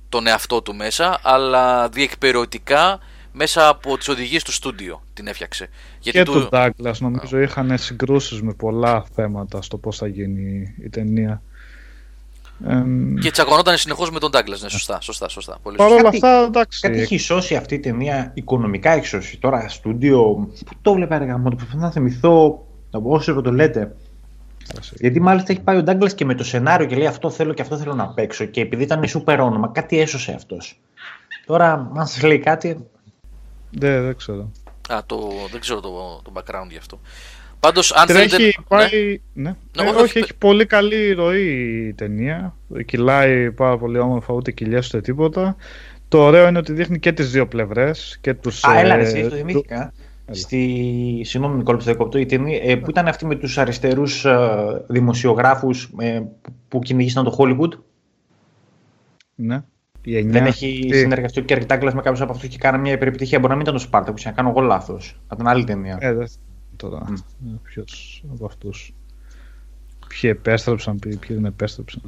τον εαυτό του μέσα, αλλά διεκπαιρεωτικά μέσα από τις οδηγίες του στούντιο την έφτιαξε. Γιατί και του- του Douglas νομίζω είχαν συγκρούσεις με πολλά θέματα στο πώς θα γίνει η ταινία. Εμ, Και τσακωνόταν συνεχώς με τον Ντάγκλα. Ναι, σωστά, σωστά, σωστά. Πολύ Παρ' σωστά. όλα Κάτι- αυτά, εντάξει. Κάτι έχει σώσει αυτή η ταινία, οικονομικά έχει σώσει. Τώρα, στούντιο. Πού το βλέπα, ρε γαμό, το προσπαθώ να θυμηθώ. Από όσο το λέτε. Γιατί μάλιστα έχει πάει ο Ντάγκλα και με το σενάριο και λέει αυτό θέλω και αυτό θέλω να παίξω. Και επειδή ήταν σούπερ όνομα, κάτι έσωσε αυτός. Τώρα, αν σα λέει κάτι. Δεν, δεν ξέρω. Α, το, δεν ξέρω το, το background γι' αυτό. Πάντως, αν Τρέχει, θέλετε. πάει... Ναι. Ναι, Ε, όχι, όχι, όχι, έχει πολύ καλή ροή η ταινία. Κυλάει πάρα πολύ όμορφα, ούτε κοιλιές ούτε τίποτα. Το ωραίο είναι ότι δείχνει και τις δύο πλευρές. Και τους, Α, έλα, ε, ρε, εσύ, το του- θυμήθηκα. Στη... Συγγνώμη, Νικόλα, που το διακόπτω. Η ταινία, ε, που ήταν αυτή με τους αριστερούς ε, δημοσιογράφους ε, που- που κυνηγήσαν το Hollywood; Ναι. Η εννιά Δεν έχει αυτή. συνεργαστεί ο Κέρκ Ντάγκλας με κάποιους από αυτούς και κάνανε μια υπερεπιτυχία. Μπορεί να μην ήταν το Σπάρτα, που να κάνω εγώ λάθος. Από την άλλη ταινία. Ε, δεν τώρα. Ποιος από αυτούς. Ποιοι επέστρεψαν, ποιοι ποιοι δεν επέστρεψαν.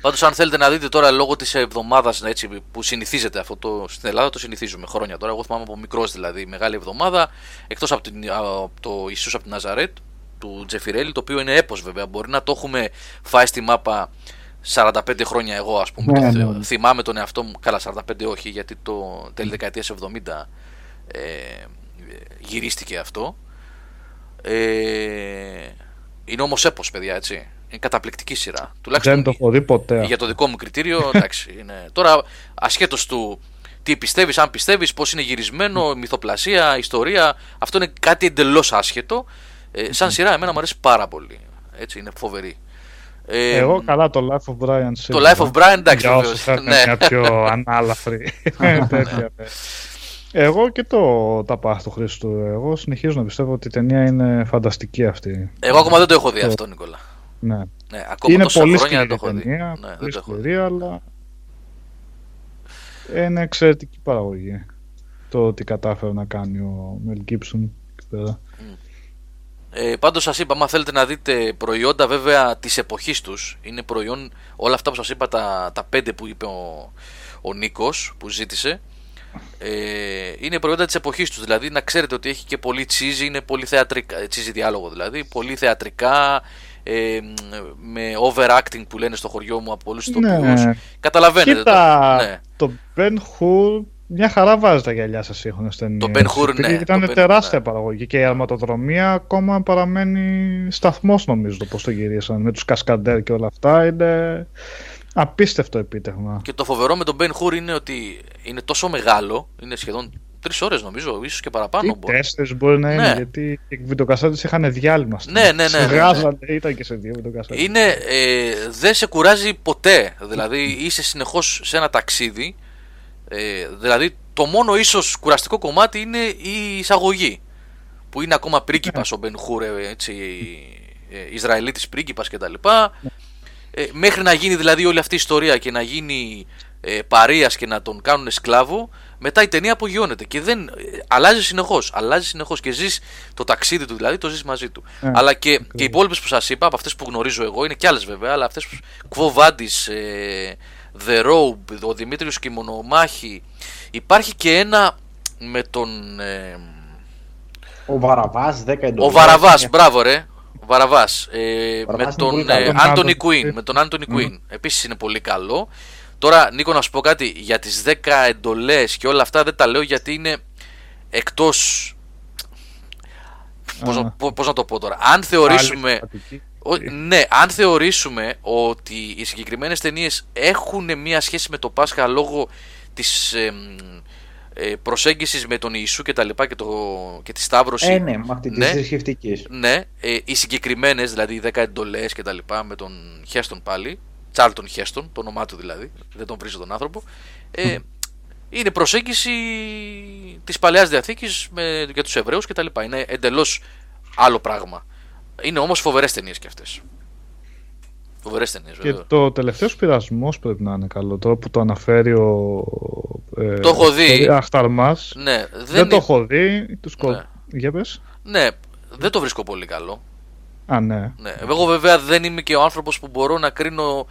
Πάντως αν θέλετε να δείτε τώρα λόγω της εβδομάδας έτσι, που συνηθίζεται αυτό το, στην Ελλάδα, το συνηθίζουμε χρόνια τώρα. Εγώ θυμάμαι από μικρός δηλαδή, μεγάλη εβδομάδα, εκτός από, την, από το Ιησούς από την Ναζαρέτ, του Τζεφιρέλη, το οποίο είναι έπος βέβαια. Μπορεί να το έχουμε φάει στη μάπα 45 χρόνια εγώ ας πούμε. Ναι, και ναι, θε- ναι. Θυμάμαι τον εαυτό μου, καλά 45 όχι, γιατί το τέλη δεκαετίας 70 ε, γυρίστηκε αυτό. Ε, είναι όμως έπος παιδιά έτσι. Είναι καταπληκτική σειρά. Τουλάχιστον δεν το έχω δει ποτέ. για το δικό μου κριτήριο, εντάξει. Είναι. Τώρα, ασχέτως του τι πιστεύεις, αν πιστεύεις, πώς είναι γυρισμένο, μυθοπλασία, ιστορία, αυτό είναι κάτι εντελώς άσχετο. Ε, σαν σειρά, εμένα μου αρέσει πάρα πολύ. Έτσι, είναι φοβερή. Ε, Εγώ καλά το Life of Brian Το Life of Brian, εντάξει, Για βεβαίως. όσους θέλουν Ναι. μια πιο ανάλαφρη τέτοια. ναι. Εγώ και το τα πάθη του Χρήστου. Εγώ συνεχίζω να πιστεύω ότι η ταινία είναι φανταστική αυτή. Εγώ ακόμα δεν το έχω δει αυτό, Νικόλα. Ναι. Ναι, ακόμα είναι τόσα πολύ χρόνια δεν σκληρή το έχω δει. ταινία, Ναι, δεν πολύ το έχω δει. σκληρή, αλλά είναι εξαιρετική παραγωγή. Το ότι κατάφερε να κάνει ο Μελ Gibson εκεί πέρα. Ε, Πάντως σας είπα, άμα θέλετε να δείτε προϊόντα βέβαια της εποχής τους, είναι προϊόν όλα αυτά που σας είπα, τα, τα πέντε που είπε ο, ο Νίκος που ζήτησε. Ε, είναι προϊόντα της εποχής τους. Δηλαδή να ξέρετε ότι έχει και πολύ τσίζι, είναι πολύ θεατρικά. Τσίζι διάλογο δηλαδή. Πολύ θεατρικά. Ε, μ, με overacting που λένε στο χωριό μου από πολλούς Ναι. ηθοποιού. Καταλαβαίνετε. Κοίτα, το, ναι. το Ben Hur μια χαρά βάζει τα γυαλιά σας σύγχρονες ταινίες. Το Ben Hur, Επειδή ναι, Ήταν το Ben- τεράστια ναι. παραγωγή και η αρματοδρομία ακόμα παραμένει σταθμός νομίζω το πώς το γυρίσαν. Με τους κασκαντέρ και όλα αυτά είναι απίστευτο επίτευγμα. Και το φοβερό με τον Ben Hur είναι ότι είναι τόσο μεγάλο, είναι σχεδόν τρεις ώρες νομίζω, ίσως και παραπάνω. Ή μπορεί. τέσσερις μπορεί να είναι, Ναι. γιατί οι βιντεοκασέτες είχαν διάλειμμα. στην- Ναι, ναι, ναι, σε ναι, ναι. Γάζανε, ήταν και σε δύο βιντεοκασέτες. Είναι, ε, δεν σε κουράζει ποτέ. Δηλαδή είσαι συνεχώς σε ένα ταξίδι. Ε, δηλαδή το μόνο ίσως κουραστικό κομμάτι είναι η εισαγωγή. Που είναι ακόμα πρίγκιπας ο Μπεν Χούρ, ε, έτσι, ε, Ισραηλίτης πρίγκιπας κτλ. Ε, μέχρι να γίνει δηλαδή όλη αυτή η ιστορία και να γίνει ε, παρείας και να τον κάνουν σκλάβο, μετά η ταινία απογειώνεται και δεν, ε, αλλάζει συνεχώς, αλλάζει συνεχώς και ζεις το ταξίδι του δηλαδή, το ζεις μαζί του. Ε, αλλά και, και οι υπόλοιπες που σας είπα, από αυτές που γνωρίζω εγώ, είναι και άλλες βέβαια, αλλά αυτές που Κβοβάντης, ε, The Robe, ο Δημήτριος και η Μονομάχη, υπάρχει και ένα με τον... ε, Ο Βαραβάς, 10 εντολές. ο Βαραβάς, μπράβο ρε. Ο Βαραβάς. Ε, Βαραβάς με είναι τον πολύ ε, καλός. Άντωνι Τον Κουίν. Άντωνι Με τον Άντωνι Κουίν. Επίσης είναι πολύ καλό. Τώρα, Νίκο, να σου πω κάτι. Για τις 10 εντολές και όλα αυτά δεν τα λέω γιατί είναι εκτός. Πώς, Α. να- πώς- πώς να το πω τώρα. Αν θεωρήσουμε. Άλλη θεματική. Ο- ναι, αν θεωρήσουμε ότι οι συγκεκριμένες ταινίες έχουν μια σχέση με το Πάσχα λόγω της ε, μ, ε, προσέγγισης με τον Ιησού και τα λοιπά και, το, και τη Σταύρωση Ε, ναι, με αυτή της Ναι. θρησκευτικής. ναι, ε, οι συγκεκριμένες, δηλαδή οι 10 εντολές και τα λοιπά με τον Χέστον πάλι, Τσάρλτον Χέστον, το όνομά του δηλαδή, δεν τον βρίζω τον άνθρωπο, ε, είναι προσέγγιση της Παλαιάς Διαθήκης με, για τους Εβραίους και τα λοιπά. Είναι εντελώς άλλο πράγμα. Είναι όμως φοβερές ταινίες και αυτές. Φοβερές ταινίες Και βέβαια. το τελευταίο πειρασμό πρέπει να είναι καλό. Τώρα που το αναφέρει ο. Ε, Το έχω δει. Αχταρμάς. Ναι, δεν, Δεν, το είναι- έχω δει. Τους κο... Ναι. Για πες. ναι, δεν το βρίσκω πολύ καλό. Α, ναι. Ναι. Εγώ βέβαια δεν είμαι και ο άνθρωπος που μπορώ να κρίνω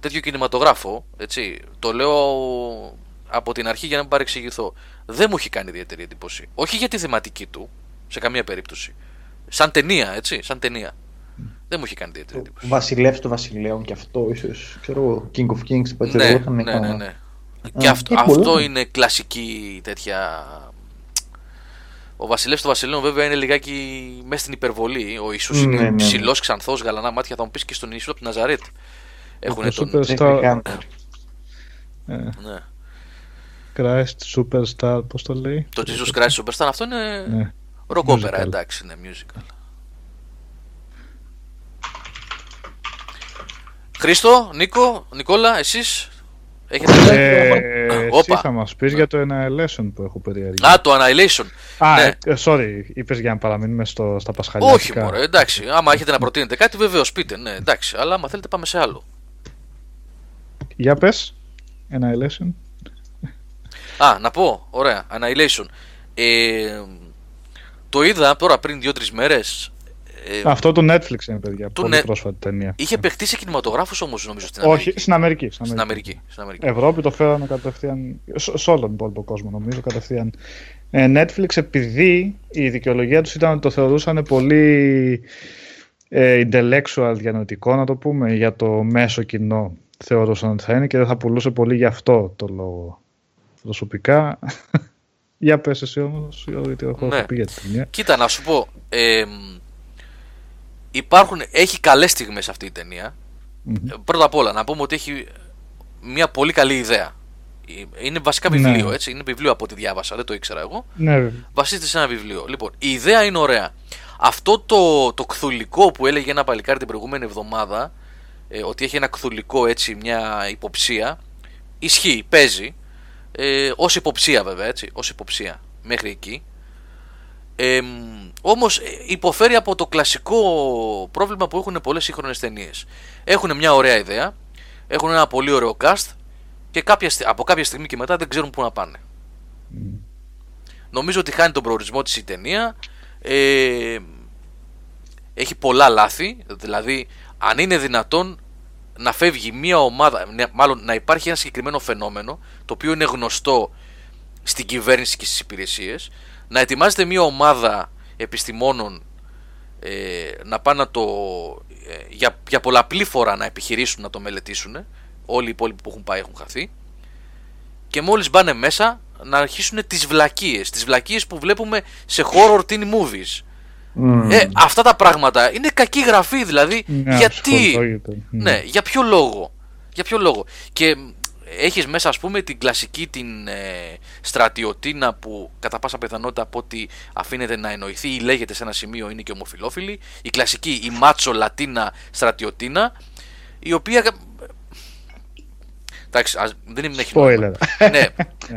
τέτοιο κινηματογράφο. Έτσι. Το λέω από την αρχή για να μην παρεξηγηθώ. Δεν μου έχει κάνει ιδιαίτερη εντύπωση. Όχι για τη θεματική του, σε καμία περίπτωση. Σαν ταινία, έτσι. Σαν ταινία. Δεν μου έχει κάνει ιδιαίτερη εντύπωση. Βασιλεύς των Βασιλέων και αυτό, ίσως ξέρω εγώ, King of Kings, το Ναι, εγώ, ναι, είχαν ναι, ένα- ναι. Και αυτό, και πολλά. αυτό είναι κλασική τέτοια. Ο βασιλεύς των Βασιλείων βέβαια είναι λιγάκι μέσα στην υπερβολή. Ο Ιησούς Ναι, είναι ναι, ναι. ψηλός, ξανθός, γαλανά μάτια. Θα μου πεις και στον Ιησούς από τη Ναζαρέτ. Έχουν Το τον. Super Jeffrey Star, Hunter. ε, Ναι. Christ Superstar, πώς το λέει; Το Jesus Christ Superstar αυτό είναι Ναι. rock opera, Musical. εντάξει, είναι musical. Χρήστο, Νίκο, Νικόλα, εσείς έχετε... Ε, εσύ Όπα. θα μας πεις για το Annihilation που έχω περιέργεια. Α, το Annihilation. Α, ναι. ε, sorry, είπες για να παραμείνουμε στο, στα Όχι, πασχαλιάτικα. μωρέ, εντάξει. Άμα έχετε να προτείνετε κάτι, βεβαίως πείτε. Ναι, εντάξει. Αλλά άμα θέλετε, πάμε σε άλλο. Για πες, Annihilation. Α, να πω, ωραία. Annihilation. Ε, το είδα τώρα πριν 2-3 μέρες. Ε, Αυτό το Netflix είναι, παιδιά. Του πολύ Net- πρόσφατη ταινία. είχε παιχτεί σε κινηματογράφους όμως, νομίζω στην Όχι, Αμερική. στην Αμερική. Στην Στην Αμερική. Αμερική. Στην Αμερική. Ευρώπη το φέρανε κατευθείαν. σ- Σε όλο τον υπόλοιπο κόσμο, νομίζω, κατευθείαν. Ε, Netflix, επειδή η δικαιολογία τους ήταν ότι το θεωρούσαν πολύ ε, intellectual διανοητικό, να το πούμε, για το μέσο κοινό. Θεωρούσαν ότι θα είναι και δεν θα πουλούσε πολύ γι' αυτό το λόγο. Προσωπικά. Για πες εσύ όμως, γιατί έχω Ναι. πει για την ταινία. Κοίτα, να σου πω. Ε, υπάρχουν, έχει καλές στιγμές αυτή η ταινία. Μμμ. Ε, Πρώτα απ' όλα, να πούμε ότι έχει μια πολύ καλή ιδέα. Ε, Είναι βασικά Ναι. βιβλίο, έτσι. Είναι βιβλίο από ό,τι διάβασα, δεν το ήξερα εγώ. Ναι, βέβαια. βασίζεται σε ένα βιβλίο. Λοιπόν, η ιδέα είναι ωραία. Αυτό το, το κθουλικό που έλεγε ένα παλικάρι την προηγούμενη εβδομάδα ε, ότι έχει ένα κθουλικό έτσι μια υποψία ισχύει, παίζει ε, ως υποψία βέβαια έτσι, ως υποψία μέχρι εκεί ε, όμως υποφέρει από το κλασικό πρόβλημα που έχουν πολλές σύγχρονες ταινίες. Έχουν μια ωραία ιδέα, έχουν ένα πολύ ωραίο cast και κάποια, από κάποια στιγμή και μετά δεν ξέρουν πού να πάνε. Νομίζω ότι χάνει τον προορισμό της η ταινία. Ε, έχει πολλά λάθη, δηλαδή αν είναι δυνατόν να φεύγει μια ομάδα, μάλλον να υπάρχει ένα συγκεκριμένο φαινόμενο, το οποίο είναι γνωστό στην κυβέρνηση και στις υπηρεσίες, να ετοιμάζεται μια ομάδα επιστημόνων ε, να πάνε να το, ε, για, για πολλαπλή φορά να επιχειρήσουν να το μελετήσουν, όλοι οι υπόλοιποι που έχουν πάει έχουν χαθεί, και μόλις μπάνε μέσα να αρχίσουν τις βλακίες, τις βλακίες που βλέπουμε σε horror teen movies. Ε, αυτά τα πράγματα είναι κακή γραφή δηλαδή. Ναι, γιατί. ασχολείται. Ναι, για ποιο λόγο; Για ποιο λόγο; Και έχεις μέσα ας πούμε την κλασική την ε, στρατιωτίνα που κατά πάσα πιθανότητα από ό,τι αφήνεται να εννοηθεί ή λέγεται σε ένα σημείο είναι και ομοφιλόφιλη. Η κλασική η μάτσο λατίνα στρατιωτίνα η οποία... Εντάξει, ας, δεν είναι έχει νόημα. Spoiler. Ναι,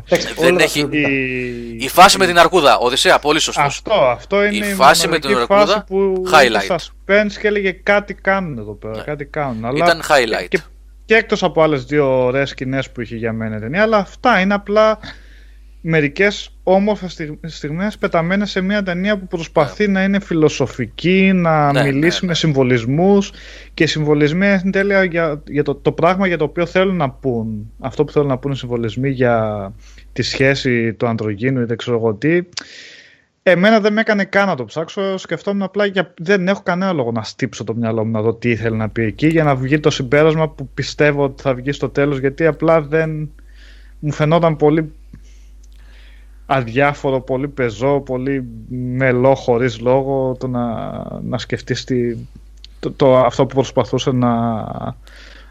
Εντάξει, δεν όλα έχει... τα Η- Η φάση με την αρκούδα, Οδυσσέα, πολύ σωστός. Αυτό, αυτό είναι Η φάση με μοναδική την Ορκούδα, φάση που highlight. είχε suspense και έλεγε κάτι κάνουν εδώ πέρα, Ναι. κάτι κάνουν. Αλλά Ήταν highlight. Και, και εκτός από άλλες δύο ωραίες σκηνές που είχε για μένα η ταινία, αλλά αυτά είναι απλά μερικές όμορφες στιγ- στιγμές πεταμένες σε μια ταινία που προσπαθεί να είναι φιλοσοφική, να Ναι, μιλήσει ναι, ναι. με συμβολισμούς και οι συμβολισμοί είναι τέλεια για, για το, το πράγμα για το οποίο θέλουν να πούν. Αυτό που θέλουν να πούν οι συμβολισμοί για τη σχέση του ανδρογίνου ή δεν ξέρω εγώ τι. Εμένα δεν με έκανε καν να το ψάξω. Σκεφτόμουν απλά για... δεν έχω κανένα λόγο να στύψω το μυαλό μου να δω τι ήθελε να πει εκεί για να βγει το συμπέρασμα που πιστεύω ότι θα βγει στο τέλος γιατί απλά δεν μου φαινόταν πολύ αδιάφορο, πολύ πεζό, πολύ μελό χωρίς λόγο το να, να σκεφτείς τι, το, το, αυτό που προσπαθούσε να,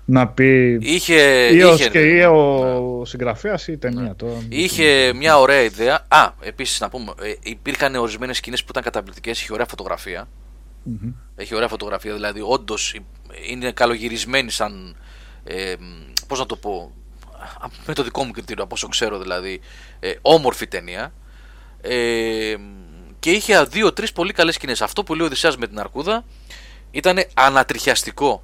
να πει Είχε, ή, ο, είχε, και, ή ο συγγραφέας ή η ταινία. τώρα. είχε μια ωραία ιδέα. Α, επίσης να πούμε, ε, υπήρχαν ορισμένες σκηνές που ήταν καταπληκτικές. Είχε ωραία φωτογραφία. Μμμ. Έχει ωραία φωτογραφία, δηλαδή όντως είναι καλογυρισμένη σαν. Ε, Πώς να το πω. Α, Με το δικό μου κριτήριο, από όσο ξέρω δηλαδή. Ε, όμορφη ταινία. Ε, και είχε δύο-τρει πολύ καλές σκηνές. Αυτό που λέει ο Οδυσσέας με την Αρκούδα ήταν ανατριχιαστικό.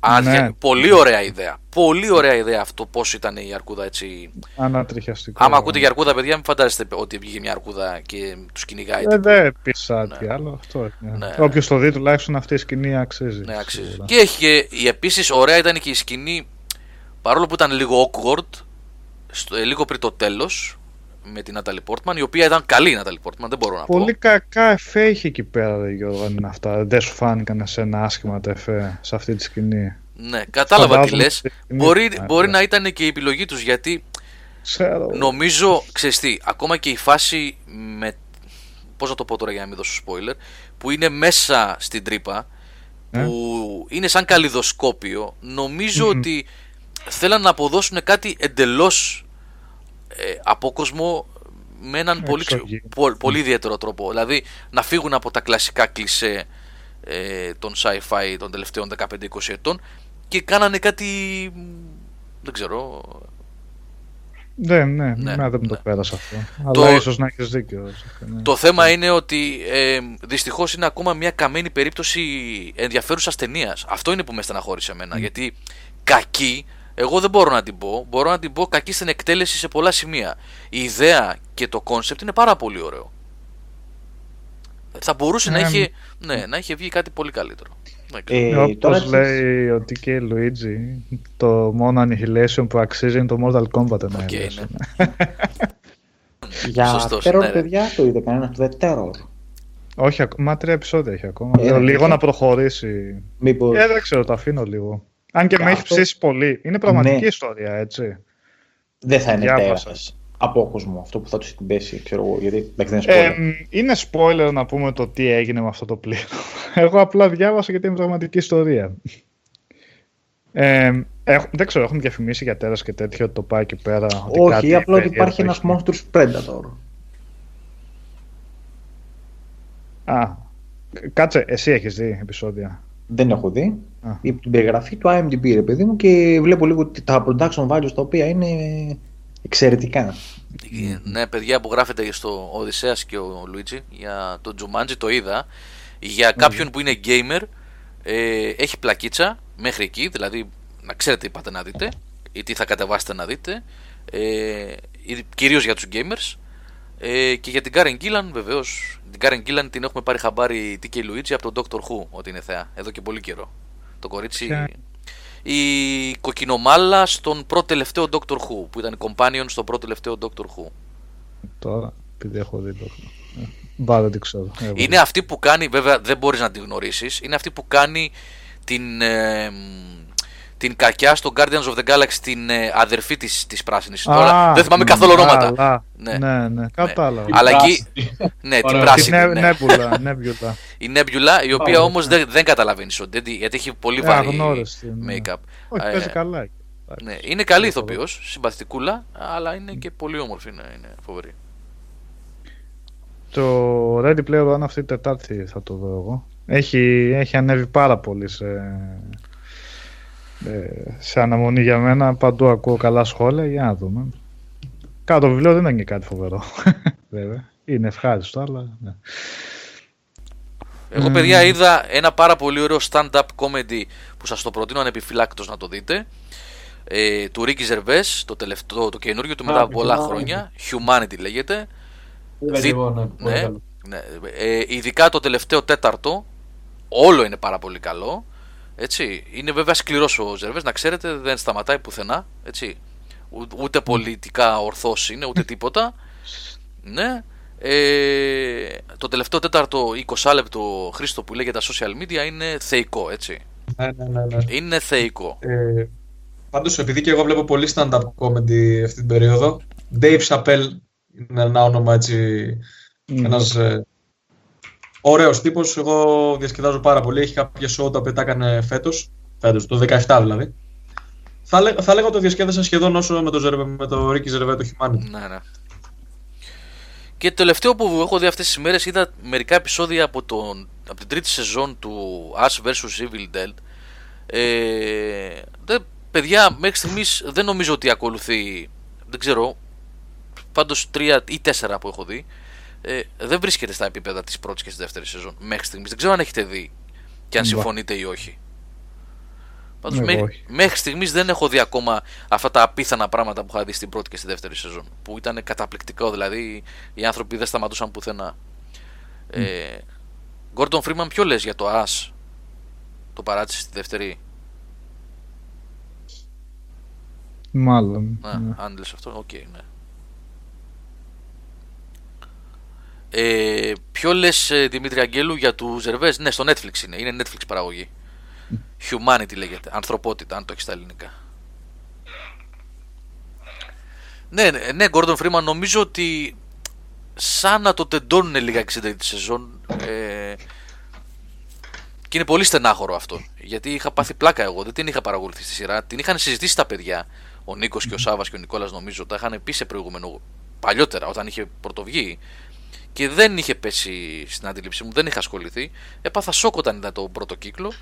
Ανατριχια- Ναι. Πολύ ωραία ιδέα. Πολύ ωραία ιδέα αυτό πώς ήταν η Αρκούδα έτσι. Ανατριχιαστικό. Άμα ακούτε για Αρκούδα, παιδιά, μην φαντάζεστε ότι βγήκε μια Αρκούδα και τους κυνηγάει. Ε, δεν πεις κάτι Ναι. άλλο. Αυτό είναι. Ναι. Όποιος το δει τουλάχιστον αυτή η σκηνή αξίζει. Ναι, αξίζει. σίγουρα. Και έχει και η επίσης ωραία ήταν και η σκηνή, παρόλο που ήταν λίγο awkward, στο, ε, λίγο πριν το τέλος, με την Natalie Portman, η οποία ήταν καλή η Natalie Portman, δεν μπορώ να Πολύ πω. κακά εφέ είχε εκεί πέρα, ρε Γιώργο, αν είναι αυτά. Δεν σου φάνηκαν εσένα άσχημα τα εφέ σε αυτή τη σκηνή. Ναι, κατάλαβα τι Φαντάζομαι λες. στη σκηνή. Μπορεί, Ναι, μπορεί ναι. να ήταν και η επιλογή τους γιατί Ξέρω. νομίζω, ξέρεις τι, ακόμα και η φάση με. Πώς να το πω τώρα για να μην δώσω spoiler, που είναι μέσα στην τρύπα, Ε. που είναι σαν καλλιδοσκόπιο, νομίζω Μμμ. ότι θέλαν να αποδώσουν κάτι εντελώς ε, απόκοσμο με έναν πολύ, ξε- Εξωγήινο. πο- πολύ ιδιαίτερο τρόπο. Δηλαδή να φύγουν από τα κλασικά κλισέ ε, των sci-fi των τελευταίων 15-20 ετών και κάνανε κάτι. μ, Δεν ξέρω. Ναι, ναι, Ναι, ναι, δεν μου το ναι. πέρασε αυτό. Το- Αλλά ίσως να έχεις δίκιο. ναι. Το θέμα είναι ότι ε, δυστυχώς είναι ακόμα μια καμένη περίπτωση ενδιαφέρουσας ταινίας. Αυτό είναι που με στεναχώρησε εμένα. Γιατί κακή, εγώ δεν μπορώ να την πω. Μπορώ να την πω κακή στην εκτέλεση σε πολλά σημεία. Η ιδέα και το concept είναι πάρα πολύ ωραίο. Θα μπορούσε να, Ε, είχε, ναι, να είχε βγει κάτι πολύ καλύτερο. Δεν ξέρω. Ε, Όπως τώρα έχεις- λέει ο TK Luigi, το μόνο Annihilation που αξίζει είναι το Mortal Kombat OK, Annihilation. ναι. Για Σωστός, terror, ναι, ρε. παιδιά, το είδε κανένας το The Terror. Όχι, ακ- μα τρία επεισόδια έχει ακόμα. Ε, Θέλω λίγο έχει. να προχωρήσει. Μήπως... Ε, δεν ξέρω, το αφήνω λίγο. Αν και με έχει Αυτό- ψήσει πολύ. Είναι πραγματική Ναι. ιστορία, έτσι. δεν θα είναι διάβασα. τέρας απόκοσμο αυτό που θα τους την πέσει, ξέρω εγώ, γιατί εντάξει, δεν είναι Ε, spoiler. μ, είναι spoiler να πούμε το τι έγινε με αυτό το πλοίο. Εγώ απλά διάβασα γιατί είναι πραγματική ιστορία. Ε, έχ- δεν ξέρω, έχουν διαφημίσει για τέρας και τέτοιο ότι το πάει εκεί πέρα. ότι Όχι, κάτι απλά ότι περίεργο υπάρχει ένας έχει. monstrous predator. Α, κάτσε, εσύ έχεις δει επεισόδια. Δεν έχω δει. Α. Η, την περιγραφή του IMDb, ρε παιδί μου, και βλέπω λίγο ότι τα production values τα οποία είναι εξαιρετικά. Ναι, παιδιά που γράφετε στο Οδυσσέας και ο Λουίτζι για το Jumanji το είδα. Για κάποιον που είναι gamer ε, έχει πλακίτσα μέχρι εκεί, δηλαδή να ξέρετε τι πάτε να δείτε ή τι θα κατεβάσετε να δείτε. Ε, ή- κυρίως για τους gamers. Ε, και για την Karen Gillan βεβαίως. Την Karen Gillan την έχουμε πάρει χαμπάρι τι και η Λουίτζι από τον Doctor Who ότι είναι θεά εδώ και πολύ καιρό. Το κορίτσι Ποια; η κοκκινομάλα στον πρώτο τελευταίο Doctor Who που ήταν companion στον πρώτο τελευταίο Doctor Who. Τώρα, επειδή έχω δει το. Ε, Μπα, δεν την ξέρω. Ε, Είναι αυτή που κάνει, βέβαια δεν μπορείς να τη γνωρίσεις, είναι αυτή που κάνει την, ε, μ, την κακιά στο Guardians of the Galaxy, την ε, αδερφή της, της πράσινης. Α, Τώρα δεν θυμάμαι ναι, καθόλου ονόματα. καλά. Ναι. Ναι, ναι, κατάλαβα. Αλλά εκεί, Πράσινη. ναι, την Ωραία. πράσινη. Την ναι. Νέμπουλα, Νέμπιουλα. Η Nebula, η οποία Πάμε, όμως δεν, δεν καταλαβαίνεις ότι γιατί, γιατί έχει πολύ Ε, βαρύ αγνώριστη, ναι. make-up. Όχι, Ε, παίζει καλά. εκεί. Ναι, είναι καλή ηθοποιός, συμπαθητικούλα, αλλά είναι και πολύ όμορφη, είναι, είναι φοβερή. Το Ready Player One αυτή την Τετάρτη θα το δω εγώ. Έχει, έχει ανέβει πάρα πολύ σε, ε, σε αναμονή για μένα. Παντού ακούω καλά σχόλια. Για να δούμε. Κάτω το βιβλίο δεν είναι και κάτι φοβερό. Βέβαια. Είναι ευχάριστο, αλλά. Ναι. Εγώ, παιδιά, είδα ένα πάρα πολύ ωραίο stand-up comedy που σας το προτείνω ανεπιφυλάκτως να το δείτε. Ε, του Ricky Gervais, το, τελευταίο, το καινούριο του μετά Α, από πολλά Humanity. χρόνια. Humanity λέγεται. Είδα και Δι- εγώ, ναι. πολύ Ναι, καλό. ναι. Ε, ειδικά το τελευταίο τέταρτο, όλο είναι πάρα πολύ καλό. Έτσι. Είναι βέβαια σκληρός ο Ζερβές, να ξέρετε, δεν σταματάει πουθενά. Έτσι. Ού- Ούτε πολιτικά ορθός είναι, ούτε τίποτα. Ναι. Ε, το τελευταίο τέταρτο 20 λεπτό Χρήστο που λέει για τα social media είναι θεϊκό, έτσι. Ναι, ναι, ναι, ναι. Είναι θεϊκό. Ε, πάντως, επειδή και εγώ βλέπω πολύ stand-up comedy αυτή την περίοδο, Dave Chappelle είναι ένα όνομα έτσι, Mm. ένας ε, ωραίος τύπος. Εγώ διασκεδάζω πάρα πολύ. Έχει κάποια show τα οποία τα έκανε φέτος, φέτος, το 17 δηλαδή. Θα, λέ, θα λέγα το διασκέδασα σχεδόν όσο με το, Ζερβε- με το Ricky Gervais το Humanity. Ναι, ναι. Και το τελευταίο που έχω δει αυτές τις μέρες είδα μερικά επεισόδια από, τον, από την τρίτη σεζόν του Ash vs Evil Dead. Ε, δε, παιδιά, μέχρι στιγμής δεν νομίζω ότι ακολουθεί, δεν ξέρω, πάντως τρία ή τέσσερα που έχω δει, ε, δεν βρίσκεται στα επίπεδα της πρώτης και της δεύτερης σεζόν μέχρι στιγμής. Δεν ξέρω αν έχετε δει και αν Μπα. συμφωνείτε ή όχι. Πάντως Εγώ μέχρι, όχι. μέχρι στιγμής δεν έχω δει ακόμα αυτά τα απίθανα πράγματα που είχα δει στην πρώτη και στη δεύτερη σεζόν. Που ήταν καταπληκτικό, δηλαδή οι άνθρωποι δεν σταματούσαν πουθενά. Ε, Gordon Freeman, ποιο λες για το Ash, το παράτησε στη δεύτερη; Μάλλον. Α, ναι. αν λες αυτό, οκ, ναι. Ε, ποιο λες ε, Δημήτρη Αγγέλου για τους Ζερβές, ναι στο Netflix είναι, είναι Netflix παραγωγή. Humanity λέγεται, ανθρωπότητα αν το έχεις στα ελληνικά. Ναι, ναι, ναι, Gordon Freeman νομίζω ότι σαν να το τεντώνουν λίγα στην τρίτη σεζόν ε, και είναι πολύ στενάχωρο αυτό. Γιατί είχα πάθει πλάκα εγώ, δεν την είχα παρακολουθήσει στη σειρά. Την είχαν συζητήσει τα παιδιά. Ο Νίκος και ο Σάβας και ο Νικόλας νομίζω τα είχαν πει σε προηγούμενο. παλιότερα, όταν είχε πρωτοβγεί. Και δεν είχε πέσει στην αντίληψή μου, δεν είχα ασχοληθεί. Έπαθα σοκ όταν είδα το πρώτο κύκλο.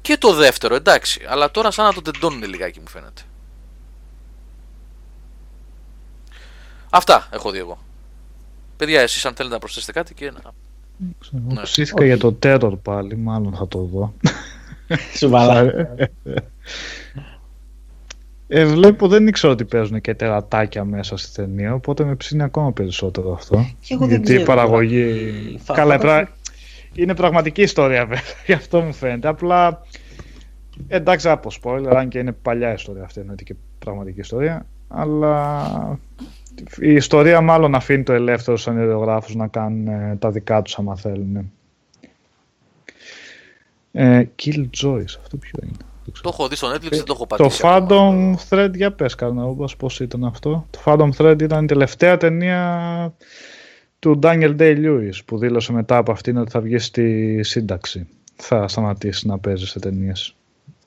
Και το δεύτερο, εντάξει. Αλλά τώρα σαν να το τεντώνουν λιγάκι μου φαίνεται. Αυτά έχω δει εγώ. Παιδιά, εσείς αν θέλετε να προσθέσετε κάτι και να... Ξέρω, Ναι. Ψήθηκα για το Terror πάλι, μάλλον θα το δω. Σοβαρά. Ε, βλέπω δεν ήξερα ότι παίζουν και τερατάκια μέσα στη ταινία, οπότε με ψήνει ακόμα περισσότερο αυτό. Και εγώ δεν Γιατί η ξέρω παραγωγή. Θα- Καλά, θα- πρα- είναι πραγματική ιστορία βέβαια, γι' αυτό μου φαίνεται. Απλά εντάξει από spoiler, αν και είναι παλιά ιστορία αυτή, εννοείται και πραγματική ιστορία. Αλλά η ιστορία μάλλον αφήνει το ελεύθερο σαν ιδεογράφους να κάνουν ε, τα δικά τους άμα θέλουν. Ε, Killjoys, αυτό ποιο είναι; Δεν ξέρω. Το έχω δει στο Netflix, δεν το έχω Το πατήσει. Phantom ακόμα. Thread, για πες Καρναούμπας, πώς ήταν αυτό. Το Phantom Thread ήταν η τελευταία ταινία του Daniel Day-Lewis που δήλωσε μετά από αυτήν ότι θα βγει στη σύνταξη. Θα σταματήσει να παίζει σε ταινίες.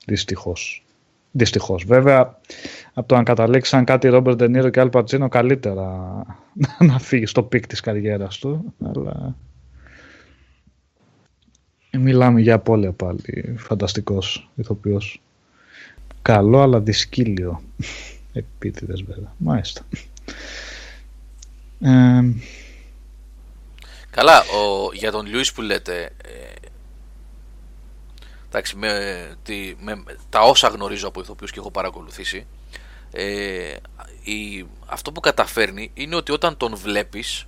Δυστυχώς. Δυστυχώς. Βέβαια, από το να καταλήξαν κάτι Ρόμπερτ Ντενίρο και Αλ Πατσίνο καλύτερα να φύγει στο peak της καριέρας του. Αλλά... Μιλάμε για απώλεια πάλι. Φανταστικός ηθοποιός. Καλό αλλά δυσκοίλιο. Επίτηδες βέβαια. Μάλιστα. Ε, Καλά, ο, για τον Λιούις που λέτε, ε, εντάξει, με, τη, με, τα όσα γνωρίζω από ηθοποιούς και έχω παρακολουθήσει, ε, η, αυτό που καταφέρνει είναι ότι όταν τον βλέπεις,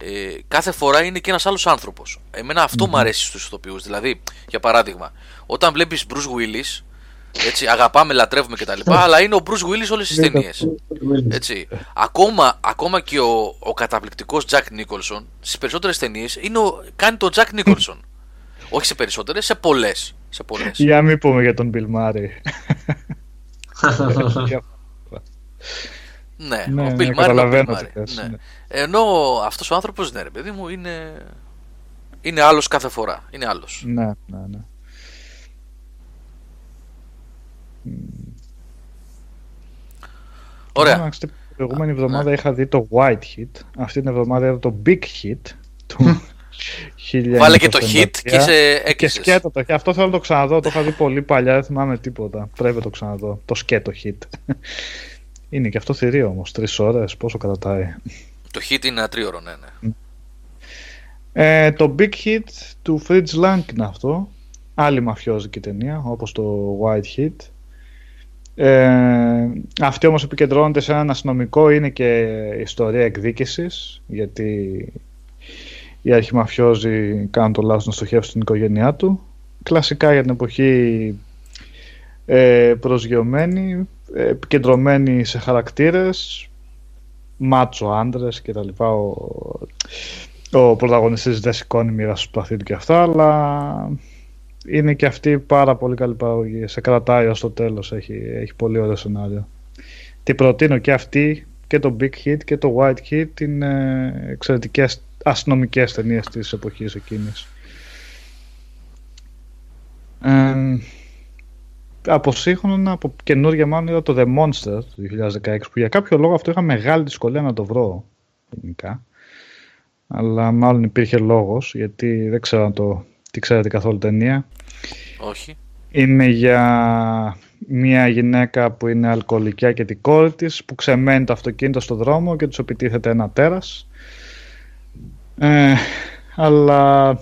ε, κάθε φορά είναι και ένας άλλος άνθρωπος. Εμένα αυτό μου αρέσει στους ηθοποιούς. Δηλαδή, για παράδειγμα, όταν βλέπεις Bruce Willis, έτσι, αγαπάμε, λατρεύουμε κτλ. αλλά είναι ο Bruce Willis όλες τις ταινίες. Έτσι. Ακόμα, ακόμα και ο, ο καταπληκτικός Jack Nicholson στις περισσότερες ταινίες είναι ο, κάνει τον Jack Nicholson. Όχι σε περισσότερες, σε πολλές. Σε πολλές. για μην πούμε για τον Bill Murray. ναι, Ναι, ο ναι, Bill Murray. είναι ο καταλαβαίνω Bill τι Murray, θες, ναι. ναι. Ενώ αυτός ο άνθρωπος, ναι ρε παιδί μου, είναι, είναι άλλος κάθε φορά. Είναι άλλος. ναι, ναι, ναι. Ωραία. Εντάξει, την προηγούμενη εβδομάδα είχα δει το White Hit. Αυτή την εβδομάδα είδα το Big Hit του 1953. Βάλε και το hit και σε Και έκλεισες. σκέτο το. Και αυτό θέλω να το ξαναδώ. Το είχα δει πολύ παλιά, δεν θυμάμαι τίποτα. Πρέπει να το ξαναδώ. Το σκέτο hit. Είναι και αυτό θηρίο όμως. Τρεις ώρες, πόσο κρατάει. Το hit είναι ένα τρίωρο, ναι, ναι. Ε, το Big Hit του Fritz Lang είναι αυτό. Άλλη μαφιόζικη ταινία, όπως το White Hit. Ε, αυτή όμως επικεντρώνεται σε έναν αστυνομικό, είναι και ιστορία εκδίκησης, γιατί οι αρχιμαφιόζοι κάνουν το λάθος να στοχεύσουν την οικογένειά του. Κλασικά για την εποχή ε, προσγειωμένη, ε, επικεντρωμένη σε χαρακτήρες, μάτσο άντρες και τα λοιπά. Ο, ο πρωταγωνιστής δεν σηκώνει μοίρα στο σπαθί του και αυτά, αλλά είναι και αυτή πάρα πολύ καλή παραγωγή. Σε κρατάει ως το τέλος, έχει, έχει πολύ ωραίο σενάριο. Τι προτείνω και αυτή και το Big Hit και το White Hit είναι εξαιρετικές αστυνομικές ταινίες της εποχής εκείνης. Ε, από σύγχρονα, από καινούργια μάλλον είδα το The Monster του 2016 που για κάποιο λόγο αυτό είχα μεγάλη δυσκολία να το βρω γενικά. Αλλά μάλλον υπήρχε λόγος γιατί δεν ξέρω αν το τι ξέρετε καθόλου ταινία. Όχι. είναι για μια γυναίκα που είναι αλκοολικιά και την κόρη της που ξεμένει το αυτοκίνητο στο δρόμο και τους επιτίθεται ένα τέρας. Ε, αλλά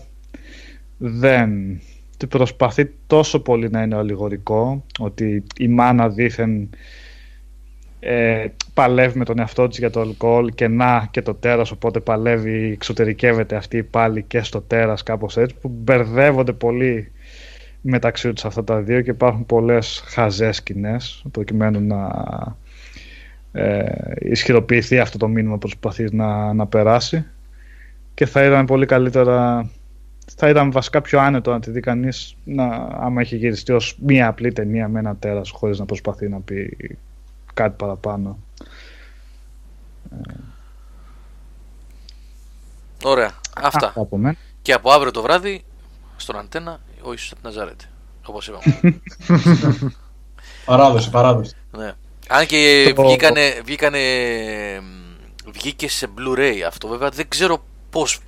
δεν τη προσπαθεί τόσο πολύ να είναι ολιγορικό ότι η μάνα δήθεν ε, παλεύει με τον εαυτό της για το αλκοόλ και να και το τέρας οπότε παλεύει, εξωτερικεύεται αυτή πάλι και στο τέρας κάπως έτσι που μπερδεύονται πολύ μεταξύ τους αυτά τα δύο και υπάρχουν πολλές χαζές σκηνές προκειμένου να ε, ισχυροποιηθεί αυτό το μήνυμα που προσπαθεί να, να περάσει. Και θα ήταν πολύ καλύτερα θα ήταν βασικά πιο άνετο να τη δει κανείς άμα έχει γυριστεί ως μία απλή ταινία με ένα τέρας χωρίς να προσπαθεί να πει κάτι παραπάνω. Ωραία. Αυτά. Αυτά από μένα. Και από αύριο το βράδυ στον Αντένα ο Ιησούς από τη Ναζαρέτη. Όπως είπαμε. Παράδοση, παράδοση. ναι. Αν και Το- βγήκανε, βγήκανε, μ, βγήκε σε Blu-ray αυτό βέβαια δεν ξέρω πώς,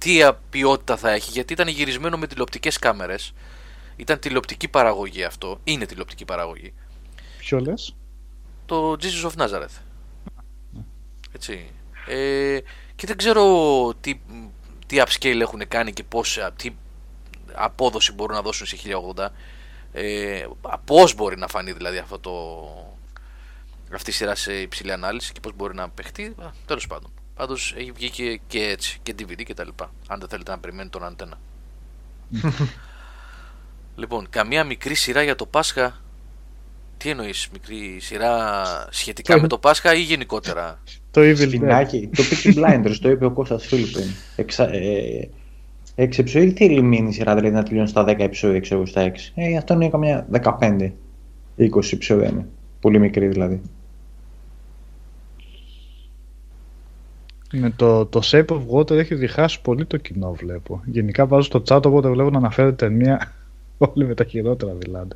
τι α- ποιότητα θα έχει γιατί ήταν γυρισμένο με τηλεοπτικές κάμερες. Ήταν τηλεοπτική παραγωγή αυτό. Είναι τηλεοπτική παραγωγή. Ποιο λες; το Jesus of Nazareth. Έτσι. Ε, και δεν ξέρω τι, τι upscale έχουν κάνει και πώς, τι απόδοση μπορούν να δώσουν σε 1080. Ε, πώς μπορεί να φανεί δηλαδή αυτό το, αυτή η σειρά σε υψηλή ανάλυση και πώς μπορεί να παιχτεί. Α, τέλος πάντων. Πάντως έχει βγει και, και έτσι και DVD και τα λοιπά. Αν δεν θέλετε να περιμένετε τον αντένα. λοιπόν, καμία μικρή σειρά για το Πάσχα τι εννοείς, μικρή σειρά σχετικά Το- με το Πάσχα ή γενικότερα; Το Evil Dead. Σπινάκι. το Peaky Blinders, το είπε ο Κώστας Φίλιππεν. Εξα, ε, έξι επεισόδια, τι θέλει μείνει η σειρά, δηλαδή να τελειώνει στα 10 επεισόδια, ξέρω εγώ, στα 6. Ε, αυτό είναι καμιά 15, 20 επεισόδια είναι. Πολύ μικρή δηλαδή. Με το, το Shape of Water έχει διχάσει πολύ το κοινό βλέπω. Γενικά βάζω στο chat όποτε βλέπω να αναφέρεται ταινία όλοι με τα χειρότερα δηλαδή.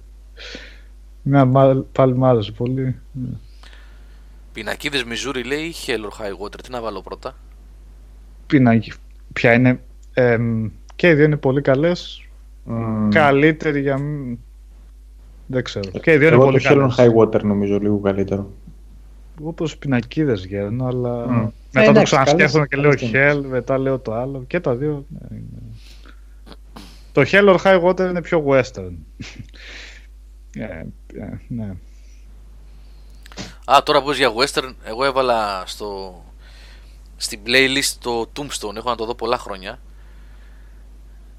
Ναι, μα- πάλι μ' άρεσε πολύ. Πινακίδες Μιζούρι λέει ή Hell or High Water. Τι να βάλω πρώτα; Πινάκι. Ποια είναι. εμ, και οι δύο είναι πολύ καλές. Μμμ. καλύτερη για. μ- Δεν ξέρω. Και οι δύο είναι Εγώ πολύ το Hell on καλές. High Water νομίζω λίγο καλύτερο. Όπως πινακίδες γέρνω, αλλά Μμ. μετά Ε, το εντάξει, ξανασκέφτομαι και λέω καλές- καλές Hell, μετά λέω το άλλο και τα δύο. ναι, είναι. Το Hell or High Water είναι πιο western. Ε, ε, ναι. Α, τώρα που είπες για western, εγώ έβαλα στο, στην playlist το Tombstone, έχω να το δω πολλά χρόνια.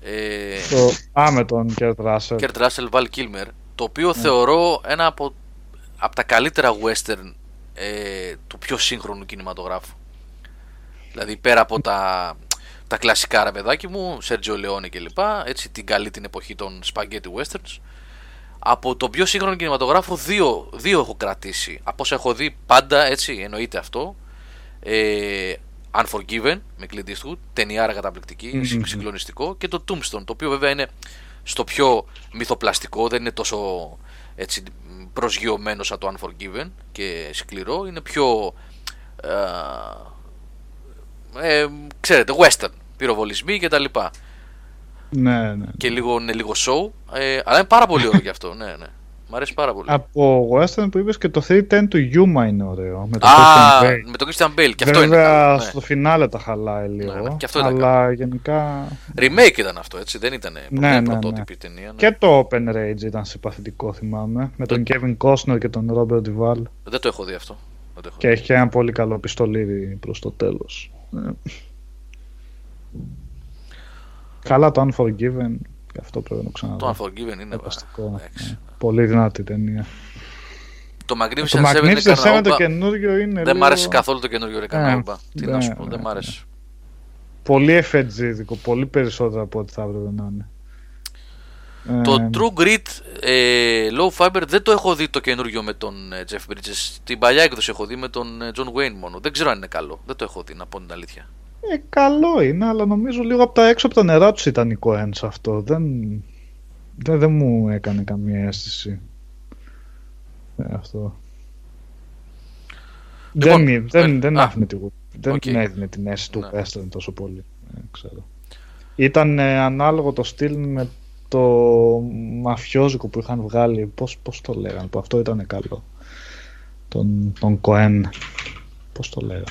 Ε, Το, α, με τον Kurt Russell. Kurt Russell, Val Kilmer, το οποίο θεωρώ ένα από, από τα καλύτερα western ε, του πιο σύγχρονου κινηματογράφου. Δηλαδή πέρα από τα, τα κλασικά ρε παιδάκι μου, Sergio Leone κλπ. Έτσι την καλή την εποχή των spaghetti westerns. Από το πιο σύγχρονο κινηματογράφο δύο, δύο έχω κρατήσει. Από όσα έχω δει πάντα έτσι εννοείται αυτό. Ε, Unforgiven με Clint Eastwood, ταινιάρα καταπληκτική, Μμμ. συγκ- συγκλονιστικό και το Tombstone, το οποίο βέβαια είναι στο πιο μυθοπλαστικό, δεν είναι τόσο έτσι προσγειωμένος σαν το Unforgiven και σκληρό, είναι πιο ε, ε, ξέρετε, western, πυροβολισμοί και τα λοιπά Ναι, ναι. και λίγο, είναι λίγο show, ε, αλλά είναι πάρα πολύ ωραίο γι' αυτό, ναι, ναι. Μ' αρέσει πάρα πολύ. Από western που είπες και το 310 του Yuma είναι ωραίο. Με τον Α, Christian Bale. με τον Christian Bale, και αυτό είναι Βέβαια καλό, ναι. στο φινάλε τα χαλάει λίγο. Ναι, ναι, και αυτό ήταν αλλά γενικά. Remake ήταν αυτό, έτσι, δεν ήταν Ναι, ναι, ναι, πρωτότυπη ταινία. Ναι. Και το Open Rage ήταν συμπαθητικό, θυμάμαι. Με τον Kevin Costner και τον Robert Duvall. Δεν το έχω δει αυτό. Δεν το έχω Και δει. έχει και ένα πολύ καλό πιστολίδι προς το τέλος. Ε. Καλά το Unforgiven. Και αυτό πρέπει να το ξαναδώ. Το Unforgiven είναι Φανταστικό. εντάξει. Ναι. Πολύ δυνατή ταινία. Το Το Magnificent Seven είναι Magnificent Seven το καρναούμπα. καινούριο είναι Δεν μ' άρεσε λίγο- καθόλου το καινούριο ρε καρναούμπα. Τι να ναι, σου πω, ναι, δεν μ' ναι. άρεσε. Πολύ εφετζίδικο, πολύ περισσότερο από ό,τι θα έπρεπε να είναι. Το Ε, True Grit ε, Low Fiber δεν το έχω δει το καινούριο με τον ε, Jeff Bridges. Την παλιά έκδοση έχω δει με τον ε, John Wayne μόνο. Δεν ξέρω αν είναι καλό. Δεν το έχω δει, να πω την αλήθεια. Ε, καλό είναι, αλλά νομίζω λίγο από τα έξω από τα νερά τους ήταν η Cohen σε αυτό. Δεν, δεν, δεν μου έκανε καμία αίσθηση. Ε, αυτό. Λοιπόν, δεν δεν, ε, δεν α, άφηνε τη, δεν οκ. την έδινε την αίσθηση του Ναι. western τόσο πολύ. Ε, ξέρω. Ήταν ε, ανάλογο το στυλ με το μαφιόζικο που είχαν βγάλει. Πώς, πώς το λέγανε, που αυτό ήταν καλό. Τον, τον Cohen. Πώς το λέγανε.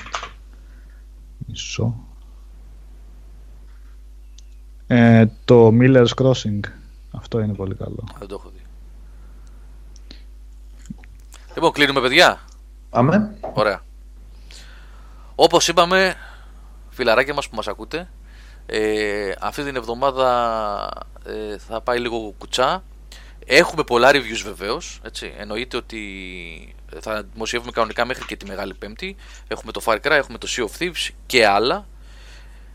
Μισό. Ε, το Miller's Crossing. Αυτό είναι πολύ καλό. Α, Δεν το έχω δει. Λοιπόν, κλείνουμε παιδιά. Πάμε. Ωραία. Όπως είπαμε, φιλαράκια μας που μας ακούτε, ε, αυτή την εβδομάδα ε, θα πάει λίγο κουτσά. Έχουμε πολλά reviews βεβαίως, έτσι. Εννοείται ότι θα δημοσιεύουμε κανονικά μέχρι και τη Μεγάλη Πέμπτη. Έχουμε το Far Cry, έχουμε το Sea of Thieves και άλλα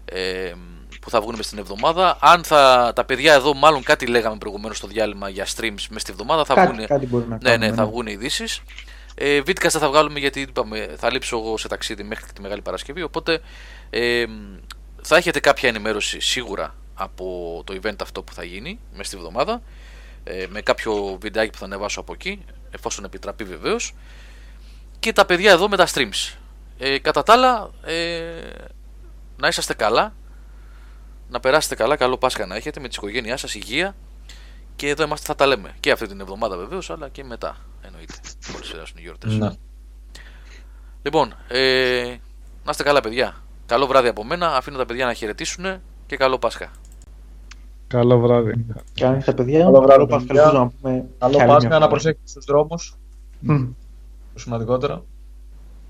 ε, που θα βγουν μες στην εβδομάδα. Αν θα, τα παιδιά εδώ, μάλλον κάτι λέγαμε προηγουμένως στο διάλειμμα για streams μες στη εβδομάδα, θα Κάτι, βγουν κάτι μπορεί να ναι, κάνουμε. ναι, θα βγουν ειδήσεις. Ε, Βίτκαστα θα βγάλουμε γιατί είπαμε, θα λείψω εγώ σε ταξίδι μέχρι και τη Μεγάλη Παρασκευή. Οπότε ε, θα έχετε κάποια ενημέρωση σίγουρα από το event αυτό που θα γίνει μέσα στη βδομάδα. Ε, με κάποιο βιντεάκι που θα ανεβάσω από εκεί, εφόσον επιτραπεί βεβαίως. Και τα παιδιά εδώ με τα streams. Ε, κατά τα άλλα, ε, να είσαστε καλά. Να περάσετε καλά, καλό Πάσχα να έχετε με τη οικογένειά σας, υγεία και εδώ είμαστε, θα τα λέμε. Και αυτή την εβδομάδα βεβαίως, αλλά και μετά. Εννοείται. Μόλις περάσουν οι γιορτές. Ναι. Λοιπόν, ε, να είστε καλά, παιδιά. Καλό βράδυ από μένα. Αφήνω τα παιδιά να χαιρετήσουν και καλό Πάσχα. Καλό βράδυ. Και αν τα παιδιά, Καλό βράδυ, Πάσχα, παιδιά. ελπίζω να πούμε Καλό κι άλλη Πάσχα, μια να φορά. προσέχετε στους δρόμους, Μμ, το σημαντικότερο,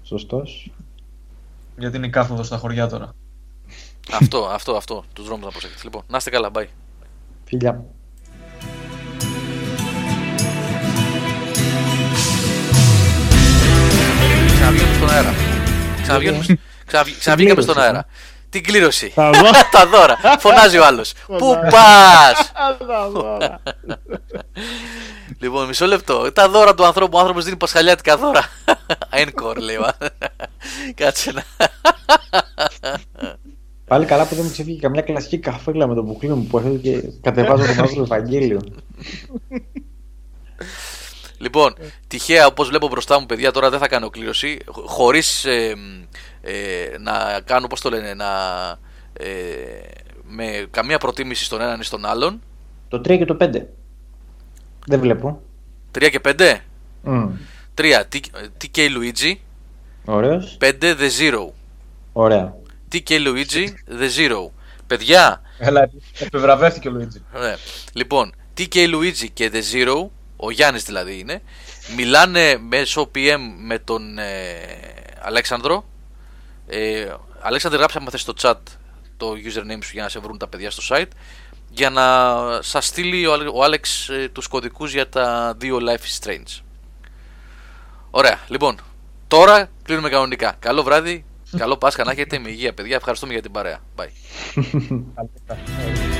Σωστός. γιατί είναι η κάθοδος στα χωριά τώρα. αυτό, αυτό, αυτό. Τους δρόμους να προσέχετε. Λοιπόν, να είστε καλά. Bye. Φιλιά. Ξαναβγαίνουμε στον αέρα. Ξαναβγαίνουμε, ξαναβγ- ξαναβγήκαμε στον κλήρωση, αέρα. Την κλήρωση. Τα δω. Τα δώρα. Φωνάζει ο άλλος. Πού πας! Λοιπόν, μισό λεπτό. Τα δώρα του ανθρώπου. Ο άνθρωπος δίνει πασχαλιάτικα δώρα. Encore λέει. ο- Κάτσε να. Πάλι καλά που δεν μου ξεφύγει καμιά κλασική καφέλα με το που κλείνω που έχω και κατεβάζω το μαύρο Ευαγγέλιο. Λοιπόν, τυχαία όπως βλέπω μπροστά μου, παιδιά, τώρα δεν θα κάνω κλήρωση. Χωρίς ε, ε, να κάνω, πώς το λένε, να. Ε, με καμία προτίμηση στον έναν ή στον άλλον. Το 3 και το 5. Δεν βλέπω. 3 και 5. Mm. 3 TK Luigi. Ωραίος. 5 The Zero. Ωραία. TK Luigi The Zero. Παιδιά, Έλα, επιβραβεύτηκε ο Λουίτζι. ναι. λοιπόν, TK Luigi και The Zero, ο Γιάννης δηλαδή είναι, μιλάνε μέσω PM με τον ε, Αλέξανδρο. Ε, Αλέξανδρε, γράψε άμα θες στο chat το username σου για να σε βρουν τα παιδιά στο site για να σας στείλει ο, Άλε- ο Άλεξ ε, τους κωδικούς για τα δύο Life is Strange. Ωραία, λοιπόν, τώρα κλείνουμε κανονικά. Καλό βράδυ, καλό Πάσχα να έχετε με υγεία παιδιά. Ευχαριστούμε για την παρέα. Bye. Καλή.